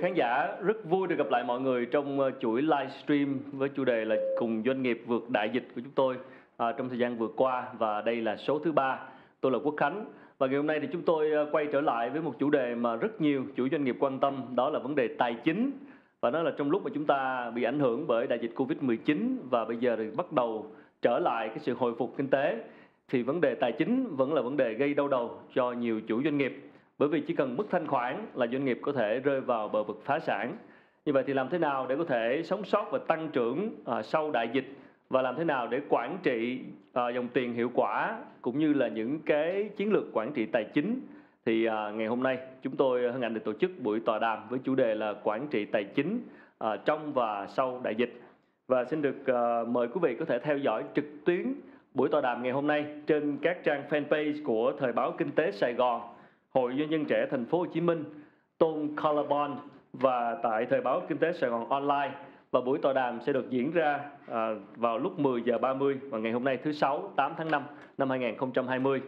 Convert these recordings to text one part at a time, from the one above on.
Khán giả rất vui được gặp lại mọi người trong ờ, chuỗi livestream với chủ đề là cùng doanh nghiệp vượt đại dịch của chúng tôi à, trong thời gian vừa qua. Và đây là số thứ ba. Tôi là Quốc Khánh. Và ngày hôm nay thì chúng tôi ờ, quay trở lại với một chủ đề mà rất nhiều chủ doanh nghiệp quan tâm đó là vấn đề tài chính. Và đó là trong lúc mà chúng ta bị ảnh hưởng bởi đại dịch Covid-19 và bây giờ thì bắt đầu trở lại cái sự hồi phục kinh tế thì vấn đề tài chính vẫn là vấn đề gây đau đầu cho nhiều chủ doanh nghiệp bởi vì chỉ cần mất thanh khoản là doanh nghiệp có thể rơi vào bờ vực phá sản. Như vậy thì làm thế nào để có thể sống sót và tăng trưởng à, sau đại dịch? Và làm thế nào để quản trị à, dòng tiền hiệu quả cũng như là những cái chiến lược quản trị tài chính? Thì à, ngày hôm nay chúng tôi hân hạnh được tổ chức buổi tọa đàm với chủ đề là quản trị tài chính à, trong và sau đại dịch. Và xin được à, mời quý vị có thể theo dõi trực tuyến buổi tọa đàm ngày hôm nay trên các trang fanpage của thời báo kinh tế Sài Gòn. Hội Doanh nhân trẻ Thành phố Hồ Chí Minh, Tôn Carbon và tại Thời báo Kinh tế Sài Gòn Online. Và buổi tọa đàm sẽ được diễn ra à, vào lúc 10 giờ 30 và ngày hôm nay thứ sáu 8 tháng 5 năm 2020.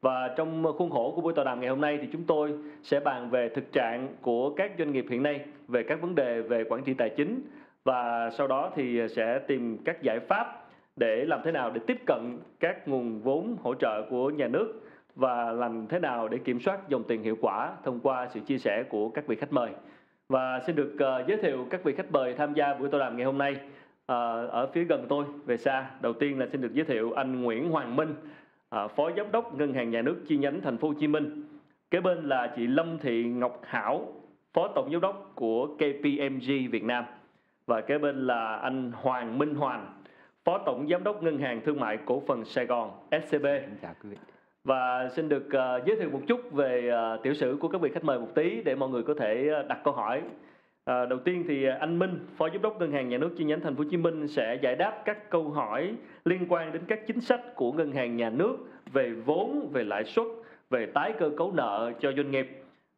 Và trong khuôn khổ của buổi tọa đàm ngày hôm nay thì chúng tôi sẽ bàn về thực trạng của các doanh nghiệp hiện nay về các vấn đề về quản trị tài chính. Và sau đó thì sẽ tìm các giải pháp để làm thế nào để tiếp cận các nguồn vốn hỗ trợ của nhà nước và làm thế nào để kiểm soát dòng tiền hiệu quả thông qua sự chia sẻ của các vị khách mời. Và xin được uh, giới thiệu các vị khách mời tham gia buổi tọa đàm ngày hôm nay uh, ở phía gần tôi về xa. Đầu tiên là xin được giới thiệu anh Nguyễn Hoàng Minh, uh, Phó Giám đốc Ngân hàng Nhà nước chi nhánh Thành phố Hồ Chí Minh. Kế bên là chị Lâm Thị Ngọc Hảo, Phó Tổng Giám đốc của KPMG Việt Nam. Và kế bên là anh Hoàng Minh Hoàng, Phó Tổng Giám đốc Ngân hàng Thương mại Cổ phần Sài Gòn SCB. Chào quý vị và xin được uh, giới thiệu một chút về uh, tiểu sử của các vị khách mời một tí để mọi người có thể uh, đặt câu hỏi. Uh, đầu tiên thì anh Minh, Phó Giám đốc Ngân hàng Nhà nước chi nhánh Thành phố Hồ Chí Minh sẽ giải đáp các câu hỏi liên quan đến các chính sách của ngân hàng nhà nước về vốn, về lãi suất, về tái cơ cấu nợ cho doanh nghiệp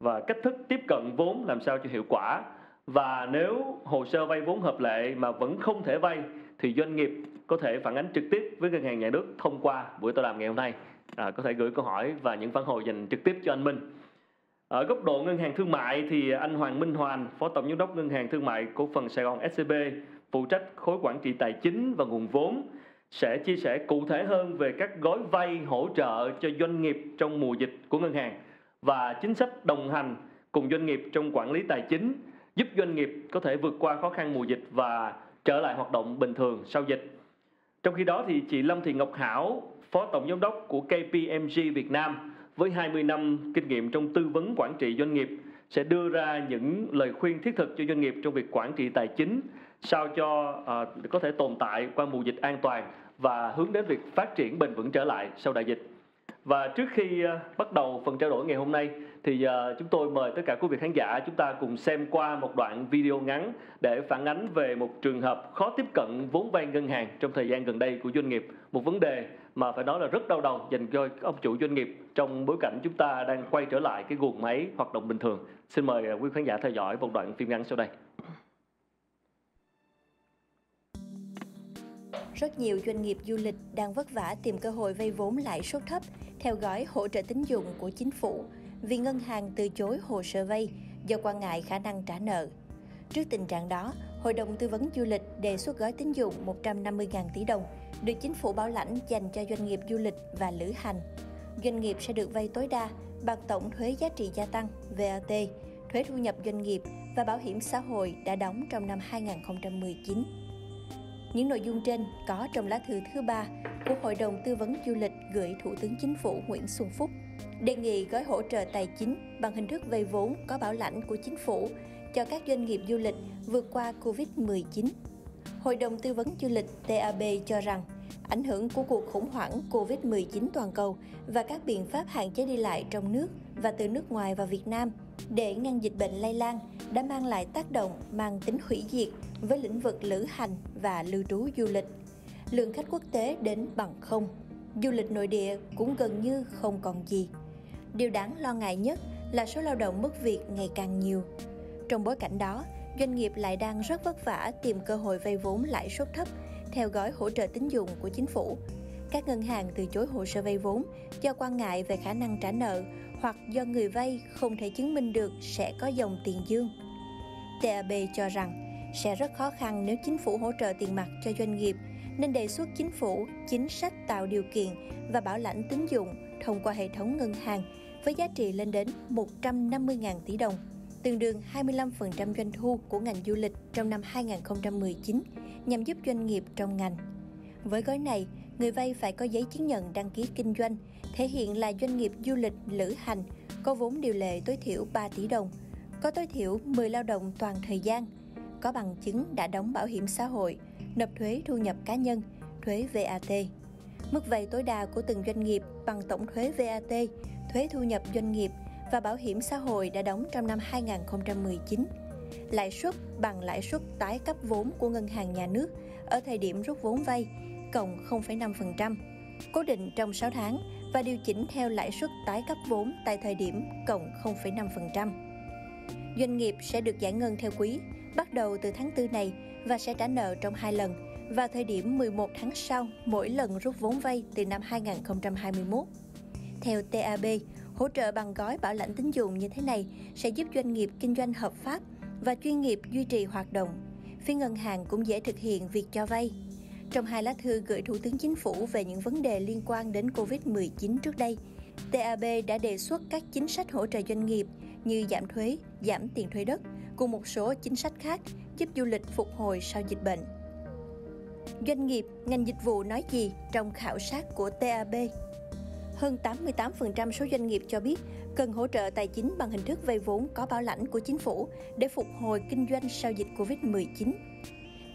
và cách thức tiếp cận vốn làm sao cho hiệu quả. Và nếu hồ sơ vay vốn hợp lệ mà vẫn không thể vay thì doanh nghiệp có thể phản ánh trực tiếp với ngân hàng nhà nước thông qua buổi tọa đàm ngày hôm nay à, có thể gửi câu hỏi và những phản hồi dành trực tiếp cho anh Minh. Ở góc độ ngân hàng thương mại thì anh Hoàng Minh Hoàn, Phó Tổng giám đốc Ngân hàng Thương mại Cổ phần Sài Gòn SCB, phụ trách khối quản trị tài chính và nguồn vốn sẽ chia sẻ cụ thể hơn về các gói vay hỗ trợ cho doanh nghiệp trong mùa dịch của ngân hàng và chính sách đồng hành cùng doanh nghiệp trong quản lý tài chính giúp doanh nghiệp có thể vượt qua khó khăn mùa dịch và trở lại hoạt động bình thường sau dịch. Trong khi đó thì chị Lâm Thị Ngọc Hảo, Phó Tổng Giám đốc của KPMG Việt Nam với 20 năm kinh nghiệm trong tư vấn quản trị doanh nghiệp sẽ đưa ra những lời khuyên thiết thực cho doanh nghiệp trong việc quản trị tài chính sao cho uh, có thể tồn tại qua mùa dịch an toàn và hướng đến việc phát triển bền vững trở lại sau đại dịch. Và trước khi uh, bắt đầu phần trao đổi ngày hôm nay thì uh, chúng tôi mời tất cả quý vị khán giả chúng ta cùng xem qua một đoạn video ngắn để phản ánh về một trường hợp khó tiếp cận vốn vay ngân hàng trong thời gian gần đây của doanh nghiệp, một vấn đề mà phải nói là rất đau đầu dành cho ông chủ doanh nghiệp trong bối cảnh chúng ta đang quay trở lại cái guồng máy hoạt động bình thường. Xin mời à, quý khán giả theo dõi một đoạn phim ngắn sau đây. Rất nhiều doanh nghiệp du lịch đang vất vả tìm cơ hội vay vốn lãi suất thấp theo gói hỗ trợ tín dụng của chính phủ vì ngân hàng từ chối hồ sơ vay do quan ngại khả năng trả nợ. Trước tình trạng đó, Hội đồng Tư vấn Du lịch đề xuất gói tín dụng 150.000 tỷ đồng được chính phủ bảo lãnh dành cho doanh nghiệp du lịch và lữ hành. Doanh nghiệp sẽ được vay tối đa bằng tổng thuế giá trị gia tăng VAT, thuế thu nhập doanh nghiệp và bảo hiểm xã hội đã đóng trong năm 2019. Những nội dung trên có trong lá thư thứ ba của Hội đồng Tư vấn Du lịch gửi Thủ tướng Chính phủ Nguyễn Xuân Phúc, đề nghị gói hỗ trợ tài chính bằng hình thức vay vốn có bảo lãnh của chính phủ cho các doanh nghiệp du lịch vượt qua Covid-19. Hội đồng Tư vấn Du lịch TAB cho rằng, ảnh hưởng của cuộc khủng hoảng Covid-19 toàn cầu và các biện pháp hạn chế đi lại trong nước và từ nước ngoài vào Việt Nam để ngăn dịch bệnh lây lan đã mang lại tác động mang tính hủy diệt với lĩnh vực lữ hành và lưu trú du lịch. Lượng khách quốc tế đến bằng không, du lịch nội địa cũng gần như không còn gì. Điều đáng lo ngại nhất là số lao động mất việc ngày càng nhiều. Trong bối cảnh đó, doanh nghiệp lại đang rất vất vả tìm cơ hội vay vốn lãi suất thấp theo gói hỗ trợ tín dụng của chính phủ. Các ngân hàng từ chối hồ sơ vay vốn do quan ngại về khả năng trả nợ hoặc do người vay không thể chứng minh được sẽ có dòng tiền dương. TAB cho rằng sẽ rất khó khăn nếu chính phủ hỗ trợ tiền mặt cho doanh nghiệp nên đề xuất chính phủ chính sách tạo điều kiện và bảo lãnh tín dụng thông qua hệ thống ngân hàng với giá trị lên đến 150.000 tỷ đồng, tương đương 25% doanh thu của ngành du lịch trong năm 2019 nhằm giúp doanh nghiệp trong ngành. Với gói này, người vay phải có giấy chứng nhận đăng ký kinh doanh, thể hiện là doanh nghiệp du lịch lữ hành, có vốn điều lệ tối thiểu 3 tỷ đồng, có tối thiểu 10 lao động toàn thời gian, có bằng chứng đã đóng bảo hiểm xã hội, nộp thuế thu nhập cá nhân, thuế VAT. Mức vay tối đa của từng doanh nghiệp bằng tổng thuế VAT, thuế thu nhập doanh nghiệp và bảo hiểm xã hội đã đóng trong năm 2019. Lãi suất bằng lãi suất tái cấp vốn của ngân hàng nhà nước ở thời điểm rút vốn vay cộng 0,5%, cố định trong 6 tháng và điều chỉnh theo lãi suất tái cấp vốn tại thời điểm cộng 0,5%. Doanh nghiệp sẽ được giải ngân theo quý, bắt đầu từ tháng 4 này và sẽ trả nợ trong hai lần vào thời điểm 11 tháng sau mỗi lần rút vốn vay từ năm 2021. Theo TAB, hỗ trợ bằng gói bảo lãnh tín dụng như thế này sẽ giúp doanh nghiệp kinh doanh hợp pháp và chuyên nghiệp duy trì hoạt động. Phía ngân hàng cũng dễ thực hiện việc cho vay. Trong hai lá thư gửi Thủ tướng Chính phủ về những vấn đề liên quan đến COVID-19 trước đây, TAB đã đề xuất các chính sách hỗ trợ doanh nghiệp như giảm thuế, giảm tiền thuê đất, cùng một số chính sách khác giúp du lịch phục hồi sau dịch bệnh. Doanh nghiệp, ngành dịch vụ nói gì trong khảo sát của TAB? Hơn 88% số doanh nghiệp cho biết cần hỗ trợ tài chính bằng hình thức vay vốn có bảo lãnh của chính phủ để phục hồi kinh doanh sau dịch Covid-19.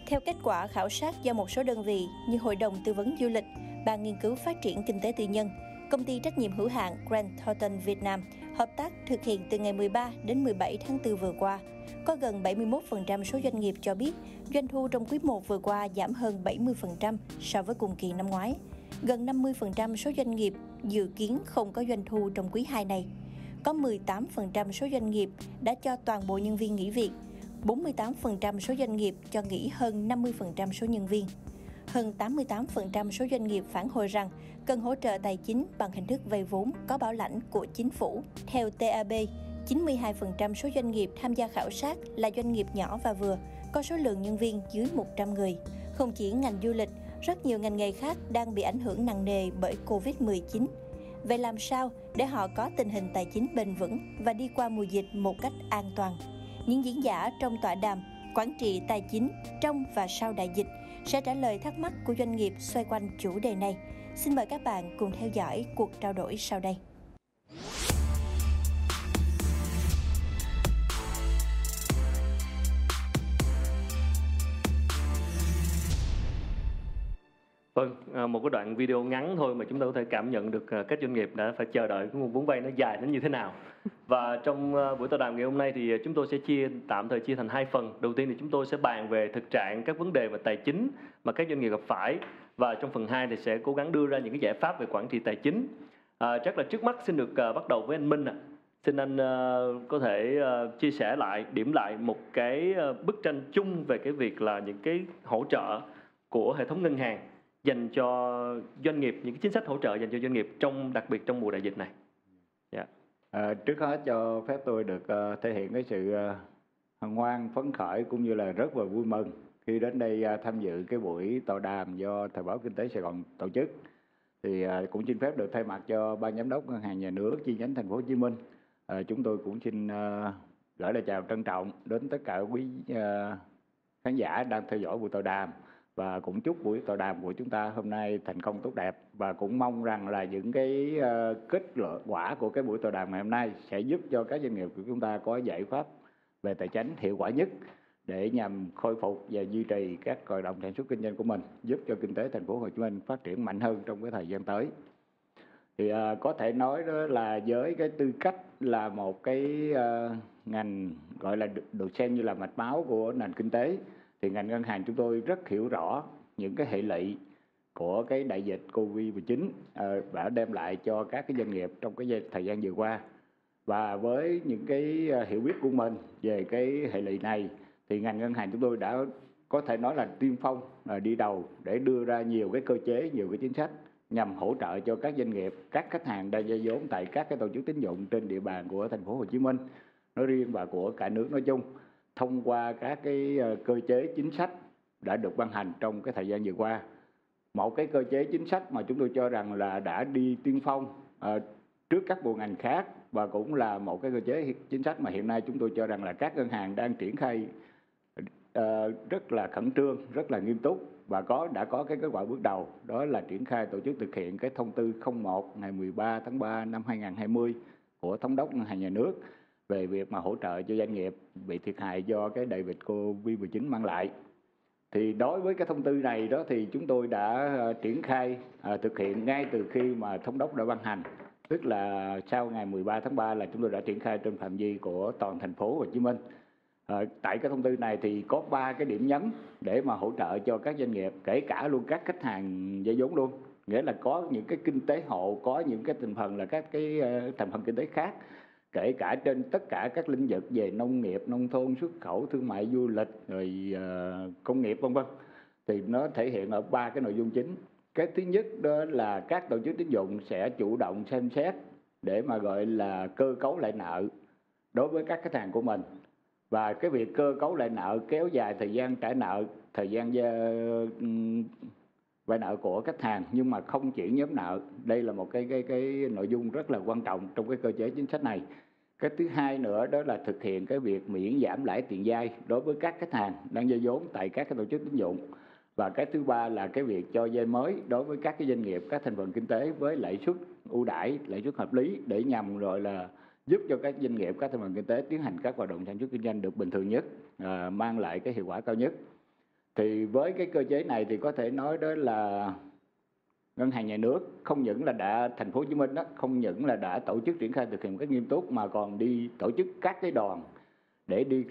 Theo kết quả khảo sát do một số đơn vị như Hội đồng Tư vấn Du lịch, Ban Nghiên cứu Phát triển Kinh tế Tư nhân, Công ty trách nhiệm hữu hạn Grand Thornton Việt Nam hợp tác thực hiện từ ngày 13 đến 17 tháng 4 vừa qua. Có gần 71% số doanh nghiệp cho biết doanh thu trong quý 1 vừa qua giảm hơn 70% so với cùng kỳ năm ngoái. Gần 50% số doanh nghiệp dự kiến không có doanh thu trong quý 2 này. Có 18% số doanh nghiệp đã cho toàn bộ nhân viên nghỉ việc, 48% số doanh nghiệp cho nghỉ hơn 50% số nhân viên hơn 88% số doanh nghiệp phản hồi rằng cần hỗ trợ tài chính bằng hình thức vay vốn có bảo lãnh của chính phủ. Theo TAB, 92% số doanh nghiệp tham gia khảo sát là doanh nghiệp nhỏ và vừa, có số lượng nhân viên dưới 100 người. Không chỉ ngành du lịch, rất nhiều ngành nghề khác đang bị ảnh hưởng nặng nề bởi Covid-19. Vậy làm sao để họ có tình hình tài chính bền vững và đi qua mùa dịch một cách an toàn? Những diễn giả trong tọa đàm, quản trị tài chính trong và sau đại dịch sẽ trả lời thắc mắc của doanh nghiệp xoay quanh chủ đề này. Xin mời các bạn cùng theo dõi cuộc trao đổi sau đây. Vâng, à, một cái đoạn video ngắn thôi mà chúng ta có thể cảm nhận được à, các doanh nghiệp đã phải chờ đợi cái nguồn vốn vay nó dài đến như thế nào. Và trong à, buổi tọa đàm ngày hôm nay thì chúng tôi sẽ chia tạm thời chia thành hai phần. Đầu tiên thì chúng tôi sẽ bàn về thực trạng các vấn đề về tài chính mà các doanh nghiệp gặp phải và trong phần 2 thì sẽ cố gắng đưa ra những cái giải pháp về quản trị tài chính. À, chắc là trước mắt xin được uh, bắt đầu với anh Minh ạ. À. Xin anh uh, có thể uh, chia sẻ lại, điểm lại một cái uh, bức tranh chung về cái việc là những cái hỗ trợ của hệ thống ngân hàng dành cho doanh nghiệp những cái chính sách hỗ trợ dành cho doanh nghiệp trong đặc biệt trong mùa đại dịch này. Yeah. À, trước hết cho phép tôi được uh, thể hiện cái sự uh, hân hoan phấn khởi cũng như là rất là vui mừng khi đến đây uh, tham dự cái buổi tọa đàm do thời báo kinh tế Sài Gòn tổ chức thì uh, cũng xin phép được thay mặt cho ban giám đốc ngân hàng nhà nước chi nhánh thành phố Hồ Chí Minh uh, chúng tôi cũng xin uh, gửi lời chào trân trọng đến tất cả quý uh, khán giả đang theo dõi buổi tọa đàm và cũng chúc buổi tọa đàm của chúng ta hôm nay thành công tốt đẹp. Và cũng mong rằng là những cái uh, kết quả của cái buổi tọa đàm ngày hôm nay sẽ giúp cho các doanh nghiệp của chúng ta có giải pháp về tài chính hiệu quả nhất để nhằm khôi phục và duy trì các hoạt động sản xuất kinh doanh của mình giúp cho kinh tế thành phố Hồ Chí Minh phát triển mạnh hơn trong cái thời gian tới. Thì uh, có thể nói đó là với cái tư cách là một cái uh, ngành gọi là được, được xem như là mạch máu của nền kinh tế thì ngành ngân hàng chúng tôi rất hiểu rõ những cái hệ lụy của cái đại dịch Covid-19 đã ờ, đem lại cho các cái doanh nghiệp trong cái thời gian vừa qua. Và với những cái ờ, hiểu biết của mình về cái hệ lụy này thì ngành ngân hàng chúng tôi đã có thể nói là tiên phong ờ, đi đầu để đưa ra nhiều cái cơ chế, nhiều cái chính sách nhằm hỗ trợ cho các doanh nghiệp, các khách hàng đang vay vốn tại các cái tổ chức tín dụng trên địa bàn của thành phố Hồ Chí Minh nói riêng và của cả nước nói chung thông qua các cái ờ, cơ chế chính sách đã được ban hành trong cái thời gian vừa qua. Một cái cơ chế chính sách mà chúng tôi cho rằng là đã đi tiên phong ờ, trước các bộ ngành khác và cũng là một cái cơ chế chính sách mà hiện nay chúng tôi cho rằng là các ngân hàng đang triển khai ờ, rất là khẩn trương, rất là nghiêm túc và có đã có cái kết quả bước đầu đó là triển khai tổ chức thực hiện cái thông tư 01 ngày 13 tháng 3 năm 2020 của thống đốc ngân hàng nhà nước về việc mà hỗ trợ cho doanh nghiệp bị thiệt hại do cái đại dịch Covid-19 mang lại. Thì đối với cái thông tư này đó thì chúng tôi đã ờ, triển khai ờ, thực hiện ngay từ khi mà thống đốc đã ban hành. Tức là sau ngày 13 tháng 3 là chúng tôi đã triển khai trên phạm vi của toàn thành phố Hồ Chí Minh. Ờ, tại cái thông tư này thì có ba cái điểm nhấn để mà hỗ trợ cho các doanh nghiệp, kể cả luôn các khách hàng vay vốn luôn. Nghĩa là có những cái kinh tế hộ, có những cái thành phần là các cái thành phần kinh tế khác kể cả trên tất cả các lĩnh vực về nông nghiệp, nông thôn, xuất khẩu, thương mại, du lịch, rồi ờ, công nghiệp vân vân. Thì nó thể hiện ở ba cái nội dung chính. Cái thứ nhất đó là các tổ chức tín dụng sẽ chủ động xem xét để mà gọi là cơ cấu lại nợ đối với các khách hàng của mình. Và cái việc cơ cấu lại nợ kéo dài thời gian trả nợ, thời gian ờ, vay nợ của khách hàng nhưng mà không chuyển nhóm nợ. Đây là một cái cái cái nội dung rất là quan trọng trong cái cơ chế chính sách này. Cái thứ hai nữa đó là thực hiện cái việc miễn giảm lãi tiền vay đối với các khách hàng đang vay vốn tại các cái tổ chức tín dụng. Và cái thứ ba là cái việc cho vay mới đối với các cái doanh nghiệp, các thành phần kinh tế với lãi suất ưu đãi, lãi suất hợp lý để nhằm rồi là giúp cho các doanh nghiệp, các thành phần kinh tế tiến hành các hoạt động sản xuất kinh doanh được bình thường nhất, à, mang lại cái hiệu quả cao nhất. Thì với cái cơ chế này thì có thể nói đó là ngân hàng nhà nước không những là đã, thành phố Hồ Chí Minh đó, không những là đã tổ chức triển khai thực hiện một cách nghiêm túc, mà còn đi tổ chức các cái đoàn để đi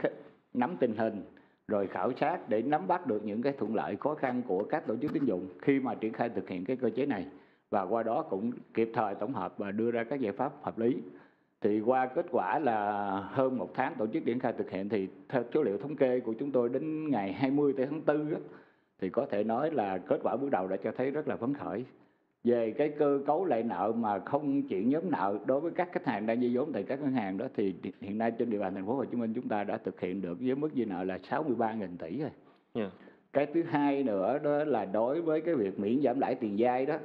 nắm tình hình, rồi khảo sát để nắm bắt được những cái thuận lợi, khó khăn của các tổ chức tín dụng khi mà triển khai thực hiện cái cơ chế này. Và qua đó cũng kịp thời tổng hợp và đưa ra các giải pháp hợp lý. Thì qua kết quả là hơn một tháng tổ chức triển khai thực hiện thì theo số liệu thống kê của chúng tôi đến ngày 20 tháng 4 thì có thể nói là kết quả bước đầu đã cho thấy rất là phấn khởi về cái cơ cấu lại nợ mà không chuyển nhóm nợ đối với các khách hàng đang vay vốn tại các ngân hàng đó thì hiện nay trên địa bàn thành phố Hồ Chí Minh chúng ta đã thực hiện được với mức dư nợ là 63.000 tỷ rồi. Yeah. Cái thứ hai nữa đó là đối với cái việc miễn giảm lãi tiền vay đó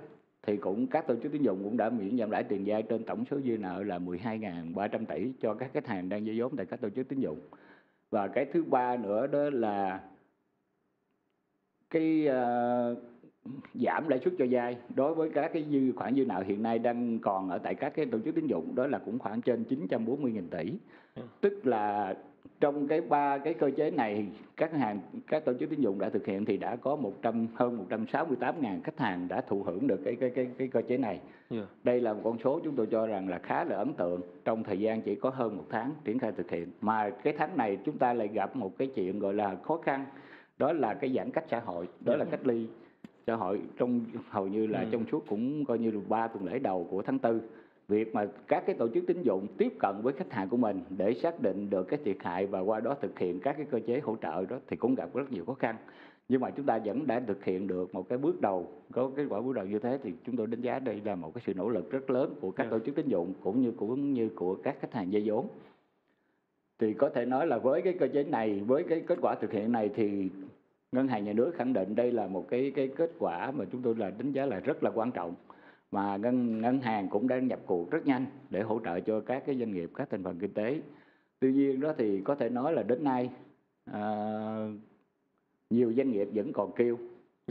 thì cũng các tổ chức tín dụng cũng đã miễn giảm lãi tiền vay trên tổng số dư nợ là 12.300 tỷ cho các khách hàng đang vay vốn tại các tổ chức tín dụng. Và cái thứ ba nữa đó là cái ờ, giảm lãi suất cho vay đối với các cái dư khoản dư nợ hiện nay đang còn ở tại các cái tổ chức tín dụng đó là cũng khoảng trên 940.000 tỷ. Ừ. Tức là trong cái ba cái cơ chế này các hàng các tổ chức tín dụng đã thực hiện thì đã có 100 hơn 168.000 khách hàng đã thụ hưởng được cái cái cái cái cơ chế này. Yeah. Đây là một con số chúng tôi cho rằng là khá là ấn tượng trong thời gian chỉ có hơn một tháng triển khai thực hiện. Mà cái tháng này chúng ta lại gặp một cái chuyện gọi là khó khăn đó là cái giãn cách xã hội, đó là cách ly xã hội trong hầu như là Ừ. trong suốt cũng coi như là ba tuần lễ đầu của tháng tư việc mà các cái tổ chức tín dụng tiếp cận với khách hàng của mình để xác định được cái thiệt hại và qua đó thực hiện các cái cơ chế hỗ trợ đó thì cũng gặp rất nhiều khó khăn nhưng mà chúng ta vẫn đã thực hiện được một cái bước đầu có kết quả bước đầu như thế thì chúng tôi đánh giá đây là một cái sự nỗ lực rất lớn của các Dạ. tổ chức tín dụng cũng như cũng như của các khách hàng vay vốn thì có thể nói là với cái cơ chế này với cái kết quả thực hiện này thì ngân hàng nhà nước khẳng định đây là một cái cái kết quả mà chúng tôi là đánh giá là rất là quan trọng mà ngân ngân hàng cũng đang nhập cuộc rất nhanh để hỗ trợ cho các cái doanh nghiệp các thành phần kinh tế tuy nhiên đó thì có thể nói là đến nay à, nhiều doanh nghiệp vẫn còn kêu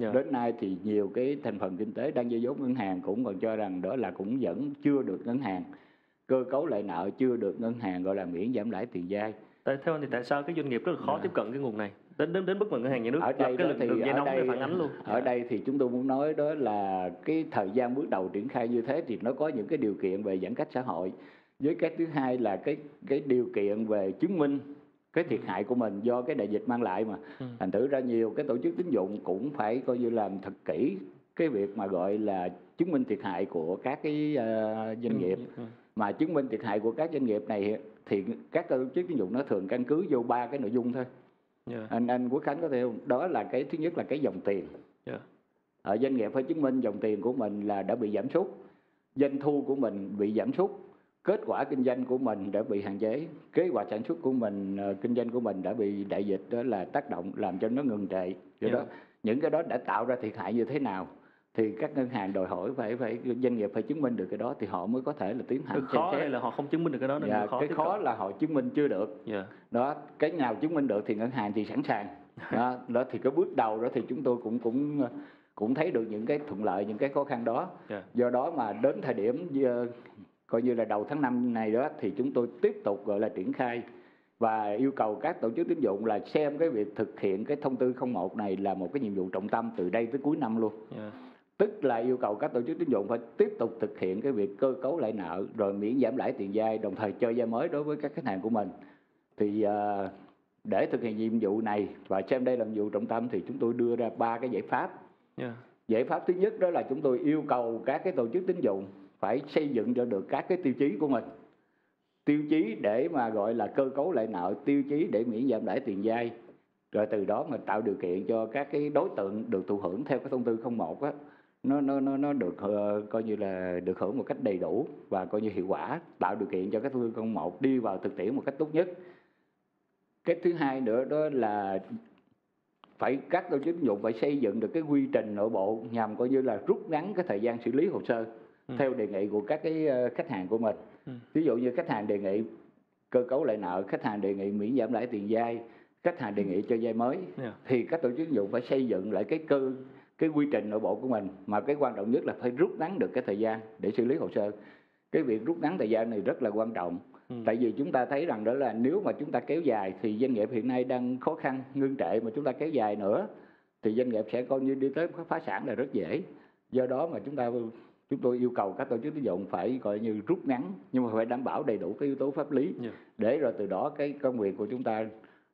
Yeah. đến nay thì nhiều cái thành phần kinh tế đang dây vốn ngân hàng cũng còn cho rằng đó là cũng vẫn chưa được ngân hàng cơ cấu lại nợ chưa được ngân hàng gọi là miễn giảm lãi tiền vay Tại theo anh thì tại sao cái doanh nghiệp rất là khó Dạ. tiếp cận cái nguồn này? Đến đến đến mức mà ngân hàng nhà nước ở đây cái thì đường dây nóng để đây phản ánh luôn. ở Dạ. đây thì chúng tôi muốn nói đó là cái thời gian bước đầu triển khai như thế thì nó có những cái điều kiện về giãn cách xã hội với cái thứ hai là cái cái điều kiện về chứng minh cái thiệt hại của mình do cái đại dịch mang lại mà Ừ. thành thử ra nhiều cái tổ chức tín dụng cũng phải coi như làm thật kỹ cái việc mà gọi là chứng minh thiệt hại của các cái ờ, doanh nghiệp Ừ. mà chứng minh thiệt hại của các doanh nghiệp này thì các tổ chức tín dụng nó thường căn cứ vô ba cái nội dung thôi Dạ. anh anh Quốc Khánh có thể đó là cái thứ nhất là cái dòng tiền. Dạ. ở doanh nghiệp phải chứng minh dòng tiền của mình là đã bị giảm sút. Doanh thu của mình bị giảm sút. Kết quả kinh doanh của mình đã bị hạn chế. Kế hoạch sản xuất của mình ờ, kinh doanh của mình đã bị đại dịch đó là tác động làm cho nó ngừng trệ. Do Dạ. đó những cái đó đã tạo ra thiệt hại như thế nào thì các ngân hàng đòi hỏi phải phải doanh nghiệp phải chứng minh được cái đó thì họ mới có thể là tiến hành cái khó đây là họ không chứng minh được cái đó nên Dạ, khó cái khó cận. là họ chứng minh chưa được Dạ. đó cái nào chứng minh được thì ngân hàng thì sẵn sàng đó, đó thì cái bước đầu đó thì chúng tôi cũng cũng cũng thấy được những cái thuận lợi những cái khó khăn đó Dạ. do đó mà đến thời điểm ờ, coi như là đầu tháng 5 này đó thì chúng tôi tiếp tục gọi là triển khai và yêu cầu các tổ chức tín dụng là xem cái việc thực hiện cái thông tư 01 này là một cái nhiệm vụ trọng tâm từ đây tới cuối năm luôn Dạ. Tức là yêu cầu các tổ chức tín dụng phải tiếp tục thực hiện cái việc cơ cấu lại nợ rồi miễn giảm lãi tiền vay đồng thời cho vay mới đối với các khách hàng của mình. Thì ờ, để thực hiện nhiệm vụ này và xem đây là nhiệm vụ trọng tâm thì chúng tôi đưa ra ba cái giải pháp. Dạ. giải pháp thứ nhất đó là chúng tôi yêu cầu các cái tổ chức tín dụng phải xây dựng cho được các cái tiêu chí của mình. Tiêu chí để mà gọi là cơ cấu lại nợ tiêu chí để miễn giảm lãi tiền vay. Rồi từ đó mà tạo điều kiện cho các cái đối tượng được thụ hưởng theo cái thông tư 01 á nó nó nó nó được ờ, coi như là được hưởng một cách đầy đủ và coi như hiệu quả tạo điều kiện cho cái thông tư 01 đi vào thực tiễn một cách tốt nhất cái thứ hai nữa đó là phải các tổ chức tín dụng phải xây dựng được cái quy trình nội bộ nhằm coi như là rút ngắn cái thời gian xử lý hồ sơ Ừ. theo đề nghị của các cái ờ, khách hàng của mình Ừ. ví dụ như khách hàng đề nghị cơ cấu lại nợ khách hàng đề nghị miễn giảm lãi tiền vay khách hàng đề nghị cho vay mới Dạ. thì các tổ chức tín dụng phải xây dựng lại cái cơ cái quy trình nội bộ của mình mà cái quan trọng nhất là phải rút ngắn được cái thời gian để xử lý hồ sơ cái việc rút ngắn thời gian này rất là quan trọng Ừ. tại vì chúng ta thấy rằng đó là nếu mà chúng ta kéo dài thì doanh nghiệp hiện nay đang khó khăn ngưng trệ mà chúng ta kéo dài nữa thì doanh nghiệp sẽ coi như đi tới phá sản là rất dễ do đó mà chúng ta chúng tôi yêu cầu các tổ chức tín dụng phải gọi như rút ngắn nhưng mà phải đảm bảo đầy đủ cái yếu tố pháp lý Dạ. để rồi từ đó cái công việc của chúng ta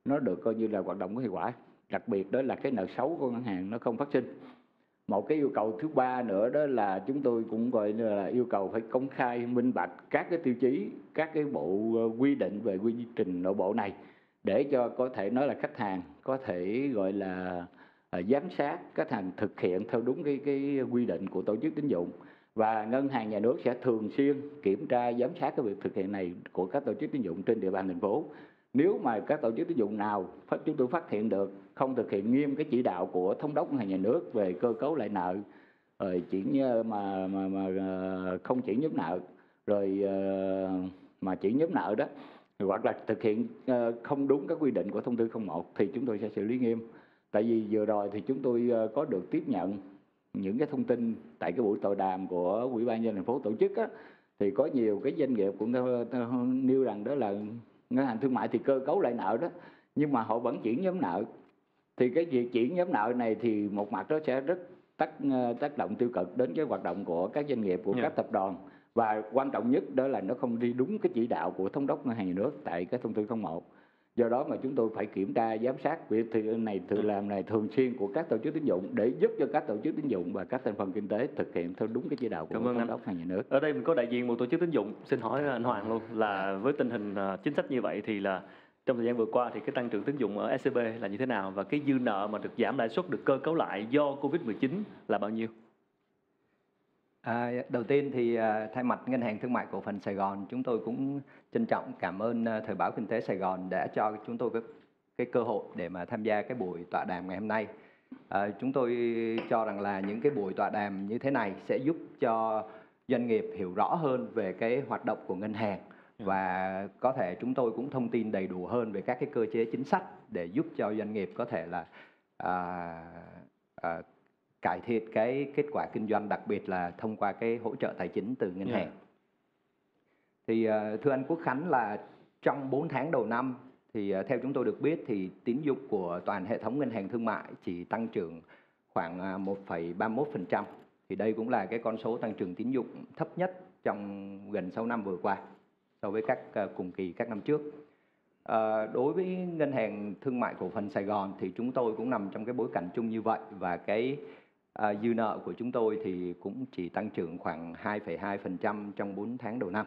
nó được coi như là hoạt động có hiệu quả đặc biệt đó là cái nợ xấu của ngân hàng nó không phát sinh một cái yêu cầu thứ ba nữa đó là chúng tôi cũng gọi là yêu cầu phải công khai, minh bạch các cái tiêu chí, các cái bộ ờ, quy định về quy trình nội bộ này để cho có thể nói là khách hàng có thể gọi là ờ, giám sát khách hàng thực hiện theo đúng cái cái quy định của tổ chức tín dụng. Và ngân hàng nhà nước sẽ thường xuyên kiểm tra, giám sát cái việc thực hiện này của các tổ chức tín dụng trên địa bàn thành phố. Nếu mà các tổ chức tín dụng nào chúng tôi phát hiện được không thực hiện nghiêm cái chỉ đạo của thống đốc ngân hàng nhà nước về cơ cấu lại nợ, rồi chuyển mà mà mà ờ, không chuyển nhóm nợ, rồi ờ, mà chuyển nhóm nợ đó, hoặc là thực hiện ờ, không đúng các quy định của thông tư 01 thì chúng tôi sẽ xử lý nghiêm. Tại vì vừa rồi thì chúng tôi có được tiếp nhận những cái thông tin tại cái buổi tọa đàm của ủy ban nhân thành phố tổ chức á, thì có nhiều cái doanh nghiệp cũng nêu rằng đó là ngân hàng thương mại thì cơ cấu lại nợ đó, nhưng mà họ vẫn chuyển nhóm nợ thì cái việc chuyển nhóm nợ này thì một mặt nó sẽ rất tác ờ, tác động tiêu cực đến cái hoạt động của các doanh nghiệp của Dạ. các tập đoàn. Và quan trọng nhất đó là nó không đi đúng cái chỉ đạo của thống đốc ngân hàng nhà nước tại cái thông tư 01 do đó mà chúng tôi phải kiểm tra giám sát việc thì này tự làm này thường xuyên của các tổ chức tín dụng để giúp cho các tổ chức tín dụng và các thành phần kinh tế thực hiện theo đúng cái chỉ đạo của thống đốc hàng nhà nước. Ở đây mình có đại diện một tổ chức tín dụng. Xin hỏi anh Hoàng luôn là với tình hình à, chính sách như vậy thì là trong thời gian vừa qua thì cái tăng trưởng tín dụng ở SCB là như thế nào và cái dư nợ mà được giảm lãi suất được cơ cấu lại do Covid-19 là bao nhiêu? À, đầu tiên thì à, thay mặt Ngân hàng Thương mại Cổ phần Sài Gòn, chúng tôi cũng trân trọng cảm ơn à, Thời báo Kinh tế Sài Gòn đã cho chúng tôi cái, cái cơ hội để mà tham gia cái buổi tọa đàm ngày hôm nay. À, chúng tôi cho rằng là những cái buổi tọa đàm như thế này sẽ giúp cho doanh nghiệp hiểu rõ hơn về cái hoạt động của ngân hàng và có thể chúng tôi cũng thông tin đầy đủ hơn về các cái cơ chế chính sách để giúp cho doanh nghiệp có thể là à, à, cải thiện cái kết quả kinh doanh đặc biệt là thông qua cái hỗ trợ tài chính từ ngân Yeah. hàng. Thì ờ, thưa anh Quốc Khánh là trong 4 tháng đầu năm thì ờ, theo chúng tôi được biết thì tín dụng của toàn hệ thống ngân hàng thương mại chỉ tăng trưởng khoảng à, 1,31%. Thì đây cũng là cái con số tăng trưởng tín dụng thấp nhất trong gần 6 năm vừa qua so với các ờ, cùng kỳ các năm trước. À, đối với ngân hàng thương mại cổ phần Sài Gòn thì chúng tôi cũng nằm trong cái bối cảnh chung như vậy và cái à, dư nợ của chúng tôi thì cũng chỉ tăng trưởng khoảng 2,2% trong 4 tháng đầu năm.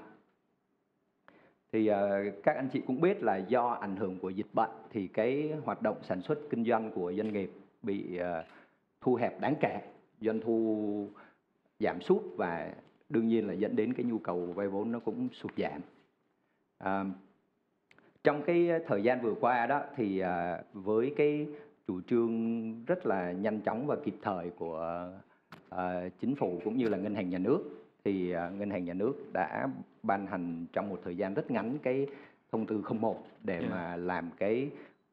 Thì à, các anh chị cũng biết là do ảnh hưởng của dịch bệnh thì cái hoạt động sản xuất kinh doanh của doanh nghiệp bị à, thu hẹp đáng kể, doanh thu giảm sút và đương nhiên là dẫn đến cái nhu cầu vay vốn nó cũng sụt giảm. À, trong cái thời gian vừa qua đó thì à, với cái chủ trương rất là nhanh chóng và kịp thời của à, chính phủ cũng như là ngân hàng nhà nước thì à, ngân hàng nhà nước đã ban hành trong một thời gian rất ngắn cái thông tư 01 để Yeah. mà làm cái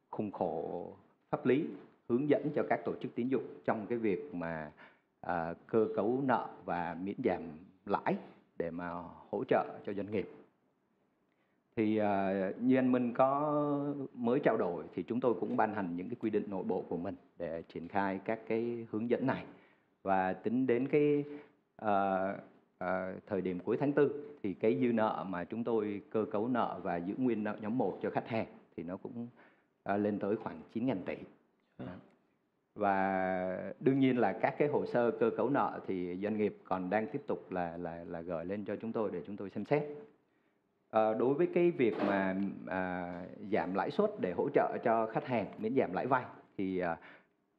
khung khổ pháp lý hướng dẫn cho các tổ chức tín dụng trong cái việc mà à, cơ cấu nợ và miễn giảm lãi để mà hỗ trợ cho doanh nghiệp thì à, như anh Minh có mới trao đổi thì chúng tôi cũng ban hành những cái quy định nội bộ của mình để triển khai các cái hướng dẫn này và tính đến cái à, à, thời điểm cuối tháng tư thì cái dư nợ mà chúng tôi cơ cấu nợ và giữ nguyên nợ nhóm 1 cho khách hàng thì nó cũng à, lên tới khoảng 9.000 tỷ. Ừ. Và đương nhiên là các cái hồ sơ cơ cấu nợ thì doanh nghiệp còn đang tiếp tục là là là gửi lên cho chúng tôi để chúng tôi xem xét. À, đối với cái việc mà à, giảm lãi suất để hỗ trợ cho khách hàng miễn giảm lãi vay thì à,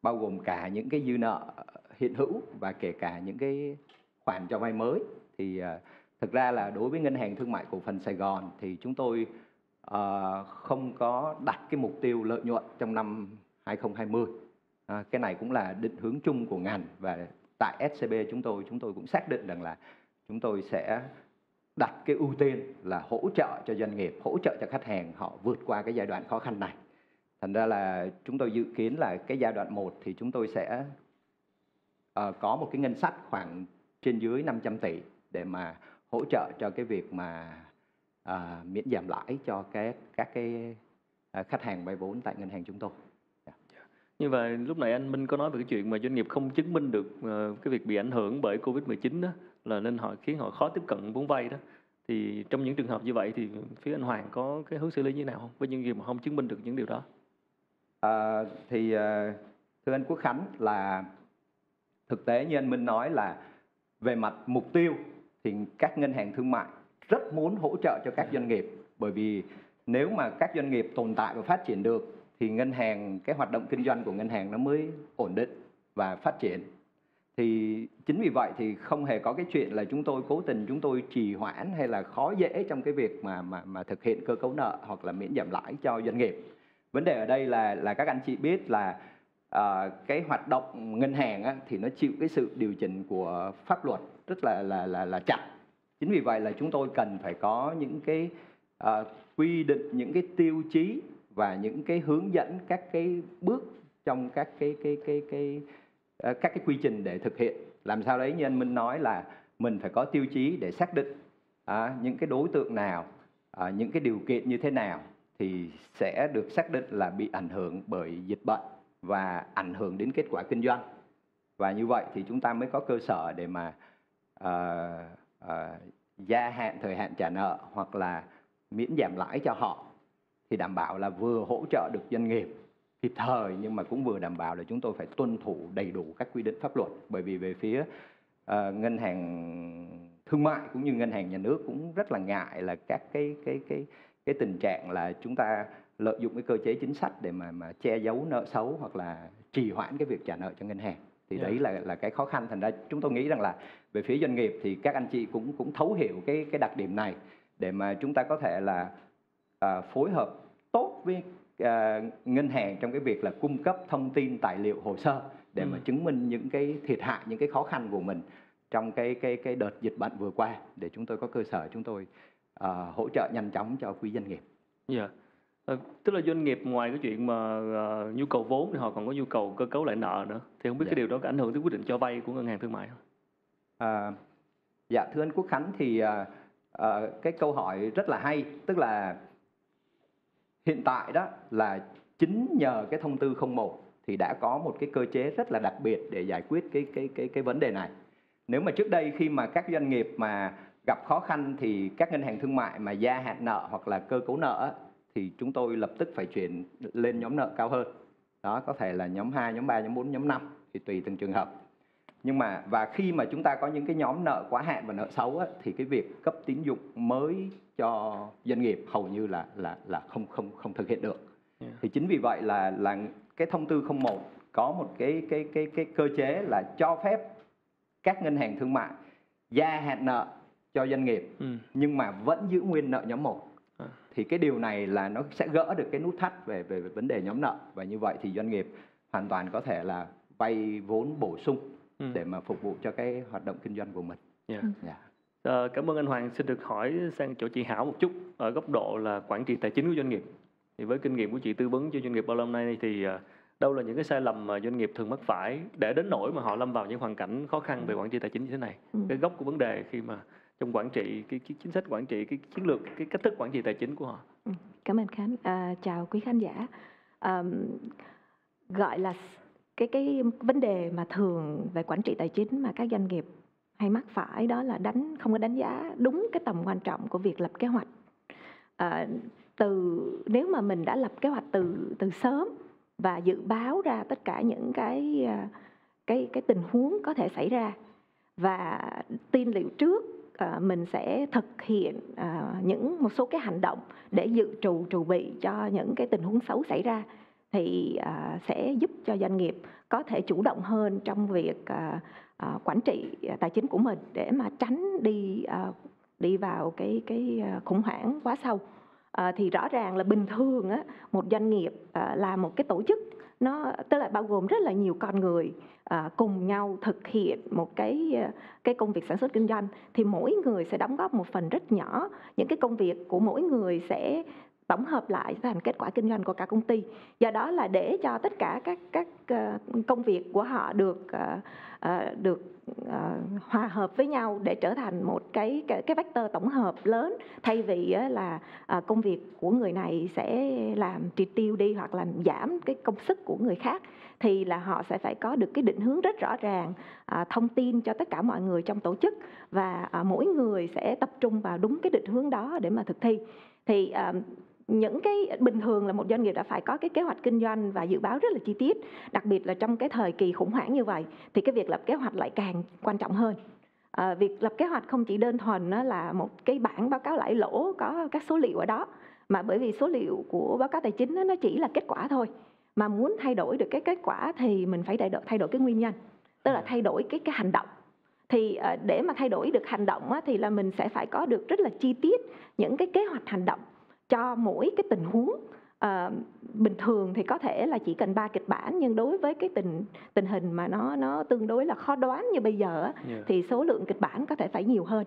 bao gồm cả những cái dư nợ hiện hữu và kể cả những cái khoản cho vay mới thì à, thực ra là đối với ngân hàng thương mại cổ phần Sài Gòn thì chúng tôi à, không có đặt cái mục tiêu lợi nhuận trong năm 2020 À, ờ, cái này cũng là định hướng chung của ngành và tại SCB chúng tôi chúng tôi cũng xác định rằng là chúng tôi sẽ đặt cái ưu tiên là hỗ trợ cho doanh nghiệp, hỗ trợ cho khách hàng họ vượt qua cái giai đoạn khó khăn này. Thành ra là chúng tôi dự kiến là cái giai đoạn 1 thì chúng tôi sẽ uh, có một cái ngân sách khoảng trên dưới 500 tỷ để mà hỗ trợ cho cái việc mà uh, miễn giảm lãi cho cái các cái uh, khách hàng vay vốn tại ngân hàng chúng tôi. Dạ. Dạ. Như vậy lúc nãy anh Minh có nói về cái chuyện mà doanh nghiệp không chứng minh được uh, cái việc bị ảnh hưởng bởi Covid-19 đó là nên họ khiến họ khó tiếp cận vốn vay đó. Thì trong những trường hợp như vậy thì phía anh Hoàng có cái hướng xử lý như nào không? Với những người mà không chứng minh được những điều đó. À, thì à, thưa anh Quốc Khánh là thực tế như anh Minh nói là về mặt mục tiêu thì các ngân hàng thương mại rất muốn hỗ trợ cho các doanh nghiệp bởi vì nếu mà các doanh nghiệp tồn tại và phát triển được thì ngân hàng cái hoạt động kinh doanh của ngân hàng nó mới ổn định và phát triển thì chính vì vậy thì không hề có cái chuyện là chúng tôi cố tình chúng tôi trì hoãn hay là khó dễ trong cái việc mà mà mà thực hiện cơ cấu nợ hoặc là miễn giảm lãi cho doanh nghiệp. Vấn đề ở đây là là các anh chị biết là à, cái hoạt động ngân hàng á, thì nó chịu cái sự điều chỉnh của pháp luật rất là là là là chặt. Chính vì vậy là chúng tôi cần phải có những cái à, quy định những cái tiêu chí và những cái hướng dẫn các cái bước trong các cái cái cái cái cái Ờ, các cái quy trình để thực hiện. Làm sao đấy như anh Minh nói là mình phải có tiêu chí để xác định à, những cái đối tượng nào à, những cái điều kiện như thế nào thì sẽ được xác định là bị ảnh hưởng bởi dịch bệnh và ảnh hưởng đến kết quả kinh doanh. Và như vậy thì chúng ta mới có cơ sở để mà à, à, gia hạn thời hạn trả nợ hoặc là miễn giảm lãi cho họ thì đảm bảo là vừa hỗ trợ được doanh nghiệp kịp thời nhưng mà cũng vừa đảm bảo là chúng tôi phải tuân thủ đầy đủ các quy định pháp luật. Bởi vì về phía ờ, ngân hàng thương mại cũng như ngân hàng nhà nước cũng rất là ngại là các cái cái cái cái tình trạng là chúng ta lợi dụng cái cơ chế chính sách để mà mà che giấu nợ xấu hoặc là trì hoãn cái việc trả nợ cho ngân hàng. Thì Yeah. đấy là là cái khó khăn. Thành ra chúng tôi nghĩ rằng là về phía doanh nghiệp thì các anh chị cũng cũng thấu hiểu cái cái đặc điểm này để mà chúng ta có thể là à, phối hợp tốt với à, ngân hàng trong cái việc là cung cấp thông tin tài liệu hồ sơ để mà Ừ. chứng minh những cái thiệt hại những cái khó khăn của mình trong cái cái cái đợt dịch bệnh vừa qua để chúng tôi có cơ sở chúng tôi à, hỗ trợ nhanh chóng cho quý doanh nghiệp. Dạ. Ờ, tức là doanh nghiệp ngoài cái chuyện mà ờ, nhu cầu vốn thì họ còn có nhu cầu cơ cấu lại nợ nữa. Thì không biết Dạ. cái điều đó có ảnh hưởng tới quyết định cho vay của ngân hàng thương mại không? À, dạ thưa anh Quốc Khánh thì à, à, cái câu hỏi rất là hay tức là hiện tại đó là chính nhờ cái thông tư 01 thì đã có một cái cơ chế rất là đặc biệt để giải quyết cái cái cái cái vấn đề này. Nếu mà trước đây khi mà các doanh nghiệp mà gặp khó khăn thì các ngân hàng thương mại mà gia hạn nợ hoặc là cơ cấu nợ thì chúng tôi lập tức phải chuyển lên nhóm nợ cao hơn. Đó có thể là nhóm 2, nhóm 3, nhóm 4, nhóm 5 thì tùy từng trường hợp nhưng mà và khi mà chúng ta có những cái nhóm nợ quá hạn và nợ xấu á, thì cái việc cấp tín dụng mới cho doanh nghiệp hầu như là là là không không không thực hiện được Yeah. thì chính vì vậy là là cái thông tư 01 có một cái cái cái cái cơ chế là cho phép các ngân hàng thương mại gia hạn nợ cho doanh nghiệp ừ. nhưng mà vẫn giữ nguyên nợ nhóm 1 À. thì cái điều này là nó sẽ gỡ được cái nút thắt về, về về vấn đề nhóm nợ và như vậy thì doanh nghiệp hoàn toàn có thể là vay vốn bổ sung Ừ. để mà phục vụ cho cái hoạt động kinh doanh của mình. Dạ. Dạ. Ờ, cảm ơn anh Hoàng. Xin được hỏi sang chỗ chị Hảo một chút ở góc độ là quản trị tài chính của doanh nghiệp. Thì với kinh nghiệm của chị tư vấn cho doanh nghiệp bao lâu nay thì ờ, đâu là những cái sai lầm mà doanh nghiệp thường mắc phải để đến nỗi mà họ lâm vào những hoàn cảnh khó khăn về quản trị tài chính như thế này. Ừ. Cái gốc của vấn đề khi mà trong quản trị cái, cái chính sách quản trị cái chiến lược cái cách thức quản trị tài chính của họ. Cảm ơn Khánh. À, chào quý khán giả. À, gọi là cái cái vấn đề mà thường về quản trị tài chính mà các doanh nghiệp hay mắc phải đó là đánh không có đánh giá đúng cái tầm quan trọng của việc lập kế hoạch. À, từ nếu mà mình đã lập kế hoạch từ từ sớm và dự báo ra tất cả những cái ờ, cái cái tình huống có thể xảy ra và tiên liệu trước à, mình sẽ thực hiện à, những một số cái hành động để dự trù trù bị cho những cái tình huống xấu xảy ra thì à, sẽ giúp cho doanh nghiệp có thể chủ động hơn trong việc à, à, quản trị tài chính của mình để mà tránh đi đi vào cái cái khủng hoảng quá sâu. À, thì rõ ràng là bình thường á một doanh nghiệp à, là một cái tổ chức nó tức là bao gồm rất là nhiều con người à, cùng nhau thực hiện một cái cái công việc sản xuất kinh doanh thì mỗi người sẽ đóng góp một phần rất nhỏ. Những cái công việc của mỗi người sẽ tổng hợp lại thành kết quả kinh doanh của cả công ty. Do đó là để cho tất cả các các ờ, công việc của họ được ờ, ờ, được hòa hợp với nhau để trở thành một cái cái, cái vector tổng hợp lớn thay vì là công việc của người này sẽ làm triệt tiêu đi hoặc làm giảm cái công sức của người khác thì là họ sẽ phải có được cái định hướng rất rõ ràng thông tin cho tất cả mọi người trong tổ chức và mỗi người sẽ tập trung vào đúng cái định hướng đó để mà thực thi. Thì những cái bình thường là một doanh nghiệp đã phải có cái kế hoạch kinh doanh và dự báo rất là chi tiết đặc biệt là trong cái thời kỳ khủng hoảng như vậy thì cái việc lập kế hoạch lại càng quan trọng hơn. À, việc lập kế hoạch không chỉ đơn thuần nó là một cái bảng báo cáo lãi lỗ có các số liệu ở đó mà bởi vì số liệu của báo cáo tài chính đó, nó chỉ là kết quả thôi. Mà muốn thay đổi được cái kết quả thì mình phải thay đổi thay đổi cái nguyên nhân tức là thay đổi cái cái hành động. Thì ờ, để mà thay đổi được hành động thì là mình sẽ phải có được rất là chi tiết những cái kế hoạch hành động cho mỗi cái tình huống. Ờ, bình thường thì có thể là chỉ cần ba kịch bản nhưng đối với cái tình tình hình mà nó nó tương đối là khó đoán như bây giờ Yeah. thì số lượng kịch bản có thể phải nhiều hơn.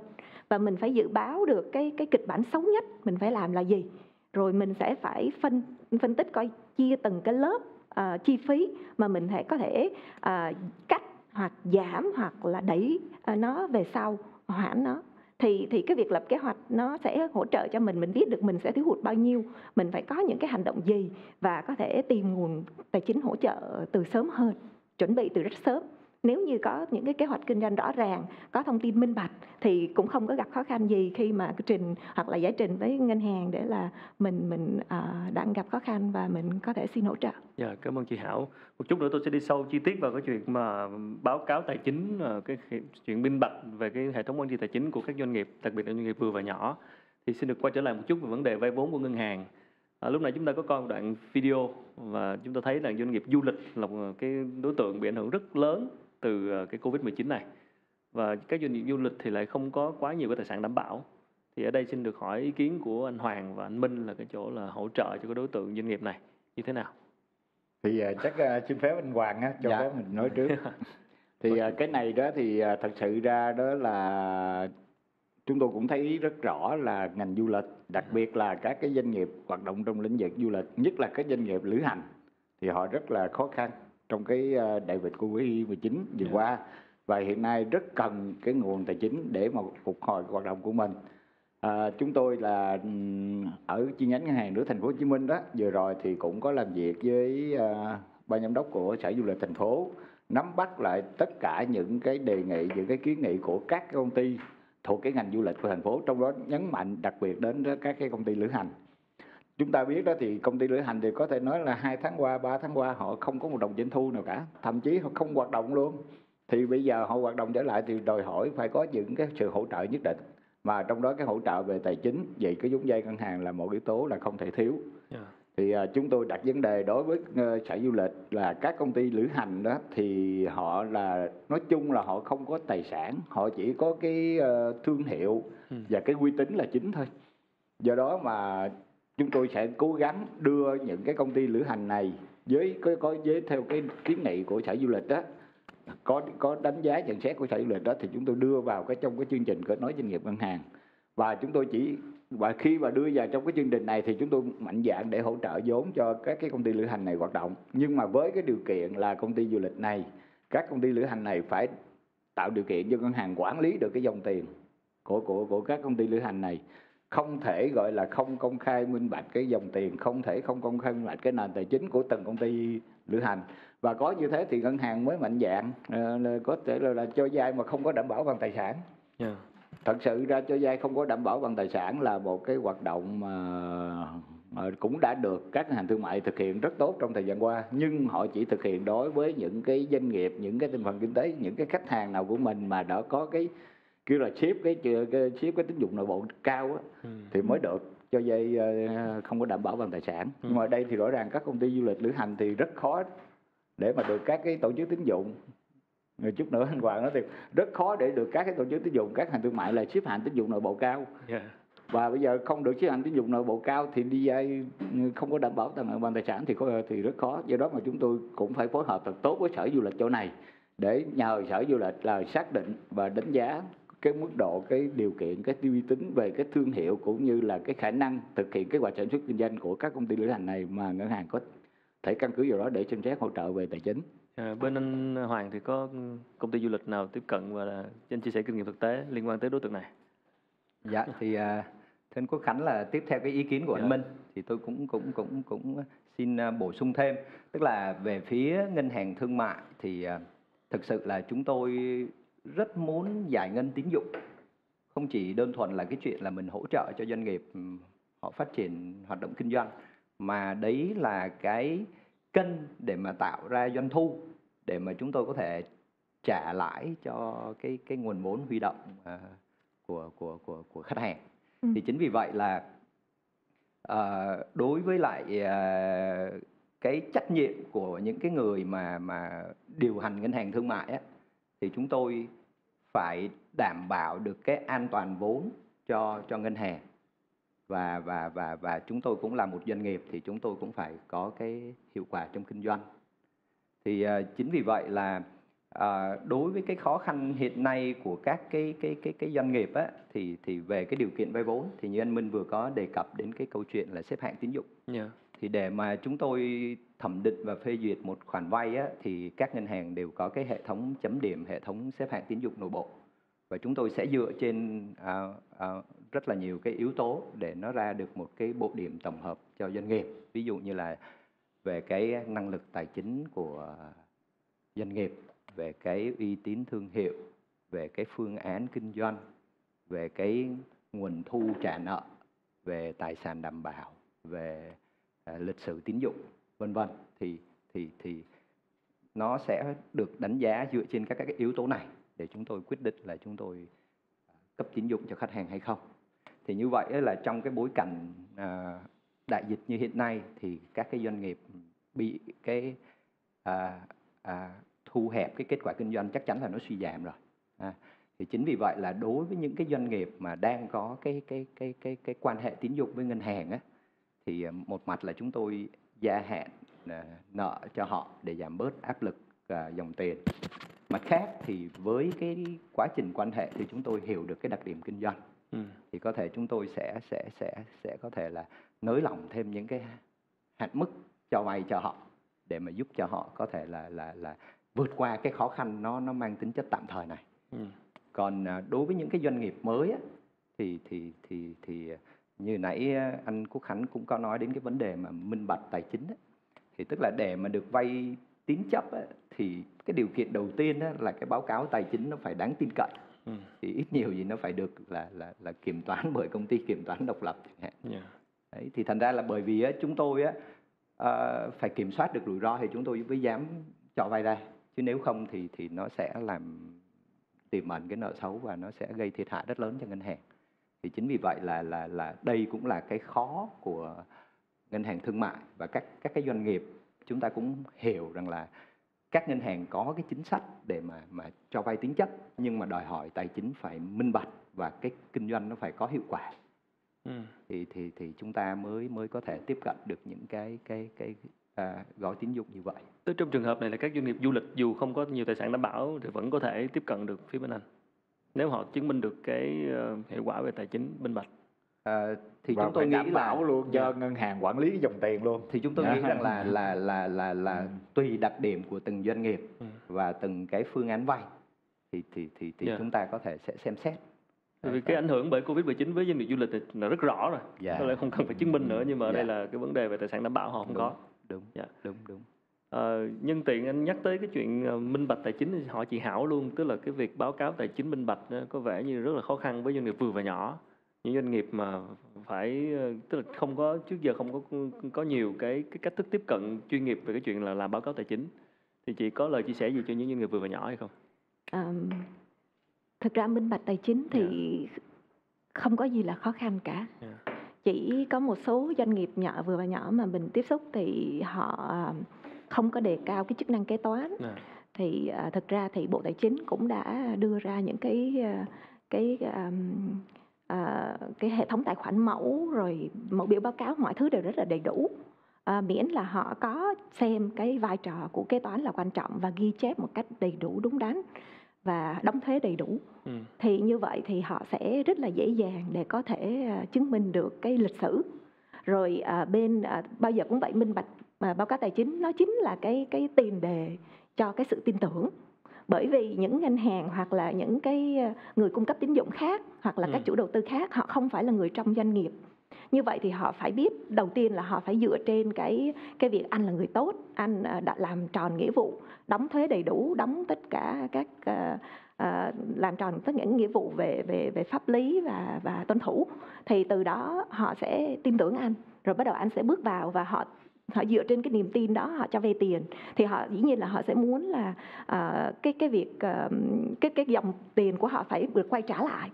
Và mình phải dự báo được cái cái kịch bản xấu nhất mình phải làm là gì. Rồi mình sẽ phải phân phân tích coi chia từng cái lớp ờ, chi phí mà mình thể có thể ờ, cắt hoặc giảm hoặc là đẩy ờ, nó về sau hoãn nó thì thì cái việc lập kế hoạch nó sẽ hỗ trợ cho mình mình biết được mình sẽ thiếu hụt bao nhiêu, mình phải có những cái hành động gì và có thể tìm nguồn tài chính hỗ trợ từ sớm hơn, chuẩn bị từ rất sớm nếu như có những cái kế hoạch kinh doanh rõ ràng có thông tin minh bạch thì cũng không có gặp khó khăn gì khi mà trình hoặc là giải trình với ngân hàng để là mình mình ờ, uh, đang gặp khó khăn và mình có thể xin hỗ trợ Dạ, cảm ơn chị Hảo. Một chút nữa tôi sẽ đi sâu chi tiết vào cái chuyện mà báo cáo tài chính, ờ, cái chuyện minh bạch về cái hệ thống quản trị tài chính của các doanh nghiệp, đặc biệt là doanh nghiệp vừa và nhỏ. Thì xin được quay trở lại một chút về vấn đề vay vốn của ngân hàng. À, lúc này chúng ta có coi một đoạn video và chúng ta thấy là doanh nghiệp du lịch là một ờ, cái đối tượng bị ảnh hưởng rất lớn từ ờ, cái Covid-19 này. Và các doanh nghiệp du lịch thì lại không có quá nhiều cái tài sản đảm bảo. Thì ở đây xin được hỏi ý kiến của anh Hoàng và anh Minh là cái chỗ là hỗ trợ cho cái đối tượng doanh nghiệp này như thế nào? thì à, chắc à, xin phép anh Hoàng á, cho Dạ. phép mình nói trước thì à, cái này đó thì à, thật sự ra đó là chúng tôi cũng thấy rất rõ là ngành du lịch đặc biệt là các cái doanh nghiệp hoạt động trong lĩnh vực du lịch nhất là các doanh nghiệp lữ hành thì họ rất là khó khăn trong cái à, đại dịch Covid 19 vừa Dạ. qua. Và hiện nay rất cần cái nguồn tài chính để mà phục hồi hoạt động của mình. À, chúng tôi là ở chi nhánh ngân hàng nước thành phố Hồ Chí Minh đó. Vừa rồi thì cũng có làm việc với à, ban giám đốc của sở du lịch thành phố nắm bắt lại tất cả những cái đề nghị những cái kiến nghị của các công ty thuộc cái ngành du lịch của thành phố trong đó nhấn mạnh đặc biệt đến các cái công ty lữ hành chúng ta biết đó thì công ty lữ hành thì có thể nói là hai tháng qua ba tháng qua họ không có một đồng doanh thu nào cả. Thậm chí họ không hoạt động luôn. Thì bây giờ họ hoạt động trở lại thì đòi hỏi phải có những cái sự hỗ trợ nhất định. Mà trong đó cái hỗ trợ về tài chính vậy cái vốn vay ngân hàng là một yếu tố là không thể thiếu. Dạ. thì à, chúng tôi đặt vấn đề đối với ờ, sở du lịch là các công ty lữ hành đó thì họ là nói chung là họ không có tài sản. Họ chỉ có cái ờ, thương hiệu Ừ. và cái uy tín là chính thôi. Do đó mà chúng tôi sẽ cố gắng đưa những cái công ty lữ hành này với, có có, với theo cái kiến nghị của sở du lịch đó có có đánh giá nhận xét của sở du lịch đó thì chúng tôi đưa vào cái trong cái chương trình kết nối doanh nghiệp ngân hàng. Và chúng tôi chỉ, và khi mà đưa vào trong cái chương trình này thì chúng tôi mạnh dạng để hỗ trợ vốn cho các cái công ty lữ hành này hoạt động. Nhưng mà với cái điều kiện là công ty du lịch này, các công ty lữ hành này phải tạo điều kiện cho ngân hàng quản lý được cái dòng tiền của của của các công ty lữ hành này không thể gọi là không công khai minh bạch cái dòng tiền không thể không công khai minh bạch cái nền tài chính của từng công ty lữ hành. Và có như thế thì ngân hàng mới mạnh dạn ờ, có thể là, là cho vay mà không có đảm bảo bằng tài sản. Dạ. thật sự ra cho vay không có đảm bảo bằng tài sản là một cái hoạt động mà mà cũng đã được các ngân hàng thương mại thực hiện rất tốt trong thời gian qua. Nhưng họ chỉ thực hiện đối với những cái doanh nghiệp những cái thành phần kinh tế những cái khách hàng nào của mình mà đã có cái kêu là ship cái, cái ship cái tín dụng nội bộ cao á, Ừ. thì mới được cho vay ờ, không có đảm bảo bằng tài sản. Nhưng mà ở đây thì rõ ràng các công ty du lịch lữ hành thì rất khó để mà được các cái tổ chức tín dụng. Rồi chút nữa anh Hoàng nói thì rất khó để được các cái tổ chức tín dụng các hàng thương mại là xếp hạng tín dụng nội bộ cao. Dạ. và bây giờ không được xếp hạng tín dụng nội bộ cao thì đi vay không có đảm bảo bằng bằng tài sản thì có thì rất khó. Do đó mà chúng tôi cũng phải phối hợp thật tốt với sở du lịch chỗ này để nhờ sở du lịch là xác định và đánh giá cái mức độ cái điều kiện cái uy tín về cái thương hiệu cũng như là cái khả năng thực hiện kế hoạch sản xuất kinh doanh của các công ty lữ hành này mà ngân hàng có thể căn cứ vào đó để xem xét hỗ trợ về tài chính À, bên anh Hoàng thì có công ty du lịch nào tiếp cận và là anh chia sẻ kinh nghiệm thực tế liên quan tới đối tượng này? Dạ thì à, thưa anh Quốc Khánh là tiếp theo cái ý kiến của Dạ. anh Minh thì tôi cũng cũng cũng cũng xin à, bổ sung thêm tức là về phía ngân hàng thương mại thì à, thực sự là chúng tôi rất muốn giải ngân tín dụng không chỉ đơn thuần là cái chuyện là mình hỗ trợ cho doanh nghiệp ừm, họ phát triển hoạt động kinh doanh mà đấy là cái kênh để mà tạo ra doanh thu để mà chúng tôi có thể trả lãi cho cái cái nguồn vốn huy động à, của của của của khách hàng Ừ. thì chính vì vậy là ờ, đối với lại ờ, cái trách nhiệm của những cái người mà mà điều hành ngân hàng thương mại á thì chúng tôi phải đảm bảo được cái an toàn vốn cho cho ngân hàng. Và và và và chúng tôi cũng là một doanh nghiệp thì chúng tôi cũng phải có cái hiệu quả trong kinh doanh. Thì ờ, chính vì vậy là ờ, đối với cái khó khăn hiện nay của các cái cái cái cái doanh nghiệp á thì thì về cái điều kiện vay vốn thì như anh Minh vừa có đề cập đến cái câu chuyện là xếp hạng tín dụng. Dạ. thì để mà chúng tôi thẩm định và phê duyệt một khoản vay á, thì các ngân hàng đều có cái hệ thống chấm điểm hệ thống xếp hạng tín dụng nội bộ. Và chúng tôi sẽ dựa trên à, à, rất là nhiều cái yếu tố để nó ra được một cái bộ điểm tổng hợp cho doanh nghiệp. Ví dụ như là về cái năng lực tài chính của doanh nghiệp về cái uy tín thương hiệu về cái phương án kinh doanh về cái nguồn thu trả nợ về tài sản đảm bảo về à, lịch sử tín dụng vân vân thì thì thì nó sẽ được đánh giá dựa trên các các cái yếu tố này để chúng tôi quyết định là chúng tôi à, cấp tín dụng cho khách hàng hay không. Thì như vậy là trong cái bối cảnh à, đại dịch như hiện nay thì các cái doanh nghiệp bị cái à, à, thu hẹp cái kết quả kinh doanh chắc chắn là nó suy giảm rồi à, thì chính vì vậy là đối với những cái doanh nghiệp mà đang có cái cái cái cái cái quan hệ tín dụng với ngân hàng á thì à, một mặt là chúng tôi gia hạn à, nợ cho họ để giảm bớt áp lực à, dòng tiền mặt khác thì với cái quá trình quan hệ thì chúng tôi hiểu được cái đặc điểm kinh doanh Ừ. thì có thể chúng tôi sẽ sẽ sẽ sẽ có thể là nới lỏng thêm những cái hạn mức cho vay cho họ để mà giúp cho họ có thể là là là vượt qua cái khó khăn nó nó mang tính chất tạm thời này Ừ. còn à, đối với những cái doanh nghiệp mới á, thì thì thì thì như nãy à, anh Quốc Khánh cũng có nói đến cái vấn đề mà minh bạch tài chính á. thì tức là để mà được vay tín chấp á, thì cái điều kiện đầu tiên là cái báo cáo tài chính nó phải đáng tin cậy Ừ. thì ít nhiều gì nó phải được là là là kiểm toán bởi công ty kiểm toán độc lập chẳng hạn Dạ. Đấy, thì thành ra là bởi vì á, chúng tôi á, ờ, phải kiểm soát được rủi ro thì chúng tôi mới dám cho vay ra chứ nếu không thì thì nó sẽ làm tiềm ẩn cái nợ xấu và nó sẽ gây thiệt hại rất lớn cho ngân hàng thì chính vì vậy là là là đây cũng là cái khó của ngân hàng thương mại và các các cái doanh nghiệp chúng ta cũng hiểu rằng là các ngân hàng có cái chính sách để mà mà cho vay tín chấp nhưng mà đòi hỏi tài chính phải minh bạch và cái kinh doanh nó phải có hiệu quả Ừ. thì thì thì chúng ta mới mới có thể tiếp cận được những cái cái cái à, gói tín dụng như vậy. Tức trong trường hợp này là các doanh nghiệp du lịch dù không có nhiều tài sản đảm bảo thì vẫn có thể tiếp cận được phía bên anh. Nếu họ chứng minh được cái ờ, hiệu quả về tài chính minh bạch. À, thì và chúng tôi nghĩ đảm là bảo luôn cho ngân hàng quản lý cái dòng tiền luôn thì chúng tôi nghĩ rằng là là là là là Ừ. tùy đặc điểm của từng doanh nghiệp Ừ. và từng cái phương án vay thì thì thì thì Dạ. chúng ta có thể sẽ xem xét. Bởi vì cái ảnh hưởng bởi Covid-19 với doanh nghiệp du lịch thì là rất rõ rồi. Dạ. Có lẽ không cần phải chứng minh nữa nhưng mà ở đây Dạ. là cái vấn đề về tài sản đảm bảo họ không Đúng. có. Đúng. Dạ. Đúng đúng. Ờ, nhân tiện anh nhắc tới cái chuyện ờ, minh bạch tài chính thì họ chị Hảo luôn tức là cái việc báo cáo tài chính minh bạch đó, có vẻ như rất là khó khăn với doanh nghiệp vừa và nhỏ những doanh nghiệp mà phải ờ, tức là không có trước giờ không có có nhiều cái cái cách thức tiếp cận chuyên nghiệp về cái chuyện là làm báo cáo tài chính thì chị có lời chia sẻ gì cho những doanh nghiệp vừa và nhỏ hay không? Ờm, thực ra minh bạch tài chính thì không có gì là khó khăn cả Dạ. chỉ có một số doanh nghiệp nhỏ vừa và nhỏ mà mình tiếp xúc thì họ ờm, không có đề cao cái chức năng kế toán. À, thì à, thực ra thì bộ tài chính cũng đã đưa ra những cái à, cái ờm, à, cái hệ thống tài khoản mẫu rồi mẫu biểu báo cáo mọi thứ đều rất là đầy đủ. À, miễn là họ có xem cái vai trò của kế toán là quan trọng và ghi chép một cách đầy đủ đúng đắn và đóng thuế đầy đủ. Ừ, thì như vậy thì họ sẽ rất là dễ dàng để có thể à, chứng minh được cái lịch sử. Rồi à, bên à, bao giờ cũng vậy minh bạch mà báo cáo tài chính nó chính là cái cái tiền đề cho cái sự tin tưởng bởi vì những ngân hàng hoặc là những cái à, người cung cấp tín dụng khác hoặc là Ừ. các chủ đầu tư khác họ không phải là người trong doanh nghiệp như vậy thì họ phải biết đầu tiên là họ phải dựa trên cái cái việc anh là người tốt anh à, đã làm tròn nghĩa vụ đóng thuế đầy đủ đóng tất cả các à, à, làm tròn tất cả những nghĩa vụ về về về pháp lý và và tuân thủ thì từ đó họ sẽ tin tưởng anh rồi bắt đầu anh sẽ bước vào và họ họ dựa trên cái niềm tin đó họ cho vay tiền. Thì họ dĩ nhiên là họ sẽ muốn là à, cái cái việc à, cái cái dòng tiền của họ phải được quay trả lại.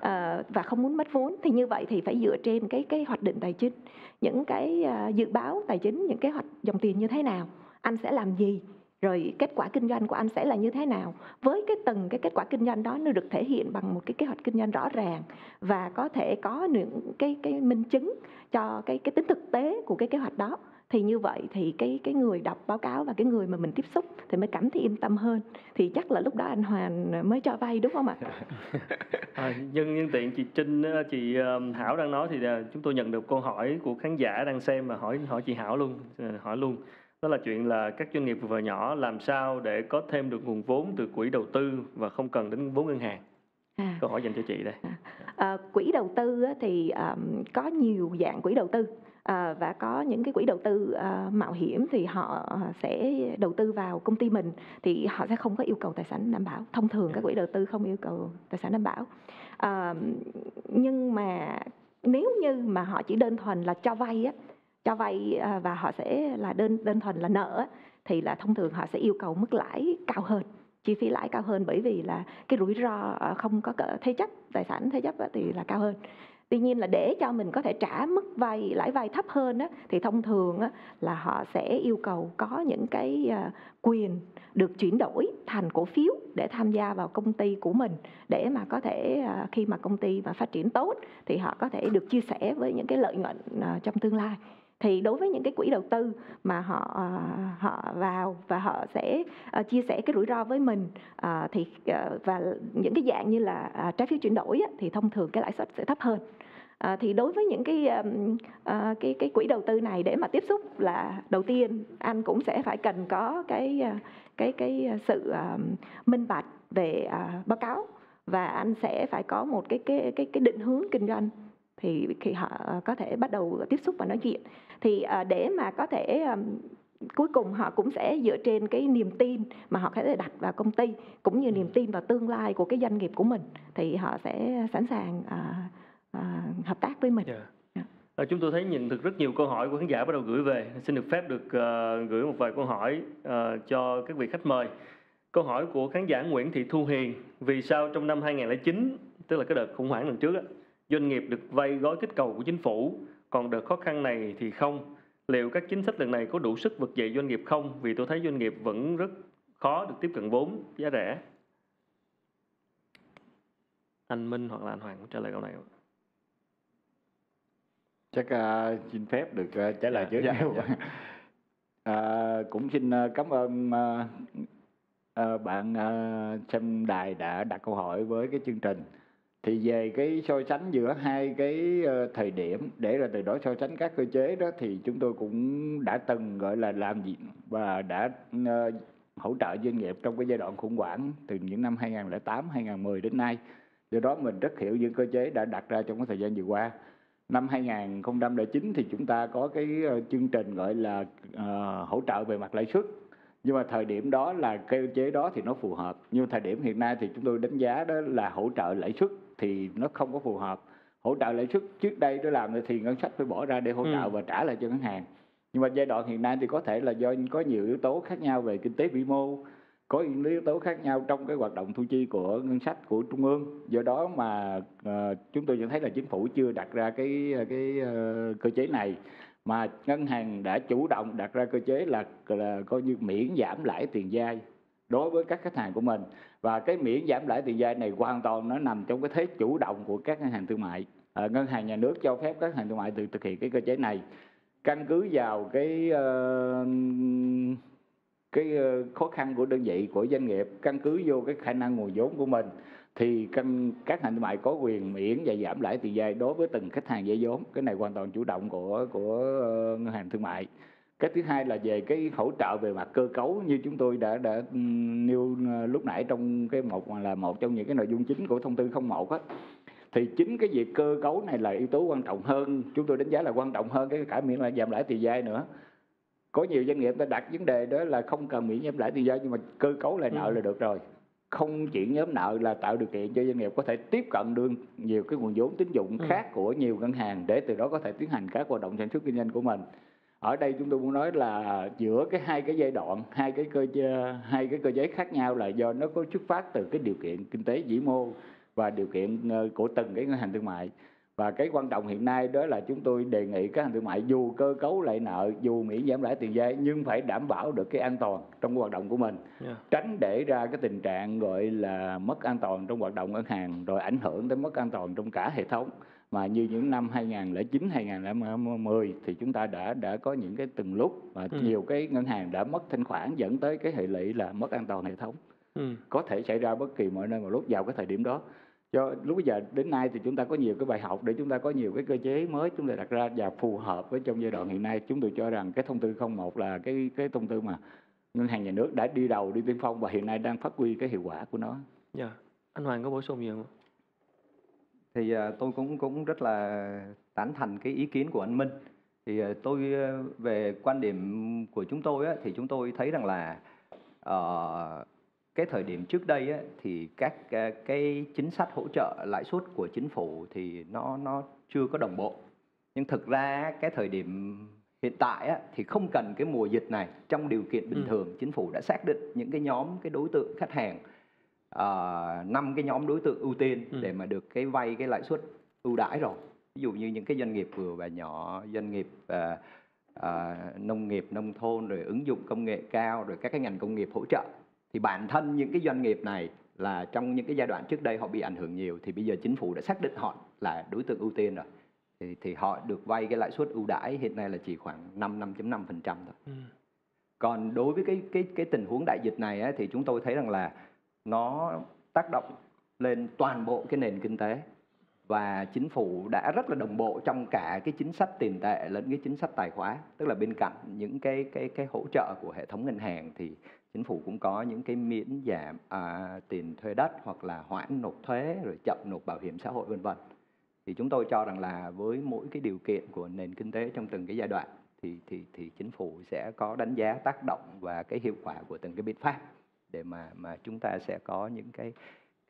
Ờ, và không muốn mất vốn. Thì như vậy thì phải dựa trên cái cái hoạch định tài chính. Những cái à, dự báo tài chính những kế hoạch dòng tiền như thế nào anh sẽ làm gì rồi kết quả kinh doanh của anh sẽ là như thế nào. Với cái từng cái kết quả kinh doanh đó nó được thể hiện bằng một cái kế hoạch kinh doanh rõ ràng và có thể có những cái cái minh chứng cho cái cái tính thực tế của cái kế hoạch đó thì như vậy thì cái cái người đọc báo cáo và cái người mà mình tiếp xúc thì mới cảm thấy yên tâm hơn. Thì chắc là lúc đó anh Hoàn mới cho vay đúng không ạ? À, nhân nhân tiện chị Trinh chị ờ, Hảo đang nói thì ờ, chúng tôi nhận được câu hỏi của khán giả đang xem mà hỏi hỏi chị Hảo luôn ờ, hỏi luôn. Đó là chuyện là các doanh nghiệp vừa và nhỏ làm sao để có thêm được nguồn vốn từ quỹ đầu tư và không cần đến vốn ngân hàng? À. câu hỏi dành cho chị đây. À, quỹ đầu tư thì ờm, có nhiều dạng quỹ đầu tư à, và có những cái quỹ đầu tư à, mạo hiểm thì họ à, sẽ đầu tư vào công ty mình thì họ sẽ không có yêu cầu tài sản đảm bảo. Thông thường các quỹ đầu tư không yêu cầu tài sản đảm bảo. À, nhưng mà nếu như mà họ chỉ đơn thuần là cho vay á cho vay à, và họ sẽ là đơn đơn thuần là nợ á, thì là thông thường họ sẽ yêu cầu mức lãi cao hơn chi phí lãi cao hơn bởi vì là cái rủi ro ờ, không có thế chấp tài sản thế chấp thì là cao hơn tuy nhiên là để cho mình có thể trả mức vay lãi vay thấp hơn á, thì thông thường á, là họ sẽ yêu cầu có những cái à, quyền được chuyển đổi thành cổ phiếu để tham gia vào công ty của mình. Để mà có thể à, khi mà công ty mà phát triển tốt thì họ có thể được chia sẻ với những cái lợi nhuận à, trong tương lai. Thì đối với những cái quỹ đầu tư mà họ à, họ vào và họ sẽ à, chia sẻ cái rủi ro với mình à, thì à, và những cái dạng như là à, trái phiếu chuyển đổi á, thì thông thường cái lãi suất sẽ thấp hơn. À, thì đối với những cái à, cái cái quỹ đầu tư này để mà tiếp xúc là đầu tiên anh cũng sẽ phải cần có cái à, cái cái sự à, minh bạch về à, báo cáo và anh sẽ phải có một cái cái cái cái định hướng kinh doanh thì khi họ à, có thể bắt đầu tiếp xúc và nói chuyện. Thì à, để mà có thể um, cuối cùng họ cũng sẽ dựa trên cái niềm tin mà họ có thể đặt vào công ty cũng như niềm tin vào tương lai của cái doanh nghiệp của mình thì họ sẽ sẵn sàng à, à, hợp tác với mình. Dạ. Dạ. Ờ, chúng tôi thấy nhận được rất nhiều câu hỏi của khán giả bắt đầu gửi về xin được phép được ờ, gửi một vài câu hỏi ờ, cho các vị khách mời câu hỏi của khán giả Nguyễn Thị Thu Hiền vì sao trong năm 2009 tức là cái đợt khủng hoảng lần trước doanh nghiệp được vay gói kích cầu của chính phủ còn đợt khó khăn này thì không. Liệu các chính sách lần này có đủ sức vực dậy doanh nghiệp không? Vì tôi thấy doanh nghiệp vẫn rất khó được tiếp cận vốn giá rẻ. Anh Minh hoặc là anh Hoàng trả lời câu này. Chắc uh, xin phép được uh, trả lời Dạ, trước. dạ, dạ. À, cũng xin uh, cảm ơn uh, uh, bạn uh, xem đài đã đặt câu hỏi với cái chương trình. Thì về cái so sánh giữa hai cái thời điểm để là từ đó so sánh các cơ chế đó thì chúng tôi cũng đã từng gọi là làm gì và đã uh, hỗ trợ doanh nghiệp trong cái giai đoạn khủng hoảng từ những năm 2008 2010 đến nay. Do đó mình rất hiểu những cơ chế đã đặt ra trong cái thời gian vừa qua năm 2009 thì chúng ta có cái ờ, chương trình gọi là ờ, hỗ trợ về mặt lãi suất. Nhưng mà thời điểm đó là cơ chế đó thì nó phù hợp. Nhưng thời điểm hiện nay thì chúng tôi đánh giá đó là hỗ trợ lãi suất thì nó không có phù hợp. Hỗ trợ lãi suất trước đây để làm thì ngân sách phải bỏ ra để hỗ trợ Ừ. và trả lại cho ngân hàng. Nhưng mà giai đoạn hiện nay thì có thể là do có nhiều yếu tố khác nhau về kinh tế vĩ mô có những yếu tố khác nhau trong cái hoạt động thu chi của ngân sách của trung ương. Do đó mà uh, chúng tôi nhận thấy là chính phủ chưa đặt ra cái cái uh, cơ chế này. Mà ngân hàng đã chủ động đặt ra cơ chế là là coi như miễn giảm lãi tiền vay đối với các khách hàng của mình. Và cái miễn giảm lãi tiền vay này hoàn toàn nó nằm trong cái thế chủ động của các ngân hàng thương mại. Ờ, ngân hàng nhà nước cho phép các ngân hàng thương mại tự thực hiện cái cơ chế này. Căn cứ vào cái uh, cái ờ, khó khăn của đơn vị, của doanh nghiệp, căn cứ vô cái khả năng nguồn vốn của mình, thì căn, các hành thương mại có quyền miễn và giảm lãi tiền vay đối với từng khách hàng vay vốn. Cái này hoàn toàn chủ động của của ờ, ngân hàng thương mại. Cái thứ hai là về cái hỗ trợ về mặt cơ cấu như chúng tôi đã đã ừ, nêu ờ, lúc nãy trong cái một, là một trong những cái nội dung chính của thông tư 01 á. Thì chính cái việc cơ cấu này là yếu tố quan trọng hơn, chúng tôi đánh giá là quan trọng hơn cái cả miễn là giảm lãi tiền vay nữa có nhiều doanh nghiệp đã đặt vấn đề đó là không cần miễn giảm lãi tiền vay nhưng mà cơ cấu lại nợ Ừ. là được rồi không chuyển nhóm nợ là tạo điều kiện cho doanh nghiệp có thể tiếp cận được nhiều cái nguồn vốn tín dụng Ừ. khác của nhiều ngân hàng để từ đó có thể tiến hành các hoạt động sản xuất kinh doanh của mình ở đây chúng tôi muốn nói là giữa cái hai cái giai đoạn hai cái cơ chế hai cái cơ chế khác nhau là do nó có xuất phát từ cái điều kiện kinh tế vĩ mô và điều kiện ờ, của từng cái ngân hàng thương mại và cái quan trọng hiện nay đó là chúng tôi đề nghị các ngân thương mại dù cơ cấu lại nợ dù miễn giảm lãi tiền vay nhưng phải đảm bảo được cái an toàn trong hoạt động của mình Yeah. tránh để ra cái tình trạng gọi là mất an toàn trong hoạt động ngân hàng rồi ảnh hưởng tới mất an toàn trong cả hệ thống mà như những năm 2009 2010 thì chúng ta đã đã có những cái từng lúc mà Ừ. nhiều cái ngân hàng đã mất thanh khoản dẫn tới cái hệ lụy là mất an toàn hệ thống Ừ. có thể xảy ra bất kỳ mọi nơi một lúc vào cái thời điểm đó do lúc bây giờ đến nay thì chúng ta có nhiều cái bài học để chúng ta có nhiều cái cơ chế mới chúng ta đặt ra và phù hợp với trong giai đoạn hiện nay chúng tôi cho rằng cái thông tư 01 là cái cái thông tư mà ngân hàng nhà nước đã đi đầu đi tiên phong và hiện nay đang phát huy cái hiệu quả của nó Dạ. Anh Hoàng có bổ sung gì không? thì à, tôi cũng cũng rất là tán thành cái ý kiến của anh Minh thì à, tôi à, về quan điểm của chúng tôi á, thì chúng tôi thấy rằng là ờ, cái thời điểm trước đây á, thì các à, cái chính sách hỗ trợ lãi suất của chính phủ thì nó nó chưa có đồng bộ nhưng thực ra cái thời điểm hiện tại á, thì không cần cái mùa dịch này trong điều kiện bình Ừ. thường chính phủ đã xác định những cái nhóm cái đối tượng khách hàng ờ, năm cái nhóm đối tượng ưu tiên Ừ. để mà được cái vay cái lãi suất ưu đãi rồi ví dụ như những cái doanh nghiệp vừa và nhỏ doanh nghiệp à, à, nông nghiệp nông thôn rồi ứng dụng công nghệ cao rồi các cái ngành công nghiệp hỗ trợ thì bản thân những cái doanh nghiệp này là trong những cái giai đoạn trước đây họ bị ảnh hưởng nhiều thì bây giờ chính phủ đã xác định họ là đối tượng ưu tiên rồi. Thì, thì họ được vay cái lãi suất ưu đãi hiện nay là chỉ khoảng 5 5.5% thôi. Ừ. còn đối với cái cái cái tình huống đại dịch này á, thì chúng tôi thấy rằng là nó tác động lên toàn bộ cái nền kinh tế. Và chính phủ đã rất là đồng bộ trong cả cái chính sách tiền tệ lẫn cái chính sách tài khóa tức là bên cạnh những cái cái cái hỗ trợ của hệ thống ngân hàng thì chính phủ cũng có những cái miễn giảm à, tiền thuê đất hoặc là hoãn nộp thuế rồi chậm nộp bảo hiểm xã hội vân vân thì chúng tôi cho rằng là với mỗi cái điều kiện của nền kinh tế trong từng cái giai đoạn thì thì thì chính phủ sẽ có đánh giá tác động và cái hiệu quả của từng cái biện pháp để mà mà chúng ta sẽ có những cái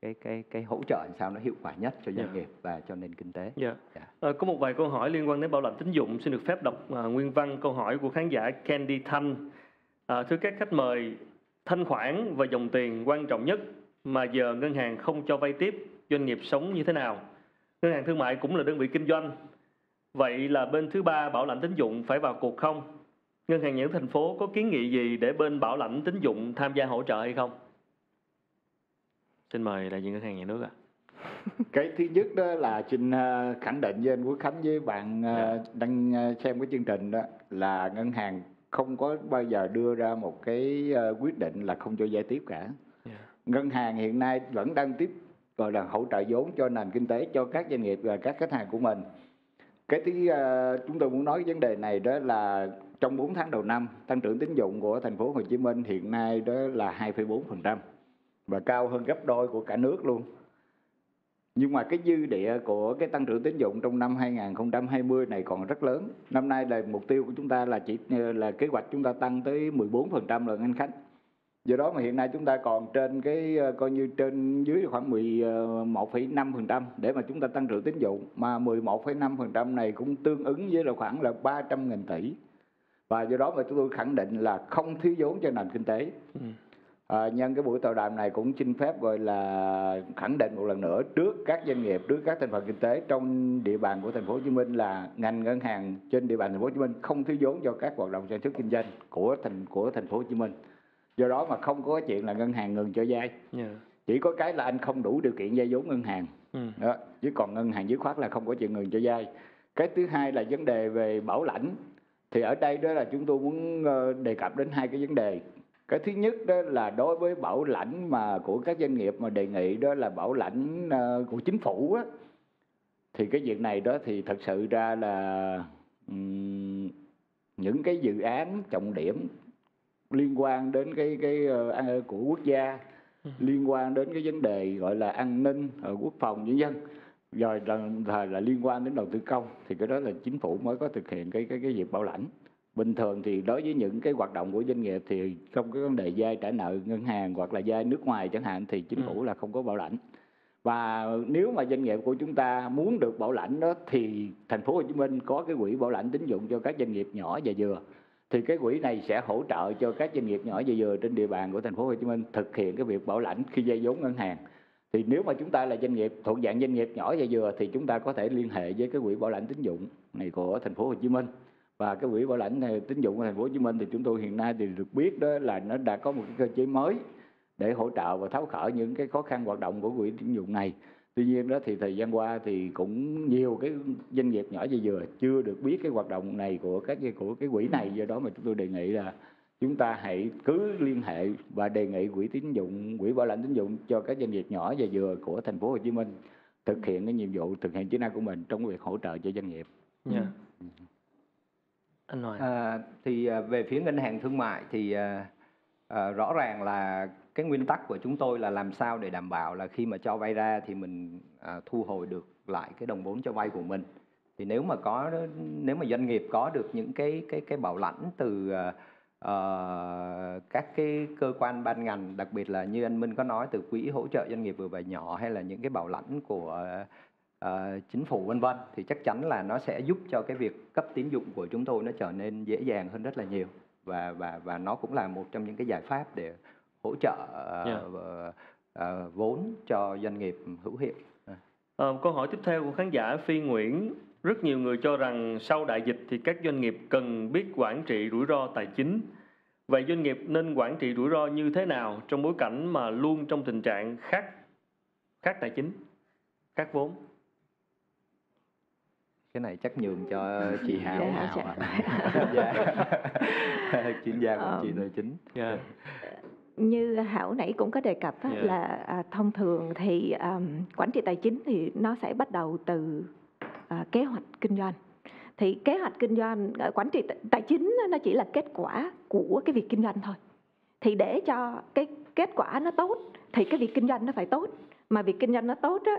cái cái cái hỗ trợ làm sao nó hiệu quả nhất cho doanh Dạ. nghiệp và cho nền kinh tế. Dạ. Dạ. Ờ, có một vài câu hỏi liên quan đến bảo lãnh tín dụng xin được phép đọc à, nguyên văn câu hỏi của khán giả Candy Thanh. À, thưa các khách mời, thanh khoản và dòng tiền quan trọng nhất mà giờ ngân hàng không cho vay tiếp, doanh nghiệp sống như thế nào? Ngân hàng thương mại cũng là đơn vị kinh doanh. Vậy là bên thứ ba bảo lãnh tín dụng phải vào cuộc không? Ngân hàng nước thành phố có kiến nghị gì để bên bảo lãnh tín dụng tham gia hỗ trợ hay không? Xin mời đại diện ngân hàng nhà nước ạ. cái thứ nhất đó là xin ờ, khẳng định với anh Quốc Khánh với bạn ờ, Dạ. đang ờ, xem cái chương trình đó là ngân hàng không có bao giờ đưa ra một cái ờ, quyết định là không cho vay tiếp cả. Dạ. Ngân hàng hiện nay vẫn đang tiếp gọi là hỗ trợ vốn cho nền kinh tế cho các doanh nghiệp và các khách hàng của mình. Cái thứ ờ, chúng tôi muốn nói vấn đề này đó là trong 4 tháng đầu năm tăng trưởng tín dụng của thành phố Hồ Chí Minh hiện nay đó là 2,4% và cao hơn gấp đôi của cả nước luôn. Nhưng mà cái dư địa của cái tăng trưởng tín dụng trong năm 2020 này còn rất lớn. Năm nay là mục tiêu của chúng ta là chỉ ờ, là kế hoạch chúng ta tăng tới 14% lượng anh Khánh. Do đó mà hiện nay chúng ta còn trên cái ờ, coi như trên dưới khoảng 11,5% ờ, để mà chúng ta tăng trưởng tín dụng mà 11,5% này cũng tương ứng với là khoảng là 300.000 tỷ. Và do đó mà chúng tôi khẳng định là không thiếu vốn cho nền kinh tế. Ừ. À, nhân cái buổi tọa đàm này cũng xin phép gọi là khẳng định một lần nữa trước các doanh nghiệp, trước các thành phần kinh tế trong địa bàn của thành phố Hồ Chí Minh là ngành ngân hàng trên địa bàn thành phố Hồ Chí Minh không thiếu vốn cho các hoạt động sản xuất kinh doanh của thành của thành phố Hồ Chí Minh. Do đó mà không có chuyện là ngân hàng ngừng cho vay, Dạ. chỉ có cái là anh không đủ điều kiện vay vốn ngân hàng. Ừ. Đó, chứ còn ngân hàng dứt khoát là không có chuyện ngừng cho vay. Cái thứ hai là vấn đề về bảo lãnh. Thì ở đây đó là chúng tôi muốn ờ, đề cập đến hai cái vấn đề. Cái thứ nhất đó là đối với bảo lãnh mà của các doanh nghiệp mà đề nghị đó là bảo lãnh ờ, của chính phủ á. Thì cái việc này đó thì thật sự ra là ừm, những cái dự án trọng điểm liên quan đến cái cái an- của quốc gia liên quan đến cái vấn đề gọi là an ninh ờ, quốc phòng nhân dân rồi đồng thời là liên quan đến đầu tư công thì cái đó là chính phủ mới có thực hiện cái cái cái việc bảo lãnh bình thường thì đối với những cái hoạt động của doanh nghiệp thì trong cái vấn đề vay trả nợ ngân hàng hoặc là vay nước ngoài chẳng hạn thì chính Ừ. phủ là không có bảo lãnh. Và nếu mà doanh nghiệp của chúng ta muốn được bảo lãnh đó thì thành phố Hồ Chí Minh có cái quỹ bảo lãnh tín dụng cho các doanh nghiệp nhỏ và vừa. Thì cái quỹ này sẽ hỗ trợ cho các doanh nghiệp nhỏ và vừa trên địa bàn của thành phố Hồ Chí Minh thực hiện cái việc bảo lãnh khi vay vốn ngân hàng. Thì nếu mà chúng ta là doanh nghiệp thuộc dạng doanh nghiệp nhỏ và vừa thì chúng ta có thể liên hệ với cái quỹ bảo lãnh tín dụng này của thành phố Hồ Chí Minh và cái quỹ bảo lãnh này, tín dụng của thành phố Hồ Chí Minh thì chúng tôi hiện nay thì được biết đó là nó đã có một cái cơ chế mới để hỗ trợ và tháo gỡ những cái khó khăn hoạt động của quỹ tín dụng này. Tuy nhiên đó thì thời gian qua thì cũng nhiều cái doanh nghiệp nhỏ và vừa chưa được biết cái hoạt động này của các của cái quỹ này. Do đó mà chúng tôi đề nghị là chúng ta hãy cứ liên hệ và đề nghị quỹ tín dụng quỹ bảo lãnh tín dụng cho các doanh nghiệp nhỏ và vừa của thành phố Hồ Chí Minh thực hiện cái nhiệm vụ thực hiện chức năng của mình trong việc hỗ trợ cho doanh nghiệp. Dạ. Anh Hoàng. À, thì à, về phía ngân hàng thương mại thì à, à, rõ ràng là cái nguyên tắc của chúng tôi là làm sao để đảm bảo là khi mà cho vay ra thì mình à, thu hồi được lại cái đồng vốn cho vay của mình. Thì nếu mà có nếu mà doanh nghiệp có được những cái cái cái bảo lãnh từ à, ờ, các cái cơ quan ban ngành đặc biệt là như anh Minh có nói từ quỹ hỗ trợ doanh nghiệp vừa và nhỏ hay là những cái bảo lãnh của ờ, chính phủ vân vân thì chắc chắn là nó sẽ giúp cho cái việc cấp tín dụng của chúng tôi nó trở nên dễ dàng hơn rất là nhiều và và và nó cũng là một trong những cái giải pháp để hỗ trợ ờ, Yeah. ờ, ờ, vốn cho doanh nghiệp hữu hiệu. Ờ, câu hỏi tiếp theo của khán giả Phi Nguyễn. Rất nhiều người cho rằng sau đại dịch thì các doanh nghiệp cần biết quản trị rủi ro tài chính. Vậy doanh nghiệp nên quản trị rủi ro như thế nào trong bối cảnh mà luôn trong tình trạng khát khát tài chính, khát vốn? Cái này chắc nhường cho chị Hào. Hảo Hào trả. dạ. chuyên gia trị Ờ. tài chính. Dạ. như Hảo nãy cũng có đề cập á, Dạ. là à, thông thường thì um, quản trị tài chính thì nó sẽ bắt đầu từ à, kế hoạch kinh doanh thì kế hoạch kinh doanh à, quản trị tài- chính nó chỉ là kết quả của cái việc kinh doanh thôi thì để cho cái kết quả nó tốt thì cái việc kinh doanh nó phải tốt mà việc kinh doanh nó tốt á,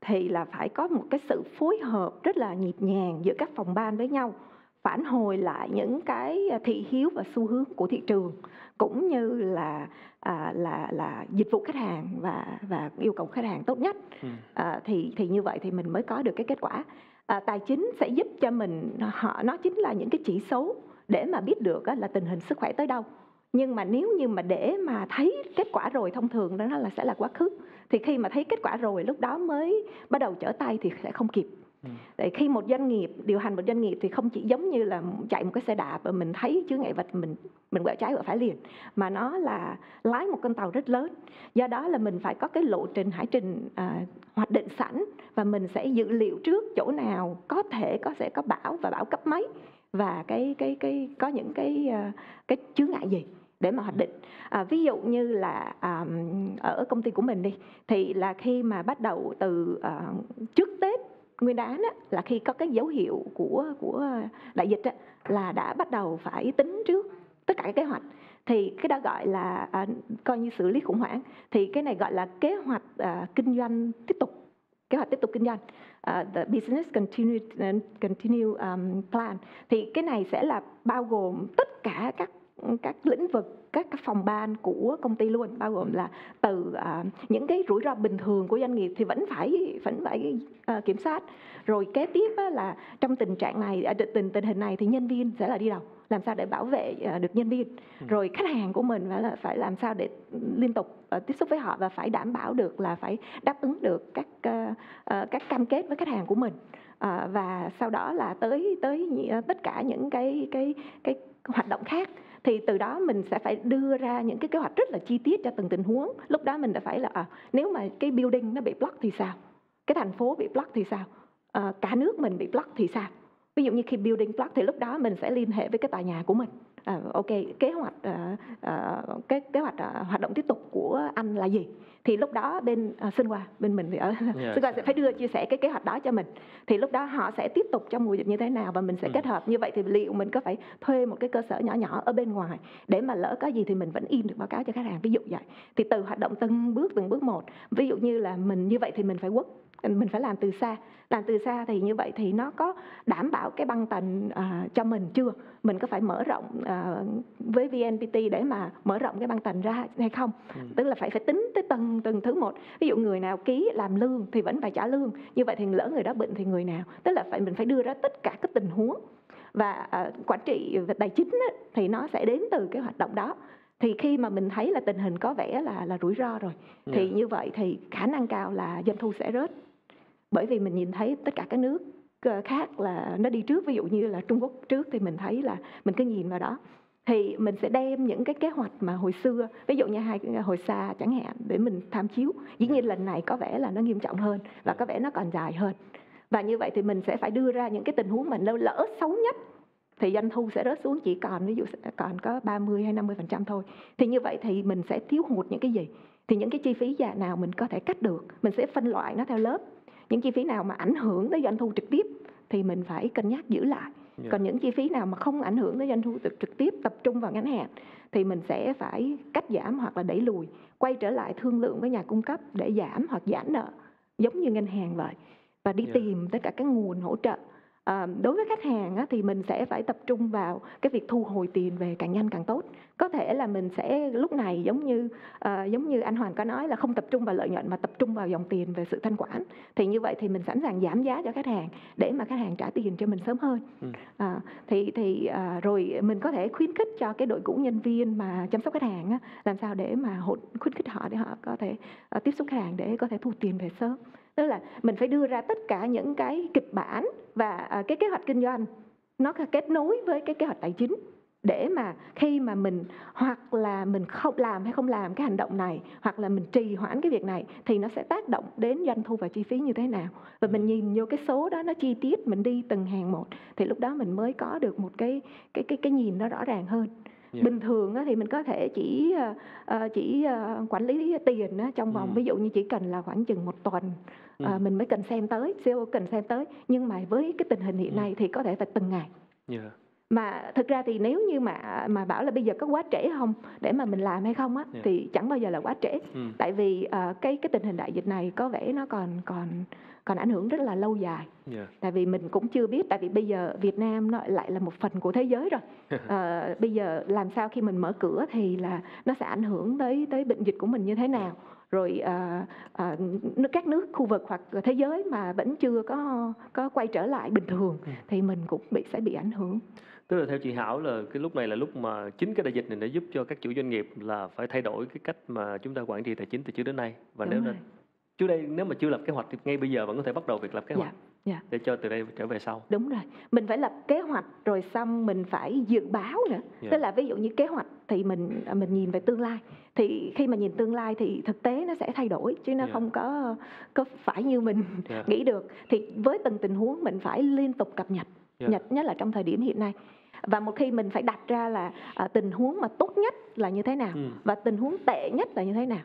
thì là phải có một cái sự phối hợp rất là nhịp nhàng giữa các phòng ban với nhau phản hồi lại những cái à, thị hiếu và xu hướng của thị trường cũng như là à, là là dịch vụ khách hàng và và yêu cầu khách hàng tốt nhất. Ừ. à, thì thì như vậy thì mình mới có được cái kết quả. À, tài chính sẽ giúp cho mình họ nó chính là những cái chỉ số để mà biết được á, là tình hình sức khỏe tới đâu. Nhưng mà nếu như mà để mà thấy kết quả rồi thông thường đó là sẽ là quá khứ thì khi mà thấy kết quả rồi lúc đó mới bắt đầu trở tay thì sẽ không kịp Ừ. Tại khi một doanh nghiệp điều hành một doanh nghiệp thì không chỉ giống như là chạy một cái xe đạp và mình thấy chướng ngại vật mình mình quẹo trái quẹo phải liền mà nó là lái một con tàu rất lớn. Do đó là mình phải có cái lộ trình hải trình à, hoạch định sẵn và mình sẽ dự liệu trước chỗ nào có thể có sẽ có bão và bão cấp mấy và cái cái cái có những cái à, cái chướng ngại gì để mà hoạch định. À, ví dụ như là à, ở công ty của mình đi thì là khi mà bắt đầu từ à, trước tết nguyên đán á, là khi có cái dấu hiệu của của đại dịch á, là đã bắt đầu phải tính trước tất cả các kế hoạch. Thì cái đó gọi là à, coi như xử lý khủng hoảng. Thì cái này gọi là kế hoạch à, kinh doanh tiếp tục kế hoạch tiếp tục kinh doanh. Uh, the business continue à, continue um, plan. Thì cái này sẽ là bao gồm tất cả các các lĩnh vực các phòng ban của công ty luôn bao gồm là từ à, những cái rủi ro bình thường của doanh nghiệp thì vẫn phải vẫn phải à, kiểm soát. Rồi kế tiếp á, là trong tình trạng này à, tình tình hình này thì nhân viên sẽ là đi đầu làm sao để bảo vệ à, được nhân viên. Ừ. rồi khách hàng của mình phải là phải làm sao để liên tục à, tiếp xúc với họ và phải đảm bảo được là phải đáp ứng được các à, à, các cam kết với khách hàng của mình. À, và sau đó là tới tới nhị- tất cả những cái cái cái hoạt động khác thì từ đó mình sẽ phải đưa ra những cái kế hoạch rất là chi tiết cho từng tình huống. Lúc đó mình đã phải là à, nếu mà cái building nó bị block thì sao? Cái thành phố bị block thì sao? À, cả nước mình bị block thì sao? Ví dụ như khi building block thì lúc đó mình sẽ liên hệ với cái tòa nhà của mình ok kế hoạch à, à, cái kế hoạch hoạt động tiếp tục của anh là gì? Thì lúc đó bên à, sinh hòa bên mình thì ở Dạ, sinh hòa sẽ phải đưa chia sẻ cái kế hoạch đó cho mình. Thì lúc đó họ sẽ tiếp tục trong mùa dịch như thế nào và mình sẽ Ừ. kết hợp. Như vậy thì liệu mình có phải thuê một cái cơ sở nhỏ nhỏ ở bên ngoài để mà lỡ có gì thì mình vẫn in được báo cáo cho khách hàng? Ví dụ vậy. Thì từ hoạt động từng bước từng bước một. Ví dụ như là mình như vậy thì mình phải work mình phải làm từ xa. Làm từ xa thì như vậy thì nó có đảm bảo cái băng tần à, cho mình chưa? Mình có phải mở rộng à, với VNPT để mà mở rộng cái băng tần ra hay không? Ừ. tức là phải phải tính tới từng từng thứ một. Ví dụ người nào ký làm lương thì vẫn phải trả lương. Như vậy thì lỡ người đó bệnh thì người nào? Tức là phải mình phải đưa ra tất cả các tình huống. Và à, quản trị về tài chính á, thì nó sẽ đến từ cái hoạt động đó thì khi mà mình thấy là tình hình có vẻ là là rủi ro rồi thì Dạ. như vậy thì khả năng cao là doanh thu sẽ rớt. Bởi vì mình nhìn thấy tất cả các nước ờ, khác là nó đi trước ví dụ như là Trung Quốc trước thì mình thấy là mình cứ nhìn vào đó. Thì mình sẽ đem những cái kế hoạch mà hồi xưa ví dụ như hai hồi xa chẳng hạn để mình tham chiếu. Dĩ nhiên lần này có vẻ là nó nghiêm trọng hơn và có vẻ nó còn dài hơn. Và như vậy thì mình sẽ phải đưa ra những cái tình huống mà lỡ lỡ xấu nhất thì doanh thu sẽ rớt xuống chỉ còn ví dụ còn có 30 hay 50 phần trăm thôi. Thì như vậy thì mình sẽ thiếu hụt những cái gì? Thì những cái chi phí già nào mình có thể cắt được mình sẽ phân loại nó theo lớp. Những chi phí nào mà ảnh hưởng tới doanh thu trực tiếp thì mình phải cân nhắc giữ lại. Dạ. còn những chi phí nào mà không ảnh hưởng tới doanh thu trực tiếp tập trung vào ngắn hạn thì mình sẽ phải cắt giảm hoặc là đẩy lùi quay trở lại thương lượng với nhà cung cấp để giảm hoặc giãn nợ giống như ngân hàng vậy. Và đi Dạ. tìm tất cả các nguồn hỗ trợ À, đối với khách hàng á, thì mình sẽ phải tập trung vào cái việc thu hồi tiền về càng nhanh càng tốt. Có thể là mình sẽ lúc này giống như à, giống như anh Hoàng có nói là không tập trung vào lợi nhuận mà tập trung vào dòng tiền về sự thanh khoản. Thì như vậy thì mình sẵn sàng giảm giá cho khách hàng để mà khách hàng trả tiền cho mình sớm hơn. Ừ. à, thì thì à, rồi mình có thể khuyến khích cho cái đội ngũ nhân viên mà chăm sóc khách hàng á, làm sao để mà khuyến khích họ để họ có thể à, tiếp xúc khách hàng để có thể thu tiền về sớm tức là mình phải đưa ra tất cả những cái kịch bản và à, cái kế hoạch kinh doanh. Nó kết nối với cái kế hoạch tài chính. Để mà khi mà mình hoặc là mình không làm hay không làm cái hành động này hoặc là mình trì hoãn cái việc này thì nó sẽ tác động đến doanh thu và chi phí như thế nào. Và mình nhìn vô cái số đó nó chi tiết mình đi từng hàng một thì lúc đó mình mới có được một cái cái cái cái nhìn nó rõ ràng hơn Dạ. bình thường thì mình có thể chỉ ờ, ờ, chỉ ờ, quản lý tiền trong vòng Ừ. ví dụ như chỉ cần là khoảng chừng một tuần Ừ. mình mới cần xem tới CEO cần xem tới nhưng mà với cái tình hình hiện Ừ. nay thì có thể phải từng ngày Dạ. mà thực ra thì nếu như mà mà bảo là bây giờ có quá trễ không để mà mình làm hay không á Dạ. thì chẳng bao giờ là quá trễ Ừ. tại vì cái cái tình hình đại dịch này có vẻ nó còn còn còn ảnh hưởng rất là lâu dài. Dạ. tại vì mình cũng chưa biết tại vì bây giờ Việt Nam nó lại là một phần của thế giới rồi. Ờ, bây giờ làm sao khi mình mở cửa thì là nó sẽ ảnh hưởng tới tới bệnh dịch của mình như thế nào. Rồi ờ, ờ, nước các nước khu vực hoặc thế giới mà vẫn chưa có có quay trở lại bình thường Ừ. thì mình cũng bị sẽ bị ảnh hưởng. Tức là theo chị Hảo là cái lúc này là lúc mà chính cái đại dịch này đã giúp cho các chủ doanh nghiệp là phải thay đổi cái cách mà chúng ta quản trị tài chính từ trước đến nay. Và Đúng nếu rồi. Trước đây nếu mà chưa lập kế hoạch thì ngay bây giờ vẫn có thể bắt đầu việc lập kế hoạch. Dạ. Dạ. để cho từ đây trở về sau. Đúng rồi, mình phải lập kế hoạch rồi xong mình phải dự báo nữa. Dạ. Tức là ví dụ như kế hoạch thì mình à, mình nhìn về tương lai. Thì khi mà nhìn tương lai thì thực tế nó sẽ thay đổi chứ nó Dạ. không có có phải như mình Dạ. nghĩ được. Thì với từng tình huống mình phải liên tục cập nhật, Dạ. nhật nhất là trong thời điểm hiện nay. Và một khi mình phải đặt ra là à, tình huống mà tốt nhất là như thế nào Ừ. và tình huống tệ nhất là như thế nào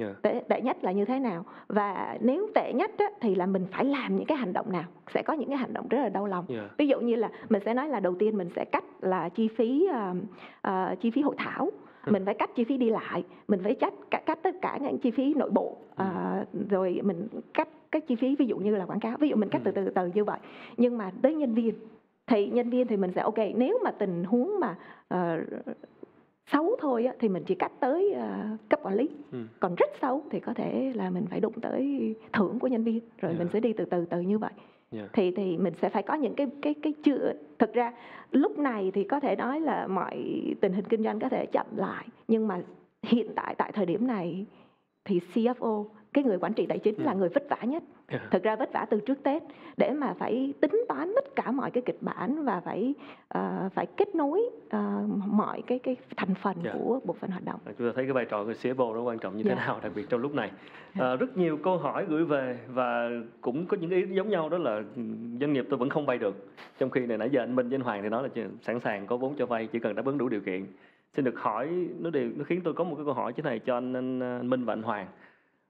Dạ. tệ, tệ nhất là như thế nào? Và nếu tệ nhất á, thì là mình phải làm những cái hành động nào? Sẽ có những cái hành động rất là đau lòng. Dạ. ví dụ như là mình sẽ nói là đầu tiên mình sẽ cắt là chi phí à, à, chi phí hội thảo. Ừ. mình phải cắt chi phí đi lại. Mình phải cắt cắt, cắt tất cả những chi phí nội bộ. À, rồi mình cắt các chi phí ví dụ như là quảng cáo. Ví dụ mình cắt từ Ừ. từ từ như vậy. Nhưng mà tới nhân viên thì nhân viên thì mình sẽ ok nếu mà tình huống mà ờ, xấu thôi á, thì mình chỉ cắt tới ờ, cấp quản lý Ừ. còn rất xấu thì có thể là mình phải đụng tới thưởng của nhân viên rồi Dạ. mình sẽ đi từ từ từ như vậy Dạ. thì thì mình sẽ phải có những cái cái cái chưa thực ra lúc này thì có thể nói là mọi tình hình kinh doanh có thể chậm lại nhưng mà hiện tại tại thời điểm này thì CFO cái người quản trị tài chính Ừ. là người vất vả nhất Dạ. Thực ra vất vả từ trước Tết để mà phải tính toán tất cả mọi cái kịch bản và phải ờ, phải kết nối ờ, mọi cái cái thành phần Dạ. của bộ phận hoạt động Chúng ta thấy cái vai trò của CFO nó quan trọng như thế Dạ. nào, đặc biệt trong lúc này. À, rất nhiều câu hỏi gửi về và cũng có những ý giống nhau đó là ừ, doanh nghiệp tôi vẫn không vay được. Trong khi này nãy giờ anh Minh với anh Hoàng thì nói là sẵn sàng có vốn cho vay, chỉ cần đáp ứng đủ điều kiện. Xin được hỏi, nó đều nó khiến tôi có một cái câu hỏi thế này cho anh, anh, anh Minh và anh Hoàng.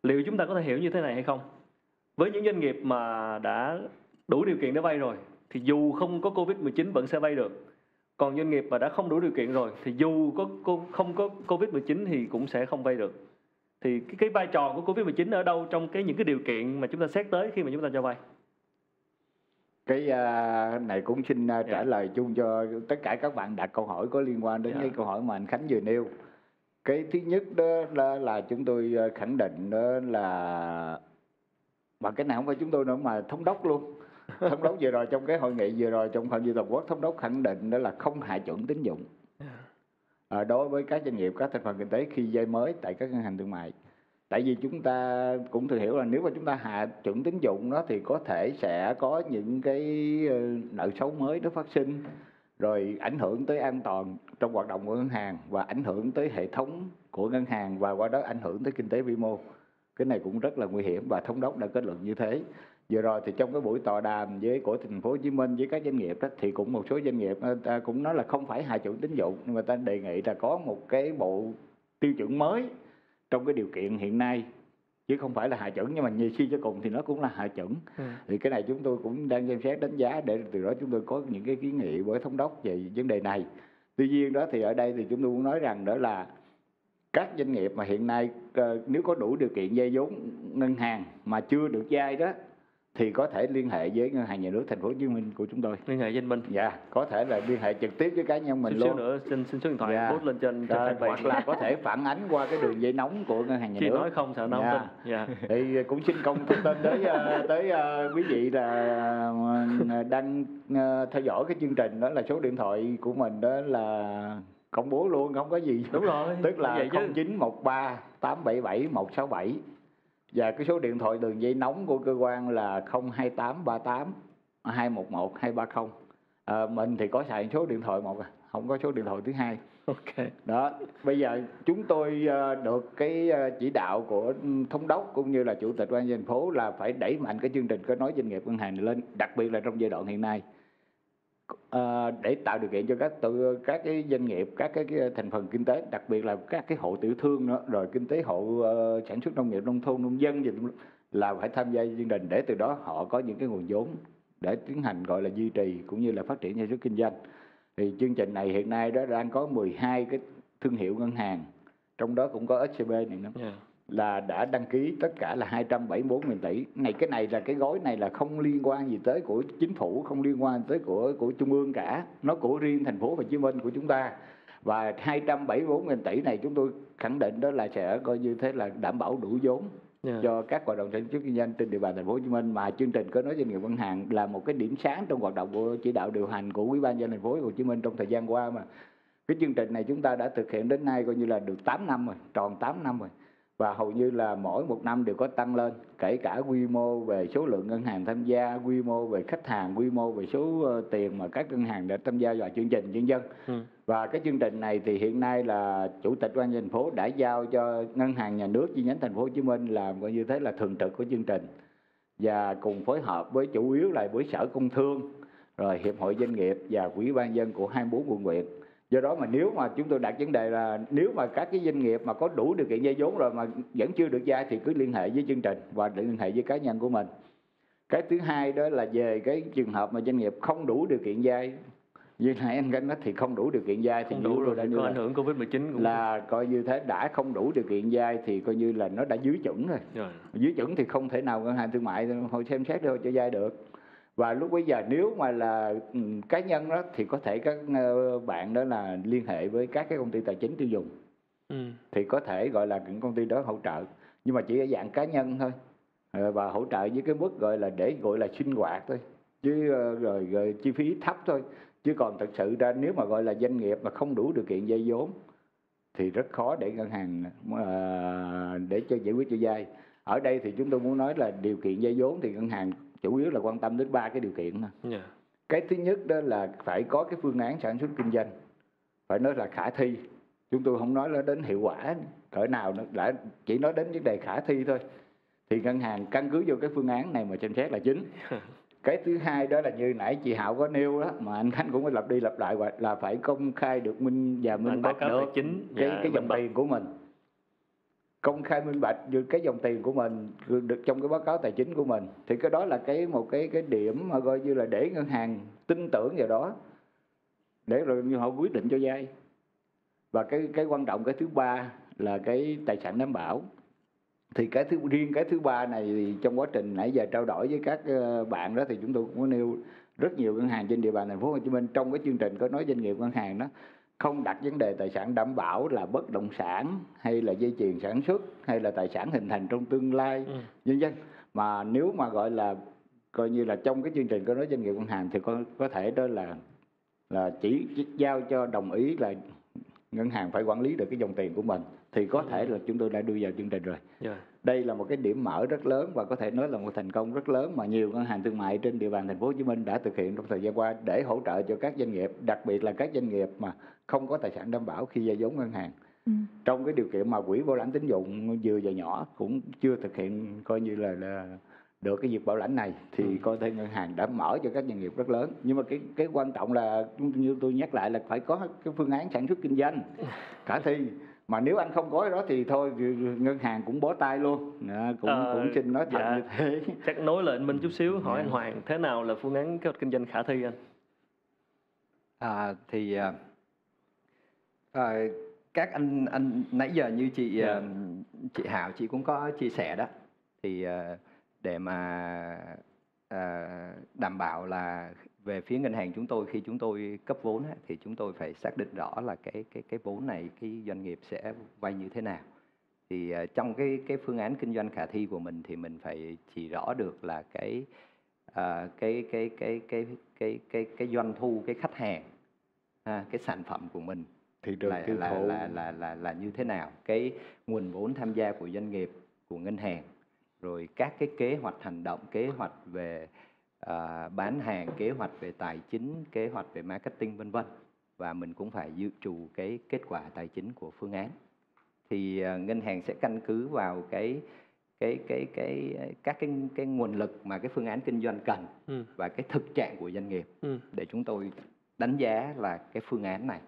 Liệu chúng ta có thể hiểu như thế này hay không? Với những doanh nghiệp mà đã đủ điều kiện để vay rồi, thì dù không có Covid-19 vẫn sẽ vay được. Còn doanh nghiệp mà đã không đủ điều kiện rồi thì dù có không có Covid-19 thì cũng sẽ không vay được. Thì cái, cái vai trò của Covid-19 ở đâu trong cái những cái điều kiện mà chúng ta xét tới khi mà chúng ta cho vay? cái à, này cũng xin à, trả Dạ. lời chung cho tất cả các bạn đặt câu hỏi có liên quan đến Dạ. cái câu hỏi mà anh Khánh vừa nêu cái thứ nhất đó là, là chúng tôi à, khẳng định đó là mà cái này không phải chúng tôi nữa mà thống đốc luôn. Thống đốc vừa rồi trong cái hội nghị vừa rồi trong hội nghị toàn quốc thống đốc khẳng định đó là không hạ chuẩn tín dụng. À, đối với các doanh nghiệp các thành phần kinh tế khi vay mới tại các ngân hàng thương mại. Tại vì chúng ta cũng thừa hiểu là nếu mà chúng ta hạ chuẩn tín dụng đó thì có thể sẽ có những cái ờ, nợ xấu mới nó phát sinh rồi ảnh hưởng tới an toàn trong hoạt động của ngân hàng và ảnh hưởng tới hệ thống của ngân hàng và qua đó ảnh hưởng tới kinh tế vĩ mô cái này cũng rất là nguy hiểm và thống đốc đã kết luận như thế. Vừa rồi thì trong cái buổi tọa đàm với của thành phố Hồ Chí Minh với các doanh nghiệp đó thì cũng một số doanh nghiệp ta cũng nói là không phải hạ chuẩn tín dụng nhưng mà ta đề nghị là có một cái bộ tiêu chuẩn mới trong cái điều kiện hiện nay chứ không phải là hạ chuẩn. Nhưng mà nhiều suy cho cùng thì nó cũng là hạ chuẩn. Thì cái này chúng tôi cũng đang xem xét đánh giá để từ đó chúng tôi có những cái kiến nghị với thống đốc về vấn đề này. Tuy nhiên đó thì ở đây thì chúng tôi muốn nói rằng đó là các doanh nghiệp mà hiện nay ờ, nếu có đủ điều kiện vay vốn ngân hàng mà chưa được vay đó thì có thể liên hệ với ngân hàng nhà nước thành phố Hồ Chí Minh của chúng tôi Liên hệ với anh Minh. dạ có thể là liên hệ trực tiếp với cá nhân mình xíu luôn nữa xin xin số điện thoại Dạ. post lên trên trên Rồi, hoặc là có thể phản ánh qua cái đường dây nóng của ngân hàng nhà Khi nước nói không sợ nó Dạ. tin. Dạ. thì cũng xin công thông tin tới ờ, tới ờ, quý vị là đang ờ, theo dõi cái chương trình đó là số điện thoại của mình đó là công bố luôn không có gì Đúng rồi. tức là vậy chứ. 0913 877 167 và cái số điện thoại đường dây nóng của cơ quan là 02838 211 230 à, mình thì có xài số điện thoại một à, không có số điện thoại thứ hai Ok. đó bây giờ chúng tôi ờ, được cái ờ, chỉ đạo của thống đốc cũng như là chủ tịch ban thành phố là phải đẩy mạnh cái chương trình kết nối doanh nghiệp ngân hàng này lên đặc biệt là trong giai đoạn hiện nay Ờ, để tạo điều kiện cho các tự các cái doanh nghiệp các cái, cái thành phần kinh tế đặc biệt là các cái hộ tiểu thương nữa rồi kinh tế hộ uh, sản xuất nông nghiệp nông thôn nông dân gì là phải tham gia chương trình để từ đó họ có những cái nguồn vốn để tiến hành gọi là duy trì cũng như là phát triển sản xuất kinh doanh thì chương trình này hiện nay đó đang có 12 cái thương hiệu ngân hàng trong đó cũng có SCB này nữa yeah là đã đăng ký tất cả là 274 nghìn tỷ. Này cái này là cái gói này là không liên quan gì tới của chính phủ không liên quan tới của của trung ương cả. Nó của riêng thành phố Hồ Chí Minh của chúng ta. Và 274 nghìn tỷ này chúng tôi khẳng định đó là sẽ coi như thế là đảm bảo đủ vốn Dạ. cho các hoạt động sản xuất kinh doanh trên địa bàn thành phố Hồ Chí Minh. Mà chương trình kết nối doanh nghiệp ngân hàng là một cái điểm sáng trong hoạt động của chỉ đạo điều hành của Ủy ban nhân dân thành phố Hồ Chí Minh trong thời gian qua mà. Cái chương trình này chúng ta đã thực hiện đến nay coi như là được 8 năm rồi tròn 8 năm rồi và hầu như là mỗi một năm đều có tăng lên kể cả quy mô về số lượng ngân hàng tham gia quy mô về khách hàng quy mô về số ờ, tiền mà các ngân hàng đã tham gia vào chương trình nhân dân Ừ. và cái chương trình này thì hiện nay là chủ tịch ban thành phố đã giao cho ngân hàng nhà nước chi nhánh thành phố Hồ Chí Minh làm coi như thế là thường trực của chương trình. Và cùng phối hợp với chủ yếu là với sở công thương rồi hiệp hội doanh nghiệp và quỹ ban dân của 24 quận huyện do đó mà nếu mà chúng tôi đặt vấn đề là nếu mà các cái doanh nghiệp mà có đủ điều kiện vay vốn rồi mà vẫn chưa được vay thì cứ liên hệ với chương trình và liên hệ với cá nhân của mình. Cái thứ hai đó là về cái trường hợp mà doanh nghiệp không đủ điều kiện vay như nãy anh Khánh nói thì không đủ điều kiện vay thì không đủ rồi đã thì có ảnh hưởng covid 19 cũng là coi như thế đã không đủ điều kiện vay thì coi như là nó đã dưới chuẩn rồi. Rồi. Dưới chuẩn thì không thể nào ngân hàng thương mại hồi xem xét đâu cho vay được và lúc bây giờ nếu mà là ừ, cá nhân đó thì có thể các ờ, bạn đó là liên hệ với các cái công ty tài chính tiêu dùng. Ừ. thì có thể gọi là những công ty đó hỗ trợ nhưng mà chỉ ở dạng cá nhân thôi. Ờ, và hỗ trợ với cái mức gọi là để gọi là sinh hoạt thôi. Chứ ờ, rồi, rồi chi phí thấp thôi. Chứ còn thật sự ra nếu mà gọi là doanh nghiệp mà không đủ điều kiện vay vốn thì rất khó để ngân hàng ờ, để cho giải quyết cho vay. Ở đây thì chúng tôi muốn nói là điều kiện vay vốn thì ngân hàng chủ yếu là quan tâm đến ba cái điều kiện thôi. Dạ. cái thứ nhất đó là phải có cái phương án sản xuất kinh doanh phải nói là khả thi. Chúng tôi không nói đến hiệu quả cỡ nào nữa đã chỉ nói đến vấn đề khả thi thôi. Thì ngân hàng căn cứ vô cái phương án này mà xem xét là chính. Cái thứ hai đó là như nãy chị Hảo có nêu đó mà anh Khánh cũng có lặp đi lặp lại là phải công khai được minh và minh bạch được chính cái cái dòng tiền của mình công khai minh bạch như cái dòng tiền của mình được trong cái báo cáo tài chính của mình. Thì cái đó là cái, một cái cái điểm mà coi như là để ngân hàng tin tưởng vào đó. Để rồi như họ quyết định cho vay. Và cái cái quan trọng, cái thứ ba là cái tài sản đảm bảo. Thì cái thứ, riêng cái thứ ba này thì trong quá trình nãy giờ trao đổi với các ờ, bạn đó thì chúng tôi cũng có nêu rất nhiều ngân hàng trên địa bàn thành phố Hồ Chí Minh. Trong cái chương trình có nói doanh nghiệp ngân hàng đó không đặt vấn đề tài sản đảm bảo là bất động sản hay là dây chuyền sản xuất hay là tài sản hình thành trong tương lai Ừ. dân mà nếu mà gọi là coi như là trong cái chương trình có nói doanh nghiệp ngân hàng thì có có thể đó là là chỉ, chỉ giao cho đồng ý là ngân hàng phải quản lý được cái dòng tiền của mình thì có thể là chúng tôi đã đưa vào chương trình rồi Dạ. Đây là một cái điểm mở rất lớn và có thể nói là một thành công rất lớn mà nhiều ngân hàng thương mại trên địa bàn thành phố Hồ Chí Minh đã thực hiện trong thời gian qua để hỗ trợ cho các doanh nghiệp, đặc biệt là các doanh nghiệp mà không có tài sản đảm bảo khi vay vốn ngân hàng. Ừ. Trong cái điều kiện mà quỹ bảo lãnh tín dụng vừa và nhỏ cũng chưa thực hiện coi như là, là được cái việc bảo lãnh này thì Ừ. coi thế ngân hàng đã mở cho các doanh nghiệp rất lớn nhưng mà cái cái quan trọng là như tôi nhắc lại là phải có cái phương án sản xuất kinh doanh khả thi mà nếu anh không có cái đó thì thôi ngân hàng cũng bó tay luôn Đó, cũng Ờ, cũng xin nói thật dạ. như thế chắc nối lại anh Minh chút xíu hỏi Dạ. anh Hoàng thế nào là phương án kế hoạch kinh doanh khả thi anh À, thì à, à, các anh anh nãy giờ như chị Dạ. à, chị Hảo chị cũng có chia sẻ đó thì à, để mà à, đảm bảo là về phía ngân hàng chúng tôi khi chúng tôi cấp vốn thì chúng tôi phải xác định rõ là cái cái cái vốn này cái doanh nghiệp sẽ vay như thế nào. Thì à, trong cái cái phương án kinh doanh khả thi của mình thì mình phải chỉ rõ được là cái à, cái cái cái cái cái cái cái doanh thu cái khách hàng à, cái sản phẩm của mình thị trường là tiêu là, thụ. là là là là như thế nào cái nguồn vốn tham gia của doanh nghiệp của ngân hàng rồi các cái kế hoạch hành động kế hoạch về à, bán hàng kế hoạch về tài chính kế hoạch về marketing vân vân và mình cũng phải dự trù cái kết quả tài chính của phương án thì à, ngân hàng sẽ căn cứ vào cái cái cái cái các cái cái nguồn lực mà cái phương án kinh doanh cần ừ. và cái thực trạng của doanh nghiệp Ừ. để chúng tôi đánh giá là cái phương án này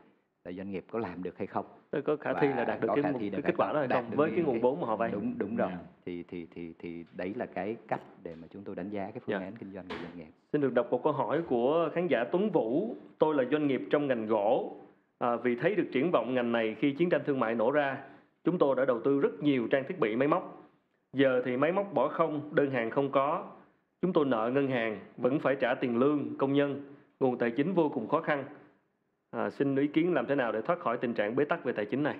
là doanh nghiệp có làm được hay không Tôi có khả thi là đạt được cái, khả mục- thi cái kết quả đó hay không với cái nguồn vốn mà họ vay đúng đúng rồi Dạ. thì thì thì thì đấy là cái cách để mà chúng tôi đánh giá cái phương Dạ. án kinh doanh của doanh nghiệp Xin được đọc một câu hỏi của khán giả Tuấn Vũ. Tôi là doanh nghiệp trong ngành gỗ. À, vì thấy được triển vọng ngành này khi chiến tranh thương mại nổ ra, chúng tôi đã đầu tư rất nhiều trang thiết bị máy móc. Giờ thì máy móc bỏ không, đơn hàng không có. Chúng tôi nợ ngân hàng, vẫn phải trả tiền lương, công nhân. Nguồn tài chính vô cùng khó khăn. À, xin ý kiến làm thế nào để thoát khỏi tình trạng bế tắc về tài chính này?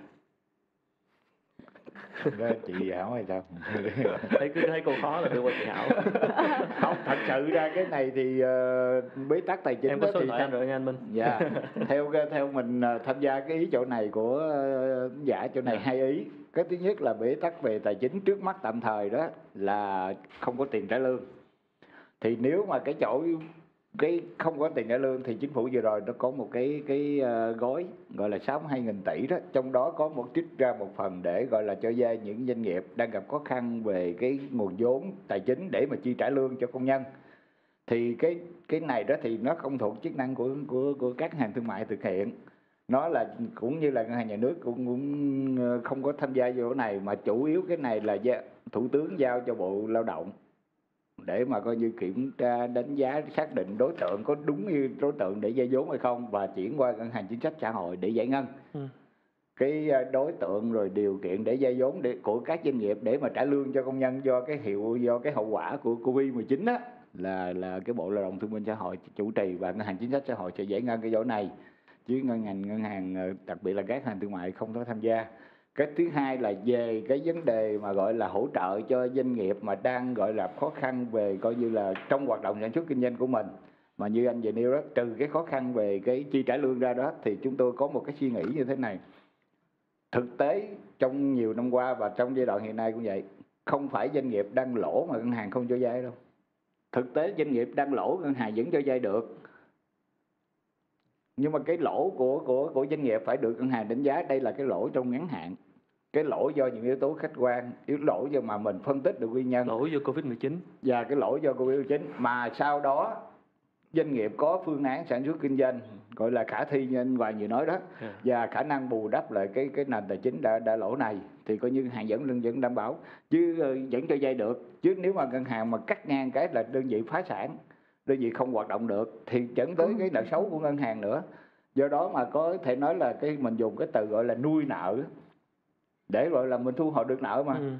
Đó, chị Hảo hay sao? Thấy cứ thấy câu khó là đưa qua chị Hảo. Không thật sự ra cái này thì ờ, bế tắc tài chính em có số điện thoại rồi nha anh Minh. Dạ theo theo mình ờ, tham gia cái ý chỗ này của ờ, giả chỗ này Dạ. hai ý. Cái thứ nhất là bế tắc về tài chính trước mắt tạm thời đó là không có tiền trả lương. Thì nếu mà cái chỗ cái không có tiền trả lương thì chính phủ vừa rồi nó có một cái cái ờ, gói gọi là 62 nghìn tỷ đó. Trong đó có một, trích ra một phần để gọi là cho vay những doanh nghiệp đang gặp khó khăn về cái nguồn vốn tài chính để mà chi trả lương cho công nhân. Thì cái cái này đó thì nó không thuộc chức năng của của của các hàng thương mại thực hiện. Nó là cũng như là ngân hàng nhà nước cũng cũng ờ, không có tham gia vô cái này mà chủ yếu cái này là thủ tướng giao cho bộ lao động để mà coi như kiểm tra đánh giá xác định đối tượng có đúng như đối tượng để vay vốn hay không và chuyển qua ngân hàng chính sách xã hội để giải ngân. Ừ. cái ờ, đối tượng rồi điều kiện để vay vốn để của các doanh nghiệp để mà trả lương cho công nhân do cái hiệu do cái hậu quả của covid 19 đó là là cái bộ lao động thương binh xã hội chủ trì và ngân hàng chính sách xã hội sẽ giải ngân cái chỗ này. Chứ ngân hàng ngân hàng ờ, đặc biệt là các hàng thương mại không có tham gia cái thứ hai là về cái vấn đề mà gọi là hỗ trợ cho doanh nghiệp mà đang gọi là khó khăn về coi như là trong hoạt động sản xuất kinh doanh của mình. Mà như anh vừa nêu đó, trừ cái khó khăn về cái chi trả lương ra đó thì chúng tôi có một cái suy nghĩ như thế này. Thực tế trong nhiều năm qua và trong giai đoạn hiện nay cũng vậy, không phải doanh nghiệp đang lỗ mà ngân hàng không cho vay đâu. Thực tế doanh nghiệp đang lỗ, ngân hàng vẫn cho vay được nhưng mà cái lỗ của của của doanh nghiệp phải được ngân hàng đánh giá đây là cái lỗ trong ngắn hạn. Cái lỗ do những yếu tố khách quan yếu lỗ do mà mình phân tích được nguyên nhân. Lỗi do covid 19 và cái lỗi do covid 19 mà sau đó doanh nghiệp có phương án sản xuất kinh doanh gọi là khả thi như anh Hoàng vừa nói đó. Dạ. và khả năng bù đắp lại cái cái nền tài chính đã đã lỗ này thì coi như hàng dẫn lương vẫn đảm bảo. Chứ ờ, vẫn cho vay được. Chứ nếu mà ngân hàng mà cắt ngang cái là đơn vị phá sản đơn vị không hoạt động được thì dẫn tới cái nợ xấu của ngân hàng nữa. Do đó mà có thể nói là cái mình dùng cái từ gọi là nuôi nợ để gọi là mình thu hồi được nợ mà. Ừ.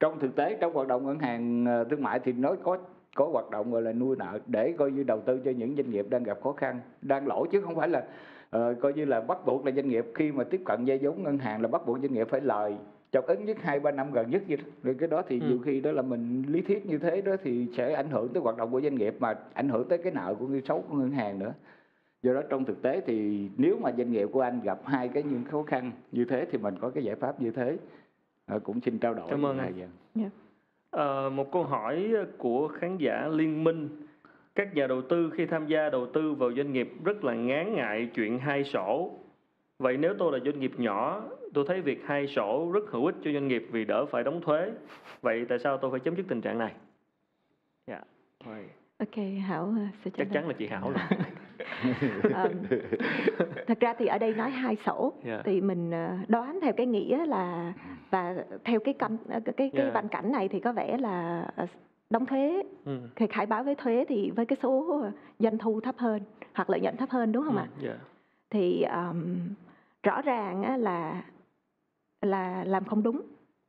trong thực tế trong hoạt động ngân hàng ờ, thương mại thì nó có có hoạt động gọi là nuôi nợ để coi như đầu tư cho những doanh nghiệp đang gặp khó khăn đang lỗ chứ không phải là ờ, coi như là bắt buộc là doanh nghiệp khi mà tiếp cận vay vốn ngân hàng là bắt buộc doanh nghiệp phải lời trong ít nhất hai ba năm gần nhất vậy đó. rồi cái đó thì Ừ. nhiều khi đó là mình lý thuyết như thế đó thì sẽ ảnh hưởng tới hoạt động của doanh nghiệp mà ảnh hưởng tới cái nợ của người xấu của ngân hàng nữa do đó trong thực tế thì nếu mà doanh nghiệp của anh gặp hai cái những khó khăn như thế thì mình có cái giải pháp như thế Ờ, cũng xin trao đổi Cảm ơn anh. Dạ. Ờ, một câu hỏi của khán giả Liên Minh. Các nhà đầu tư khi tham gia đầu tư vào doanh nghiệp rất là ngán ngại chuyện hai sổ. Vậy nếu tôi là doanh nghiệp nhỏ, tôi thấy việc hai sổ rất hữu ích cho doanh nghiệp vì đỡ phải đóng thuế. Vậy tại sao tôi phải chấm dứt tình trạng này? Dạ. Rồi. Ok, Hảo à, sẽ Chắc chắn là chị Hảo rồi. Ờm, thật ra thì ở đây nói hai sổ Dạ. thì mình à, đoán theo cái nghĩa là và theo cái căn cái cái, cái Dạ. văn cảnh này thì có vẻ là đóng thuế Ừ. thì khai báo với thuế thì với cái số doanh thu thấp hơn hoặc lợi nhuận thấp hơn đúng không Ừ, ạ? Dạ. thì um, rõ ràng là là làm không đúng.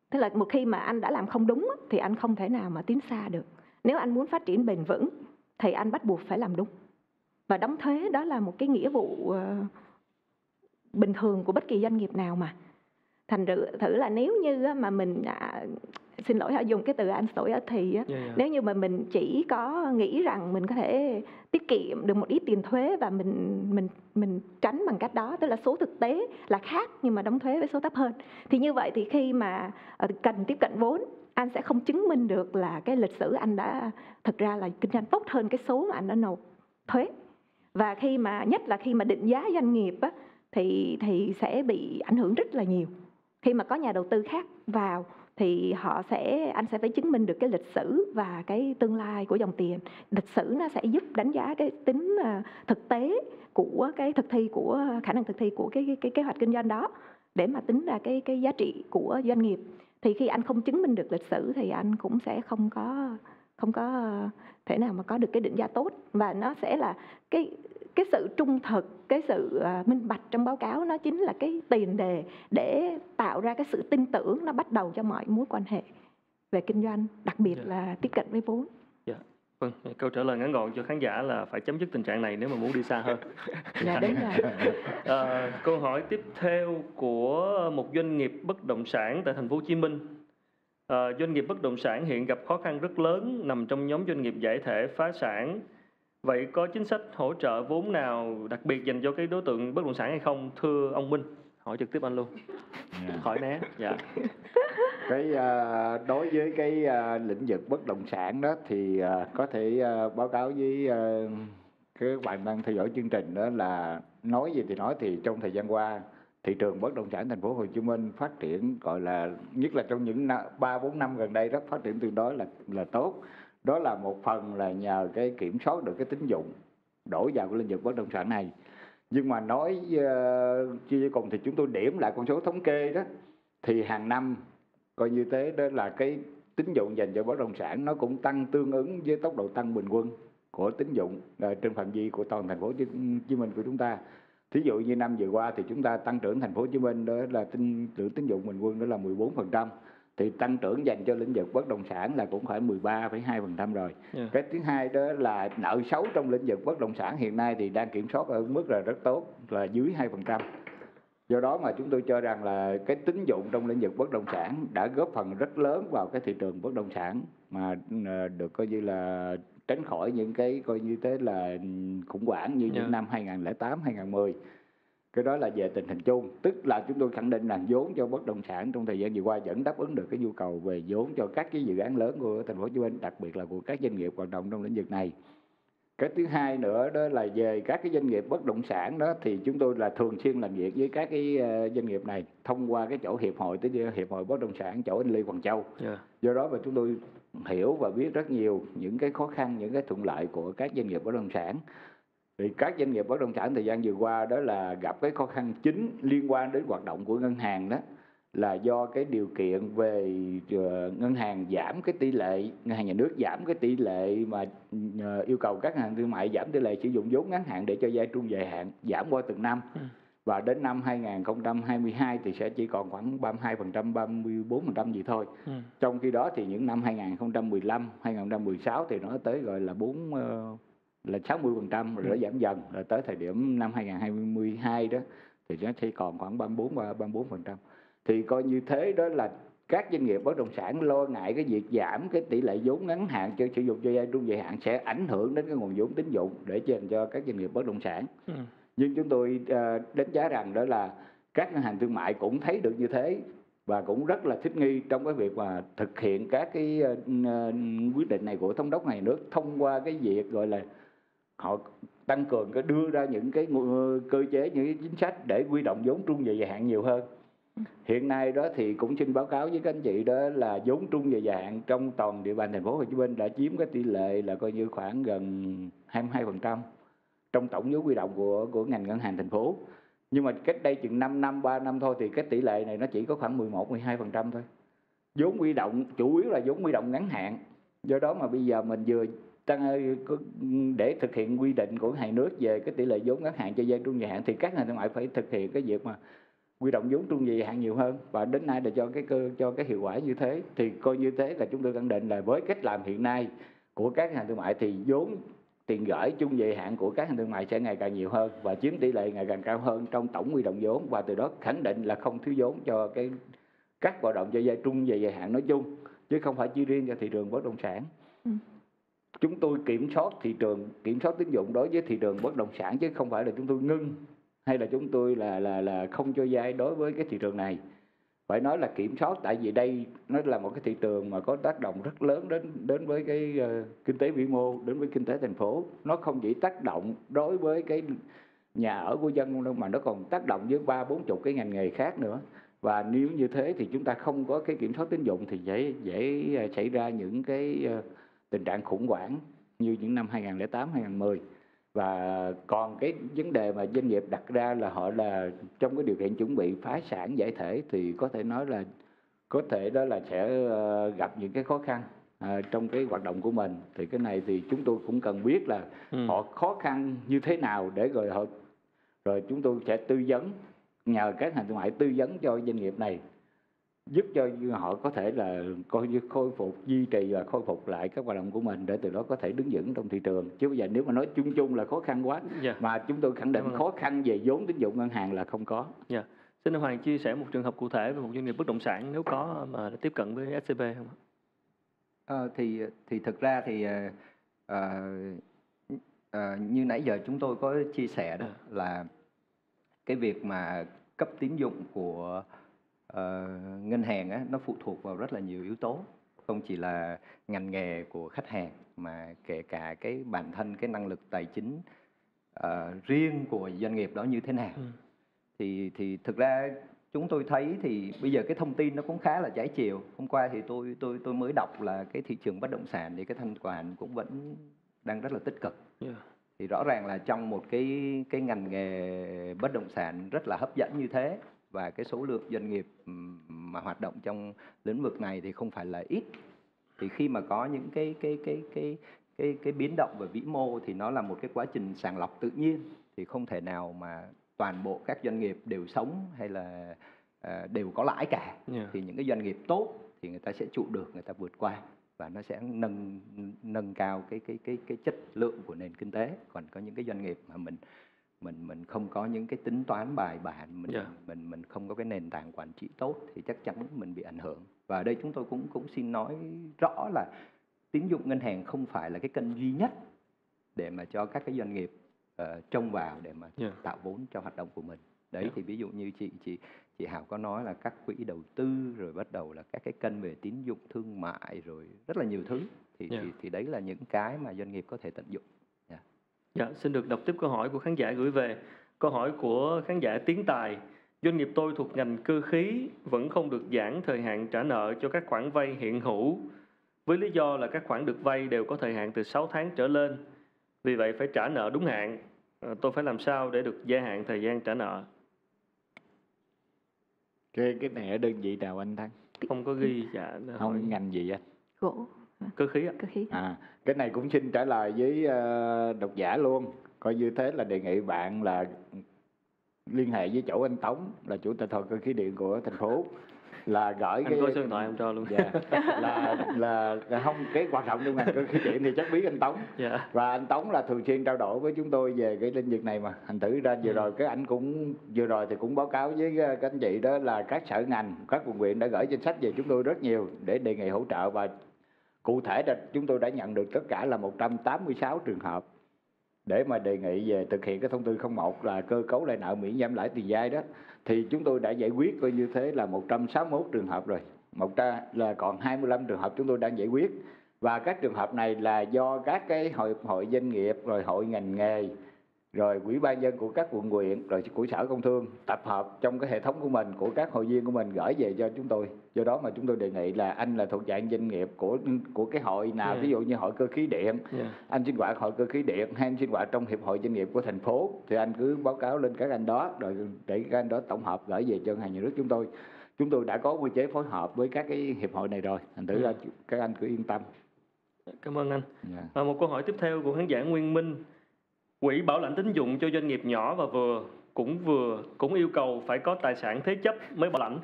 Tức là một khi mà anh đã làm không đúng thì anh không thể nào mà tiến xa được. Nếu anh muốn phát triển bền vững thì anh bắt buộc phải làm đúng. Và đóng thuế đó là một cái nghĩa vụ ờ, bình thường của bất kỳ doanh nghiệp nào mà. Thành thử, là nếu như mà mình xin lỗi họ dùng cái từ anh sổi ở thì á, Dạ, dạ. nếu như mà mình chỉ có nghĩ rằng mình có thể tiết kiệm được một ít tiền thuế và mình mình mình tránh bằng cách đó tức là số thực tế là khác nhưng mà đóng thuế với số thấp hơn thì như vậy thì khi mà ờ, cần tiếp cận vốn anh sẽ không chứng minh được là cái lịch sử anh đã thực ra là kinh doanh tốt hơn cái số mà anh đã nộp thuế và khi mà nhất là khi mà định giá doanh nghiệp á, thì thì sẽ bị ảnh hưởng rất là nhiều khi mà có nhà đầu tư khác vào thì họ sẽ anh sẽ phải chứng minh được cái lịch sử và cái tương lai của dòng tiền. Lịch sử nó sẽ giúp đánh giá cái tính ờ, thực tế của cái thực thi của khả năng thực thi của cái cái, cái kế hoạch kinh doanh đó để mà tính ra cái cái giá trị của doanh nghiệp. Thì khi anh không chứng minh được lịch sử thì anh cũng sẽ không có không có ờ, thể nào mà có được cái định giá tốt. Và nó sẽ là cái cái sự trung thực cái sự à, minh bạch trong báo cáo nó chính là cái tiền đề để tạo ra cái sự tin tưởng nó bắt đầu cho mọi mối quan hệ về kinh doanh đặc biệt Dạ. là tiếp cận với vốn Vâng, câu trả lời ngắn gọn cho khán giả là phải chấm dứt tình trạng này nếu mà muốn đi xa hơn. dạ đúng rồi Ờ, câu hỏi tiếp theo của một doanh nghiệp bất động sản tại thành phố Hồ Chí Minh À, doanh nghiệp bất động sản hiện gặp khó khăn rất lớn nằm trong nhóm doanh nghiệp giải thể phá sản. Vậy có chính sách hỗ trợ vốn nào đặc biệt dành cho cái đối tượng bất động sản hay không? Thưa ông Minh, hỏi trực tiếp anh luôn. Dạ. Hỏi né. Dạ. cái à, đối với cái à, lĩnh vực bất động sản đó thì à, có thể báo cáo với các bạn đang theo dõi chương trình đó là nói gì thì nói thì trong thời gian qua thị trường bất động sản thành phố Hồ Chí Minh phát triển gọi là nhất là trong những ba bốn năm gần đây đó phát triển tương đối là là tốt đó là một phần là nhờ cái kiểm soát được cái tín dụng đổ vào cái lĩnh vực bất động sản này. Nhưng mà nói ờ, uh, chia cùng thì chúng tôi điểm lại con số thống kê đó. Thì hàng năm coi như thế đó là cái tín dụng dành cho bất động sản nó cũng tăng tương ứng với tốc độ tăng bình quân của tín dụng uh, trên phạm vi của toàn thành phố Hồ Chí Minh của chúng ta. Thí dụ như năm vừa qua thì chúng ta tăng trưởng thành phố Hồ Chí Minh đó là tín lượng tín dụng bình quân đó là 14% thì tăng trưởng dành cho lĩnh vực bất động sản là cũng phải 13,2% rồi. Yeah. Cái thứ hai đó là nợ xấu trong lĩnh vực bất động sản hiện nay thì đang kiểm soát ở mức là rất tốt là dưới 2%. Do đó mà chúng tôi cho rằng là cái tín dụng trong lĩnh vực bất động sản đã góp phần rất lớn vào cái thị trường bất động sản mà ờ, được coi như là tránh khỏi những cái coi như thế là khủng hoảng như yeah. những dạ. năm 2008 2010 cái đó là về tình hình chung tức là chúng tôi khẳng định là vốn cho bất động sản trong thời gian vừa qua vẫn đáp ứng được cái nhu cầu về vốn cho các cái dự án lớn của thành phố Hồ Chí Minh đặc biệt là của các doanh nghiệp hoạt động trong lĩnh vực này cái thứ hai nữa đó là về các cái doanh nghiệp bất động sản đó thì chúng tôi là thường xuyên làm việc với các cái ờ, doanh nghiệp này thông qua cái chỗ hiệp hội tới hiệp hội bất động sản chỗ anh Lê Hoàng Châu yeah. Dạ. do đó mà chúng tôi hiểu và biết rất nhiều những cái khó khăn những cái thuận lợi của các doanh nghiệp bất động sản thì các doanh nghiệp bất động sản thời gian vừa qua đó là gặp cái khó khăn chính liên quan đến hoạt động của ngân hàng đó là do cái điều kiện về uh, ngân hàng giảm cái tỷ lệ ngân hàng nhà nước giảm cái tỷ lệ mà uh, yêu cầu các ngân hàng thương mại giảm tỷ lệ sử dụng vốn ngắn hạn để cho vay trung dài hạn giảm qua từng năm ừ. và đến năm 2022 thì sẽ chỉ còn khoảng 32% 34% gì thôi. Ừ. Trong khi đó thì những năm 2015, 2016 thì nó tới gọi là 4 uh, là 60% rồi nó ừ. giảm dần rồi tới thời điểm năm 2022 đó thì nó chỉ còn khoảng 34 và 34% thì coi như thế đó là các doanh nghiệp bất động sản lo ngại cái việc giảm cái tỷ lệ vốn ngắn hạn cho sử dụng cho vay trung dài hạn sẽ ảnh hưởng đến cái nguồn vốn tín dụng để dành cho các doanh nghiệp bất động sản. Ừ. Nhưng chúng tôi uh, đánh giá rằng đó là các ngân hàng thương mại cũng thấy được như thế và cũng rất là thích nghi trong cái việc mà thực hiện các cái uh, quyết định này của thống đốc nhà nước thông qua cái việc gọi là họ tăng cường cái đưa ra những cái cơ chế, những cái chính sách để quy động vốn trung và dài hạn nhiều hơn. Hiện nay đó thì cũng xin báo cáo với các anh chị đó là vốn trung và dài hạn trong toàn địa bàn thành phố Hồ Chí Minh đã chiếm cái tỷ lệ là coi như khoảng gần 22% trong tổng vốn quy động của của ngành ngân hàng thành phố. Nhưng mà cách đây chừng 5 năm 3 năm thôi thì cái tỷ lệ này nó chỉ có khoảng 11 12% thôi. Vốn quy động, chủ yếu là vốn quy động ngắn hạn. Do đó mà bây giờ mình vừa Ờ, để thực hiện quy định của hai nước về cái tỷ lệ vốn ngắn hạn cho vay trung dài hạn, thì các ngân hàng thương mại phải thực hiện cái việc mà quy động vốn trung dài hạn nhiều hơn. Và đến nay để cho cái cơ, cho cái hiệu quả như thế. Thì coi như thế là chúng tôi khẳng định là với cách làm hiện nay của các ngân hàng thương mại thì vốn tiền gửi trung dài hạn của các ngân hàng thương mại sẽ ngày càng nhiều hơn và chiếm tỷ lệ ngày càng cao hơn trong tổng quy động vốn. Và từ đó khẳng định là không thiếu vốn cho cái các hoạt động cho vay trung và dài hạn nói chung, chứ không phải chỉ riêng cho thị trường bất động sản. Ừ chúng tôi kiểm soát thị trường kiểm soát tín dụng đối với thị trường bất động sản chứ không phải là chúng tôi ngưng hay là chúng tôi là là là không cho vay đối với cái thị trường này. Phải nói là kiểm soát tại vì đây nó là một cái thị trường mà có tác động rất lớn đến đến với cái uh, kinh tế vĩ mô đến với kinh tế thành phố. Nó không chỉ tác động đối với cái nhà ở của dân đâu mà nó còn tác động với ba bốn chục cái ngành nghề khác nữa. Và nếu như thế thì chúng ta không có cái kiểm soát tín dụng thì dễ dễ ờ, xảy ra những cái uh, tình trạng khủng hoảng như những năm 2008 2010 và còn cái vấn đề mà doanh nghiệp đặt ra là họ là trong cái điều kiện chuẩn bị phá sản giải thể thì có thể nói là có thể đó là sẽ ờ, gặp những cái khó khăn à, trong cái hoạt động của mình. Thì cái này thì chúng tôi cũng cần biết là ừ. họ khó khăn như thế nào để rồi họ rồi chúng tôi sẽ tư vấn nhờ các hàng thương mại tư vấn cho doanh nghiệp này giúp cho họ có thể là coi như khôi phục duy trì và khôi phục lại các hoạt động của mình để từ đó có thể đứng vững trong thị trường chứ bây giờ nếu mà nói chung chung là khó khăn quá yeah. Dạ. mà chúng tôi khẳng định khó khăn về vốn tín dụng ngân hàng là không có. Yeah. Dạ. Xin anh Hoàng chia sẻ một trường hợp cụ thể về một doanh nghiệp bất động sản nếu có mà đã tiếp cận với SCB không ạ? Ờ, thì thì thực ra thì ờ, ờ, ờ, như nãy giờ chúng tôi có chia sẻ đó À. là cái việc mà cấp tín dụng của ờ, ngân hàng á, nó phụ thuộc vào rất là nhiều yếu tố. Không chỉ là ngành nghề của khách hàng mà kể cả cái bản thân cái năng lực tài chính ờ, riêng của doanh nghiệp đó như thế nào. Ừ. thì thì thực ra chúng tôi thấy thì bây giờ cái thông tin nó cũng khá là trái chiều. Hôm qua thì tôi tôi tôi mới đọc là cái thị trường bất động sản thì cái thanh khoản cũng vẫn đang rất là tích cực. Yeah. thì rõ ràng là trong một cái cái ngành nghề bất động sản rất là hấp dẫn như thế và cái số lượng doanh nghiệp mà hoạt động trong lĩnh vực này thì không phải là ít. Thì khi mà có những cái cái cái cái cái cái biến động về vĩ mô thì nó là một cái quá trình sàng lọc tự nhiên. Thì không thể nào mà toàn bộ các doanh nghiệp đều sống hay là à, đều có lãi cả. Yeah. thì những cái doanh nghiệp tốt thì người ta sẽ trụ được người ta vượt qua và nó sẽ nâng nâng cao cái cái cái cái chất lượng của nền kinh tế. Còn có những cái doanh nghiệp mà mình mình mình không có những cái tính toán bài bản mình Dạ. mình mình không có cái nền tảng quản trị tốt thì chắc chắn mình bị ảnh hưởng và ở đây chúng tôi cũng cũng xin nói rõ là tín dụng ngân hàng không phải là cái kênh duy nhất để mà cho các cái doanh nghiệp ờ, trông vào để mà Yeah. tạo vốn cho hoạt động của mình đấy Dạ. thì ví dụ như chị chị chị Hảo có nói là các quỹ đầu tư rồi bắt đầu là các cái kênh về tín dụng thương mại rồi rất là nhiều thứ thì Dạ. thì, thì đấy là những cái mà doanh nghiệp có thể tận dụng Dạ, xin được đọc tiếp câu hỏi của khán giả gửi về. Câu hỏi của khán giả Tiến Tài. Doanh nghiệp tôi thuộc ngành cơ khí vẫn không được giãn thời hạn trả nợ cho các khoản vay hiện hữu với lý do là các khoản được vay đều có thời hạn từ 6 tháng trở lên. Vì vậy phải trả nợ đúng hạn. Ờ, Tôi phải làm sao để được gia hạn thời gian trả nợ? cái cái này ở đơn vị nào anh thắng Không có ghi dạ hỏi không ngành gì anh gỗ cơ khí ạ. cơ khí à cái này cũng xin trả lời với ờ, độc giả luôn coi như thế là đề nghị bạn là liên hệ với chỗ anh Tống là chủ tịch hội cơ khí điện của thành phố là gửi Anh có số điện thoại em cho luôn. dạ, là, là là không cái hoạt động trong ngành cơ khí điện thì chắc biết anh Tống Dạ. và anh Tống là thường xuyên trao đổi với chúng tôi về cái lĩnh vực này mà thành thử ra vừa Ừ. rồi cái anh cũng vừa rồi thì cũng báo cáo với ờ, các anh chị đó là các sở ngành các quận huyện đã gửi danh sách về chúng tôi rất nhiều để đề nghị hỗ trợ và cụ thể là chúng tôi đã nhận được tất cả là 186 trường hợp. Để mà đề nghị về thực hiện cái thông tư 01 là cơ cấu lại nợ miễn giảm lãi tiền vay đó, thì chúng tôi đã giải quyết coi như thế là 161 trường hợp rồi. Một tra, là còn 25 trường hợp chúng tôi đang giải quyết. Và các trường hợp này là do các cái hội hội doanh nghiệp rồi hội ngành nghề rồi quỹ ban dân của các quận huyện rồi của sở công thương tập hợp trong cái hệ thống của mình của các hội viên của mình gửi về cho chúng tôi do đó mà chúng tôi đề nghị là anh là thuộc dạng doanh nghiệp của của cái hội nào Yeah. ví dụ như hội cơ khí điện Dạ. anh sinh hoạt hội cơ khí điện hay anh sinh hoạt trong hiệp hội doanh nghiệp của thành phố thì anh cứ báo cáo lên các anh đó rồi để các anh đó tổng hợp gửi về cho ngân hàng nhà nước chúng tôi chúng tôi đã có quy chế phối hợp với các cái hiệp hội này rồi thành thử ra các anh cứ yên tâm Cảm ơn anh. Dạ. À, một câu hỏi tiếp theo của khán giả Nguyên Minh. Quỹ bảo lãnh tín dụng cho doanh nghiệp nhỏ và vừa cũng vừa cũng yêu cầu phải có tài sản thế chấp mới bảo lãnh.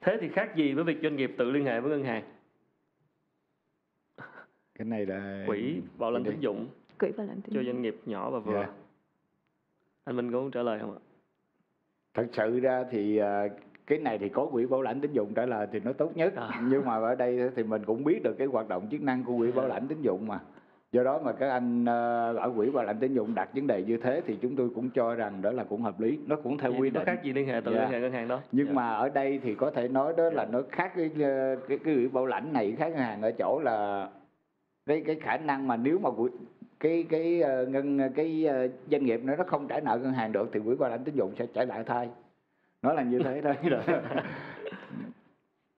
Thế thì khác gì với việc doanh nghiệp tự liên hệ với ngân hàng? cái này là Quỹ bảo lãnh tín dụng quỹ bảo lãnh tín cho doanh nghiệp nhỏ và vừa. Dạ. Anh Minh có muốn trả lời không ạ? thật sự ra thì à, cái này thì có quỹ bảo lãnh tín dụng trả lời thì nó tốt nhất À. nhưng mà ở đây thì mình cũng biết được cái hoạt động chức năng của quỹ bảo lãnh tín dụng mà do đó mà các anh ở quỹ bảo lãnh tín dụng đặt vấn đề như thế thì chúng tôi cũng cho rằng đó là cũng hợp lý nó cũng theo Vậy quy định khác gì liên hệ tự Dạ. liên hệ ngân hàng đó? nhưng Dạ. mà ở đây thì có thể nói đó là nó khác cái ờ, cái cái quỹ bảo lãnh này khác ngân hàng ở chỗ là cái cái khả năng mà nếu mà quỹ- cái cái ờ, ngân cái ờ, doanh nghiệp nó nó không trả nợ ngân hàng được thì quỹ bảo lãnh tín dụng sẽ trả lại thay nó là như thế thôi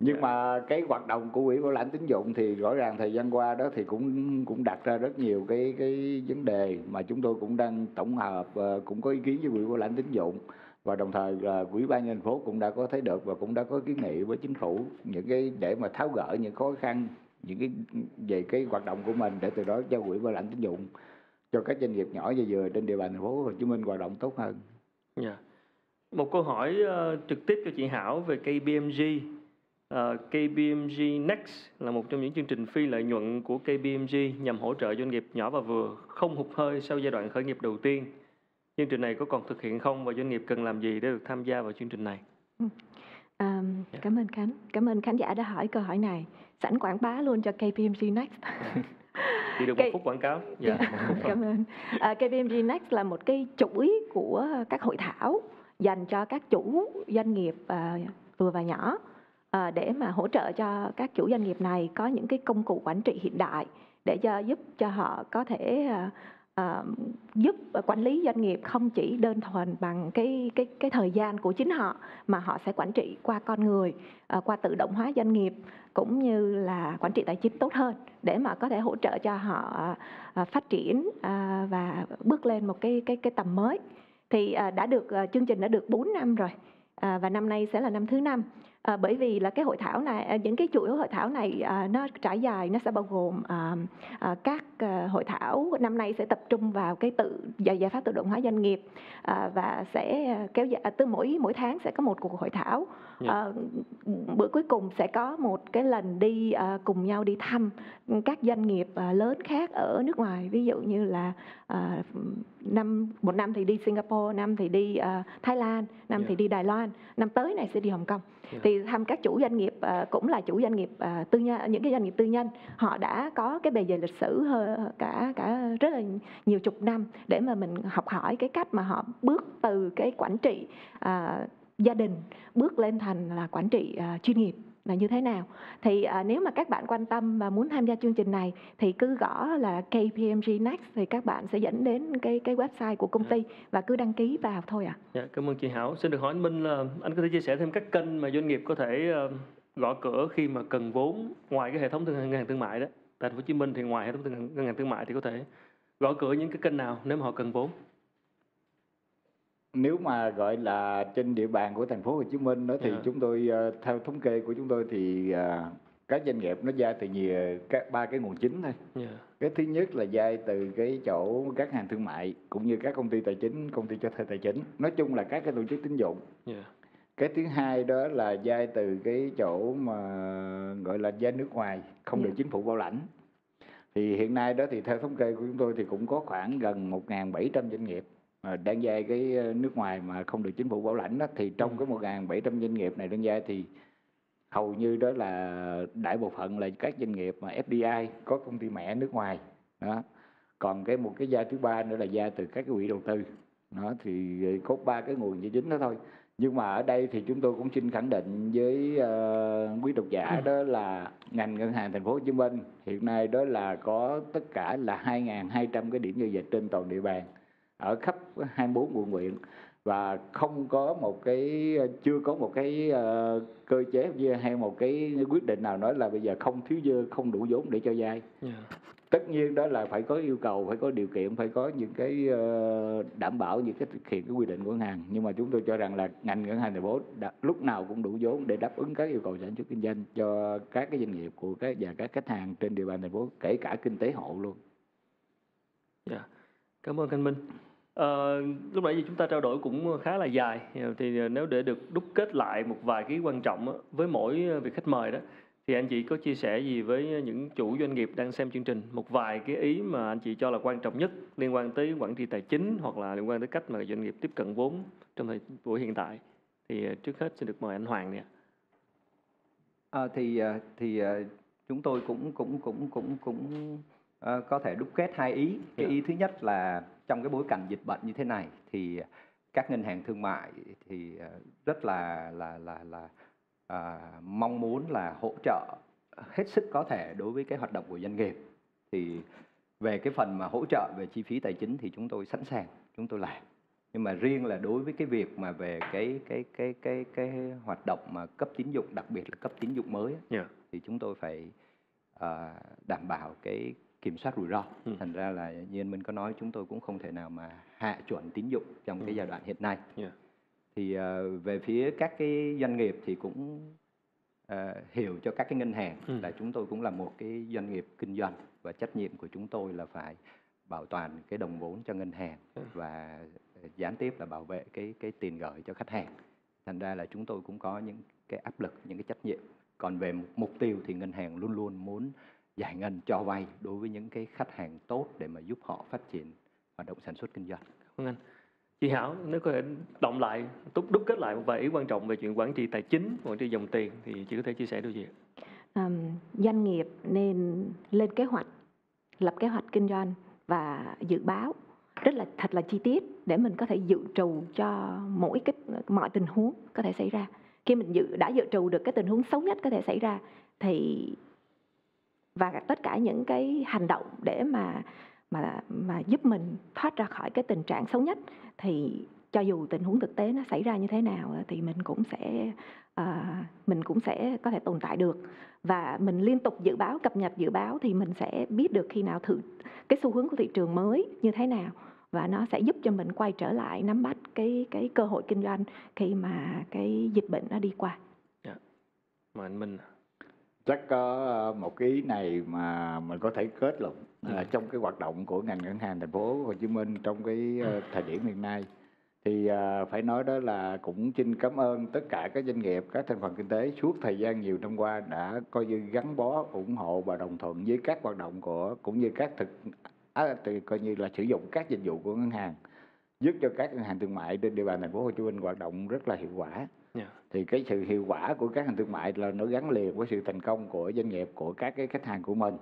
nhưng mà cái hoạt động của quỹ bảo lãnh tín dụng thì rõ ràng thời gian qua đó thì cũng cũng đặt ra rất nhiều cái cái vấn đề mà chúng tôi cũng đang tổng hợp ờ, cũng có ý kiến với quỹ bảo lãnh tín dụng và đồng thời là quỹ ban nhân phố cũng đã có thấy được và cũng đã có kiến nghị với chính phủ những cái để mà tháo gỡ những khó khăn những cái về cái hoạt động của mình để từ đó cho quỹ bảo lãnh tín dụng cho các doanh nghiệp nhỏ và vừa trên địa bàn thành phố Hồ Chí Minh hoạt động tốt hơn. Dạ. Một câu hỏi ờ, trực tiếp cho chị Hảo về KPMG. Ờ, KPMG Next là một trong những chương trình phi lợi nhuận của KPMG nhằm hỗ trợ doanh nghiệp nhỏ và vừa không hụt hơi sau giai đoạn khởi nghiệp đầu tiên. Chương trình này có còn thực hiện không và doanh nghiệp cần làm gì để được tham gia vào chương trình này? À, cảm ơn Khánh. Cảm ơn khán giả đã hỏi câu hỏi này. Sẵn quảng bá luôn cho KPMG Next. Chỉ được một Cái- phút quảng cáo. Dạ. một phút thôi. Cảm ơn. À, KPMG Next là một cái chuỗi của các hội thảo dành cho các chủ doanh nghiệp à, vừa và nhỏ à, để mà hỗ trợ cho các chủ doanh nghiệp này có những cái công cụ quản trị hiện đại để cho giúp cho họ có thể à, à, giúp quản lý doanh nghiệp không chỉ đơn thuần bằng cái cái cái thời gian của chính họ mà họ sẽ quản trị qua con người à, qua tự động hóa doanh nghiệp cũng như là quản trị tài chính tốt hơn để mà có thể hỗ trợ cho họ à, phát triển à, và bước lên một cái cái cái tầm mới. Thì à, đã được à, chương trình đã được 4 năm rồi à, và năm nay sẽ là năm thứ năm à, bởi vì là cái hội thảo này à, những cái chuỗi hội thảo này à, nó trải dài nó sẽ bao gồm à, à, các à, hội thảo năm nay sẽ tập trung vào cái tự giải giải pháp tự động hóa doanh nghiệp à, và sẽ kéo dài từ mỗi mỗi tháng sẽ có một cuộc hội thảo Dạ. à, bữa cuối cùng sẽ có một cái lần đi à, cùng nhau đi thăm các doanh nghiệp à, lớn khác ở nước ngoài ví dụ như là à, năm một năm thì đi Singapore năm thì đi à, Thái Lan năm Dạ. thì đi Đài Loan năm tới này sẽ đi Hồng Kông Dạ. Dạ. thì thăm các chủ doanh nghiệp à, cũng là chủ doanh nghiệp à, tư nhân những cái doanh nghiệp tư nhân họ đã có cái bề dày lịch sử cả cả rất là nhiều chục năm để mà mình học hỏi cái cách mà họ bước từ cái quản trị à, gia đình bước lên thành là quản trị à, chuyên nghiệp là như thế nào thì à, nếu mà các bạn quan tâm và muốn tham gia chương trình này thì cứ gõ là KPMG Next thì các bạn sẽ dẫn đến cái cái website của công ty và cứ đăng ký vào thôi ạ. Dạ, cảm ơn chị Hảo. Xin được hỏi anh Minh là anh có thể chia sẻ thêm các kênh mà doanh nghiệp có thể ờ, gõ cửa khi mà cần vốn ngoài cái hệ thống ngân hàng thương mại đó. Tại thành phố Hồ Chí Minh thì ngoài hệ thống ngân hàng thương mại thì có thể gõ cửa những cái kênh nào nếu mà họ cần vốn. Nếu mà gọi là trên địa bàn của thành phố Hồ Chí Minh đó thì Dạ. chúng tôi ờ, theo thống kê của chúng tôi thì ờ, các doanh nghiệp nó ra từ nhiều các ba cái nguồn chính thôi Dạ. cái thứ nhất là vay từ cái chỗ các hàng thương mại cũng như các công ty tài chính công ty cho thuê tài chính nói chung là các cái tổ chức tín dụng Dạ. cái thứ hai đó là vay từ cái chỗ mà gọi là vay nước ngoài không Dạ. được chính phủ bảo lãnh thì hiện nay đó thì theo thống kê của chúng tôi thì cũng có khoảng gần 1.700 doanh nghiệp mà đang vay cái ờ, nước ngoài mà không được chính phủ bảo lãnh đó thì trong Ừ. cái 1.700 doanh nghiệp này đang vay thì hầu như đó là đại bộ phận là các doanh nghiệp mà FDI có công ty mẹ nước ngoài đó. Còn cái một cái vay thứ ba nữa là vay từ các cái quỹ đầu tư đó thì có ba cái nguồn vay chính đó thôi. Nhưng mà ở đây thì chúng tôi cũng xin khẳng định với ờ, quý độc giả đó là ngành ngân hàng thành phố Hồ Chí Minh hiện nay đó là có tất cả là 2.200 cái điểm giao dịch trên toàn địa bàn ở khắp 24 quận huyện và không có một cái chưa có một cái ờ, cơ chế hay một cái quyết định nào nói là bây giờ không thiếu dư không đủ vốn để cho vay Dạ. tất nhiên đó là phải có yêu cầu phải có điều kiện phải có những cái ờ, đảm bảo những cái thực hiện cái quy định của ngân hàng nhưng mà chúng tôi cho rằng là ngành ngân hàng thành phố đã, lúc nào cũng đủ vốn để đáp ứng các yêu cầu sản xuất kinh doanh cho các cái doanh nghiệp của các và các khách hàng trên địa bàn thành phố kể cả kinh tế hộ luôn Dạ. Cảm ơn anh Minh. Ờ, lúc nãy giờ chúng ta trao đổi cũng khá là dài thì nếu để được đúc kết lại một vài cái quan trọng á, với mỗi vị khách mời đó thì anh chị có chia sẻ gì với những chủ doanh nghiệp đang xem chương trình một vài cái ý mà anh chị cho là quan trọng nhất liên quan tới quản trị tài chính hoặc là liên quan tới cách mà doanh nghiệp tiếp cận vốn trong thời buổi hiện tại thì ờ, trước hết xin được mời anh Hoàng nè. À, thì à, thì à, chúng tôi cũng cũng cũng cũng cũng à, có thể đúc kết hai ý. Cái Dạ. ý thứ nhất là trong cái bối cảnh dịch bệnh như thế này thì các ngân hàng thương mại thì à, rất là là là là à, mong muốn là hỗ trợ hết sức có thể đối với cái hoạt động của doanh nghiệp. Thì về cái phần mà hỗ trợ về chi phí tài chính thì chúng tôi sẵn sàng, chúng tôi làm. Nhưng mà riêng là đối với cái việc mà về cái cái cái cái cái hoạt động mà cấp tín dụng đặc biệt là cấp tín dụng mới á, Dạ. thì chúng tôi phải à, đảm bảo cái kiểm soát rủi ro. Ừ. Thành ra là như anh Minh có nói chúng tôi cũng không thể nào mà hạ chuẩn tín dụng trong Ừ. cái giai đoạn hiện nay. Dạ. Thì à, về phía các cái doanh nghiệp thì cũng à, hiểu cho các cái ngân hàng Ừ. là chúng tôi cũng là một cái doanh nghiệp kinh doanh và trách nhiệm của chúng tôi là phải bảo toàn cái đồng vốn cho ngân hàng Ừ. và gián tiếp là bảo vệ cái cái tiền gửi cho khách hàng. Thành ra là chúng tôi cũng có những cái áp lực, những cái trách nhiệm. Còn về mục tiêu thì ngân hàng luôn luôn muốn giải ngân cho vay đối với những cái khách hàng tốt để mà giúp họ phát triển hoạt động sản xuất kinh doanh. Ơn anh. chị Hảo nếu có thể động lại đúc đúc kết lại một vài ý quan trọng về chuyện quản trị tài chính quản trị dòng tiền thì chị có thể chia sẻ điều gì ạ? Ờm, doanh nghiệp nên lên kế hoạch lập kế hoạch kinh doanh và dự báo rất là thật là chi tiết để mình có thể dự trù cho mỗi cái mọi tình huống có thể xảy ra khi mình dự đã dự trù được cái tình huống xấu nhất có thể xảy ra thì và tất cả những cái hành động để mà mà mà giúp mình thoát ra khỏi cái tình trạng xấu nhất thì cho dù tình huống thực tế nó xảy ra như thế nào thì mình cũng sẽ à, mình cũng sẽ có thể tồn tại được và mình liên tục dự báo cập nhật dự báo thì mình sẽ biết được khi nào thử cái xu hướng của thị trường mới như thế nào và nó sẽ giúp cho mình quay trở lại nắm bắt cái cái cơ hội kinh doanh khi mà cái dịch bệnh nó đi qua. Dạ. Mà anh Minh chắc có ờ, một cái ý này mà mình có thể kết luận Ừ. là trong cái hoạt động của ngành ngân hàng thành phố Hồ Chí Minh trong cái ờ, thời điểm hiện nay thì ờ, phải nói đó là cũng xin cảm ơn tất cả các doanh nghiệp các thành phần kinh tế suốt thời gian nhiều năm qua đã coi như gắn bó ủng hộ và đồng thuận với các hoạt động của cũng như các thực à, thì coi như là sử dụng các dịch vụ của ngân hàng giúp cho các ngân hàng thương mại trên địa bàn thành phố Hồ Chí Minh hoạt động rất là hiệu quả thì cái sự hiệu quả của các ngân hàng thương mại là nó gắn liền với sự thành công của doanh nghiệp, của các cái khách hàng của mình.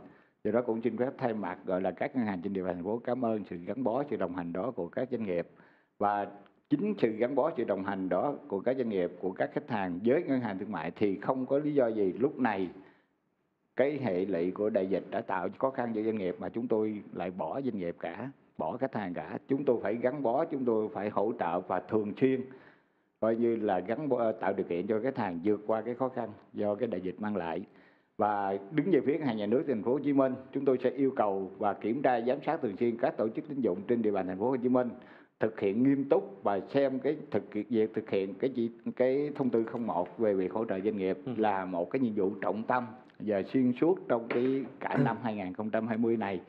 Do đó cũng xin phép thay mặt, gọi là, các ngân hàng trên địa bàn thành phố cảm ơn sự gắn bó, sự đồng hành đó của các doanh nghiệp. Và chính sự gắn bó, sự đồng hành đó của các doanh nghiệp, của các khách hàng với ngân hàng thương mại thì không có lý do gì lúc này cái hệ lụy của đại dịch đã tạo khó khăn cho doanh nghiệp mà chúng tôi lại bỏ doanh nghiệp cả, bỏ khách hàng cả. Chúng tôi phải gắn bó, chúng tôi phải hỗ trợ và thường xuyên coi như là gắn bó, tạo điều kiện cho khách hàng vượt qua cái khó khăn do cái đại dịch mang lại và đứng về phía ngân hàng nhà nước thành phố Hồ Chí Minh chúng tôi sẽ yêu cầu và kiểm tra giám sát thường xuyên các tổ chức tín dụng trên địa bàn thành phố Hồ Chí Minh thực hiện nghiêm túc và xem cái thực hiện việc thực hiện cái chỉ cái thông tư 01 về việc hỗ trợ doanh nghiệp Ừ. là một cái nhiệm vụ trọng tâm và xuyên suốt trong cái cả năm 2020 này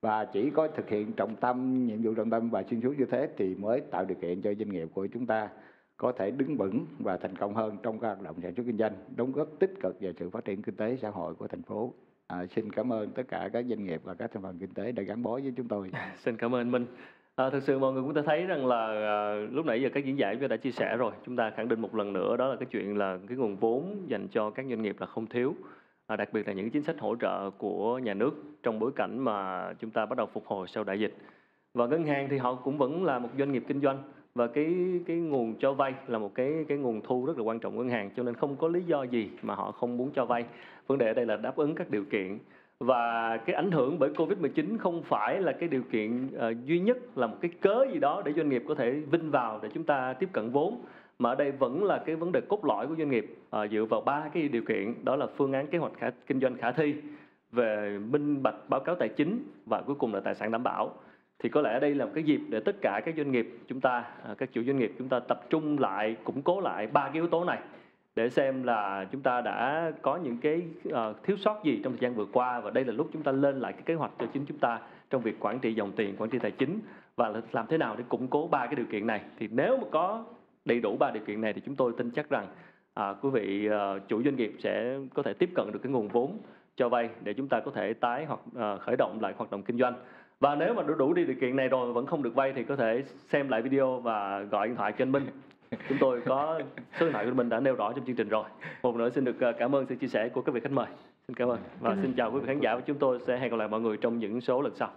và chỉ có thực hiện trọng tâm nhiệm vụ trọng tâm và xuyên suốt như thế thì mới tạo điều kiện cho doanh nghiệp của chúng ta có thể đứng vững và thành công hơn trong các hoạt động sản xuất kinh doanh đóng góp tích cực vào sự phát triển kinh tế xã hội của thành phố à, xin cảm ơn tất cả các doanh nghiệp và các thành phần kinh tế đã gắn bó với chúng tôi à, Xin cảm ơn anh Minh. À, thực sự mọi người cũng đã thấy rằng là à, lúc nãy giờ các diễn giả chúng ta đã chia sẻ rồi. Chúng ta khẳng định một lần nữa đó là cái chuyện là cái nguồn vốn dành cho các doanh nghiệp là không thiếu. À, đặc biệt là những chính sách hỗ trợ của nhà nước trong bối cảnh mà chúng ta bắt đầu phục hồi sau đại dịch. Và ngân hàng thì họ cũng vẫn là một doanh nghiệp kinh doanh và cái cái nguồn cho vay là một cái cái nguồn thu rất là quan trọng của ngân hàng cho nên không có lý do gì mà họ không muốn cho vay. Vấn đề ở đây là đáp ứng các điều kiện. Và cái ảnh hưởng bởi Covid-19 không phải là cái điều kiện uh, duy nhất là một cái cớ gì đó để doanh nghiệp có thể vinh vào để chúng ta tiếp cận vốn mà ở đây vẫn là cái vấn đề cốt lõi của doanh nghiệp uh, dựa vào ba cái điều kiện. Đó là phương án kế hoạch khả, kinh doanh khả thi về minh bạch báo cáo tài chính và cuối cùng là tài sản đảm bảo thì có lẽ đây là một cái dịp để tất cả các doanh nghiệp chúng ta à, các chủ doanh nghiệp chúng ta tập trung lại củng cố lại ba cái yếu tố này để xem là chúng ta đã có những cái uh, thiếu sót gì trong thời gian vừa qua và đây là lúc chúng ta lên lại cái kế hoạch cho chính chúng ta trong việc quản trị dòng tiền, quản trị tài chính và làm thế nào để củng cố ba cái điều kiện này. Thì nếu mà có đầy đủ ba điều kiện này thì chúng tôi tin chắc rằng à, quý vị ờ, chủ doanh nghiệp sẽ có thể tiếp cận được cái nguồn vốn cho vay để chúng ta có thể tái hoặc ờ, khởi động lại hoạt động kinh doanh. Và nếu mà đủ đủ đi điều kiện này rồi mà vẫn không được vay thì có thể xem lại video và gọi điện thoại cho anh Minh. Chúng tôi có số điện thoại của mình đã nêu rõ trong chương trình rồi. Một nữa xin được ờ, cảm ơn sự chia sẻ của các vị khách mời. Xin cảm ơn và Cảm ơn. xin chào quý vị khán giả. Và chúng tôi sẽ hẹn gặp lại mọi người trong những số lần sau.